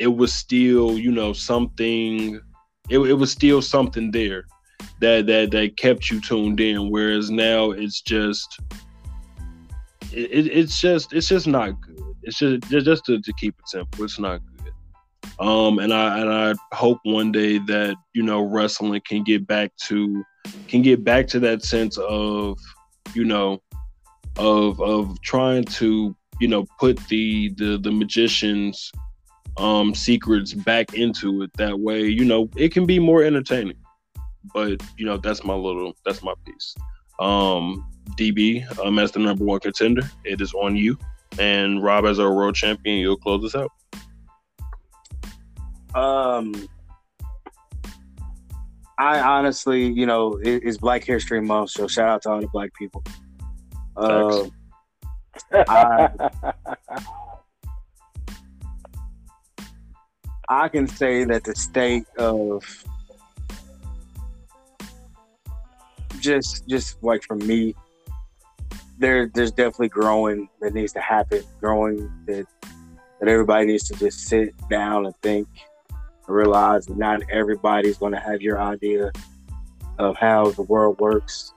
it was still you know something it, it was still something there that that that kept you tuned in. Whereas now it's just it, it- it's just it's just not good. It's just, just to, to keep it simple it's not good. Um and i and i hope one day that you know wrestling can get back to can get back to that sense of you know of of trying to you know put the the the magicians um secrets back into it that way you know it can be more entertaining. But you know that's my little that's my piece. Um db um as the number one contender it is on you. And rob as our world champion you'll close us out. Um, I honestly, you know, it, it's Black History Month, so shout out to all the black people. Uh, I- I can say that the state of just just like for me, there there's definitely growing that needs to happen. Growing that that everybody needs to just sit down and think and realize that not everybody's to have your idea of how the world works.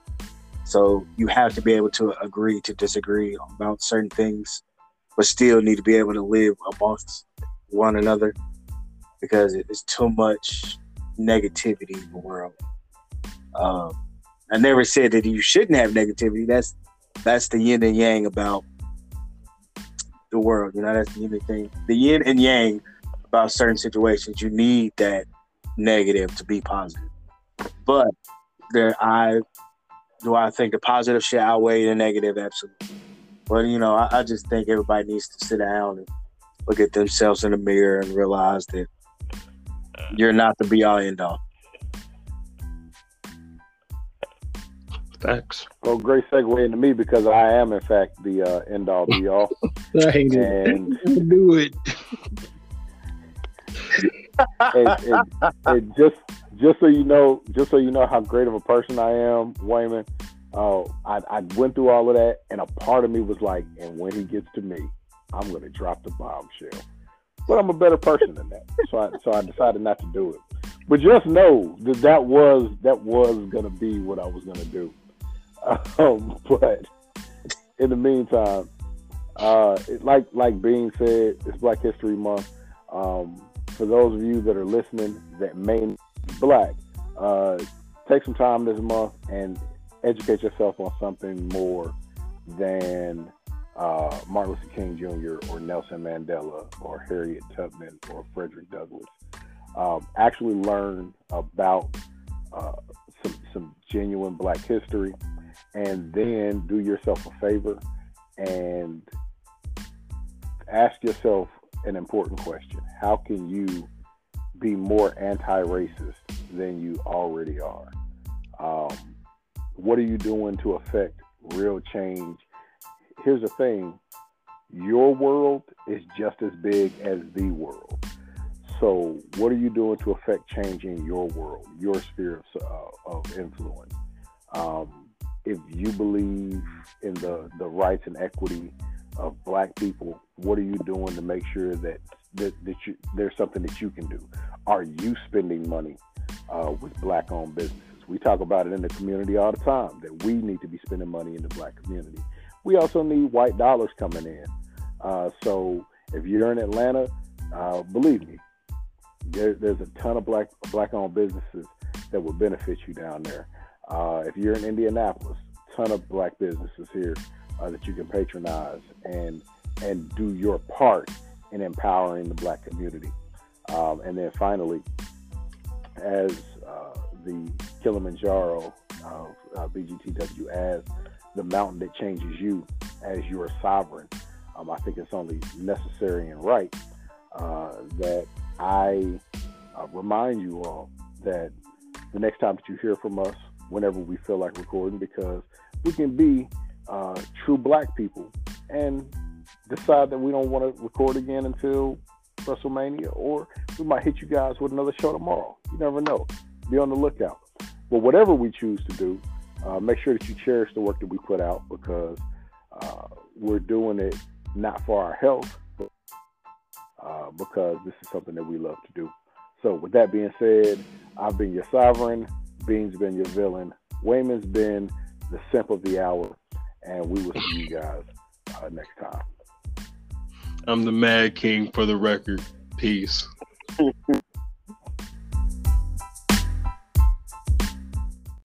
So you have to be able to agree to disagree about certain things, but still need to be able to live amongst one another because it's too much negativity in the world. Um, I never said that you shouldn't have negativity. That's that's the yin and yang about the world. You know, that's the yin and yang. The yin and yang about certain situations. You need that negative to be positive. But there, I do I think the positive should outweigh the negative. Absolutely. But you know, I, I just think everybody needs to sit down and look at themselves in the mirror and realize that you're not the be all end all. Thanks. well, great segue into me because I am in fact the uh, end all be all, I hate and Do it. and, and, and just just so you know, just so you know how great of a person I am, Wayman. Uh, I, I went through all of that, and a part of me was like, and when he gets to me, I'm going to drop the bombshell. But I'm a better person than that, so I so I decided not to do it. But just know that that was that was to be what I was to do. Um, but in the meantime, uh, it, like like Bean said, it's Black History Month. Um, for those of you that are listening that may be black, uh, take some time this month and educate yourself on something more than uh, Martin Luther King Jr. or Nelson Mandela or Harriet Tubman or Frederick Douglass. Um, actually learn about uh, some, some genuine black history and then do yourself a favor and ask yourself an important question. How can you be more anti-racist than you already are? Um, what are you doing to affect real change? Here's the thing: your world is just as big as the world. So, what are you doing to affect change in your world, your sphere of, uh, of influence? Um, if you believe in the, the rights and equity of black people, what are you doing to make sure that that, that you, there's something that you can do? Are you spending money uh, with black owned businesses? We talk about it in the community all the time that we need to be spending money in the black community. We also need white dollars coming in. Uh, so if you're in Atlanta, uh, believe me, there, there's a ton of black black owned businesses that will benefit you down there. Uh, if you're in Indianapolis, ton of black businesses here uh, that you can patronize and and do your part in empowering the black community. Um, and then finally, as uh, the Kilimanjaro of uh, BGTW, as the mountain that changes you as your sovereign, um, I think it's only necessary and right uh, that I uh, remind you all that the next time that you hear from us, whenever we feel like recording, because we can be uh, true black people and decide that we don't want to record again until WrestleMania, or we might hit you guys with another show tomorrow. You never know. Be on the lookout. But whatever we choose to do, uh, make sure that you cherish the work that we put out because uh, we're doing it not for our health, but uh, because this is something that we love to do. So, with that being said, I've been your sovereign, Bean's been your villain, Wayman's been the simp of the hour, and we will see you guys uh, next time. I'm the Mad King for the record. Peace.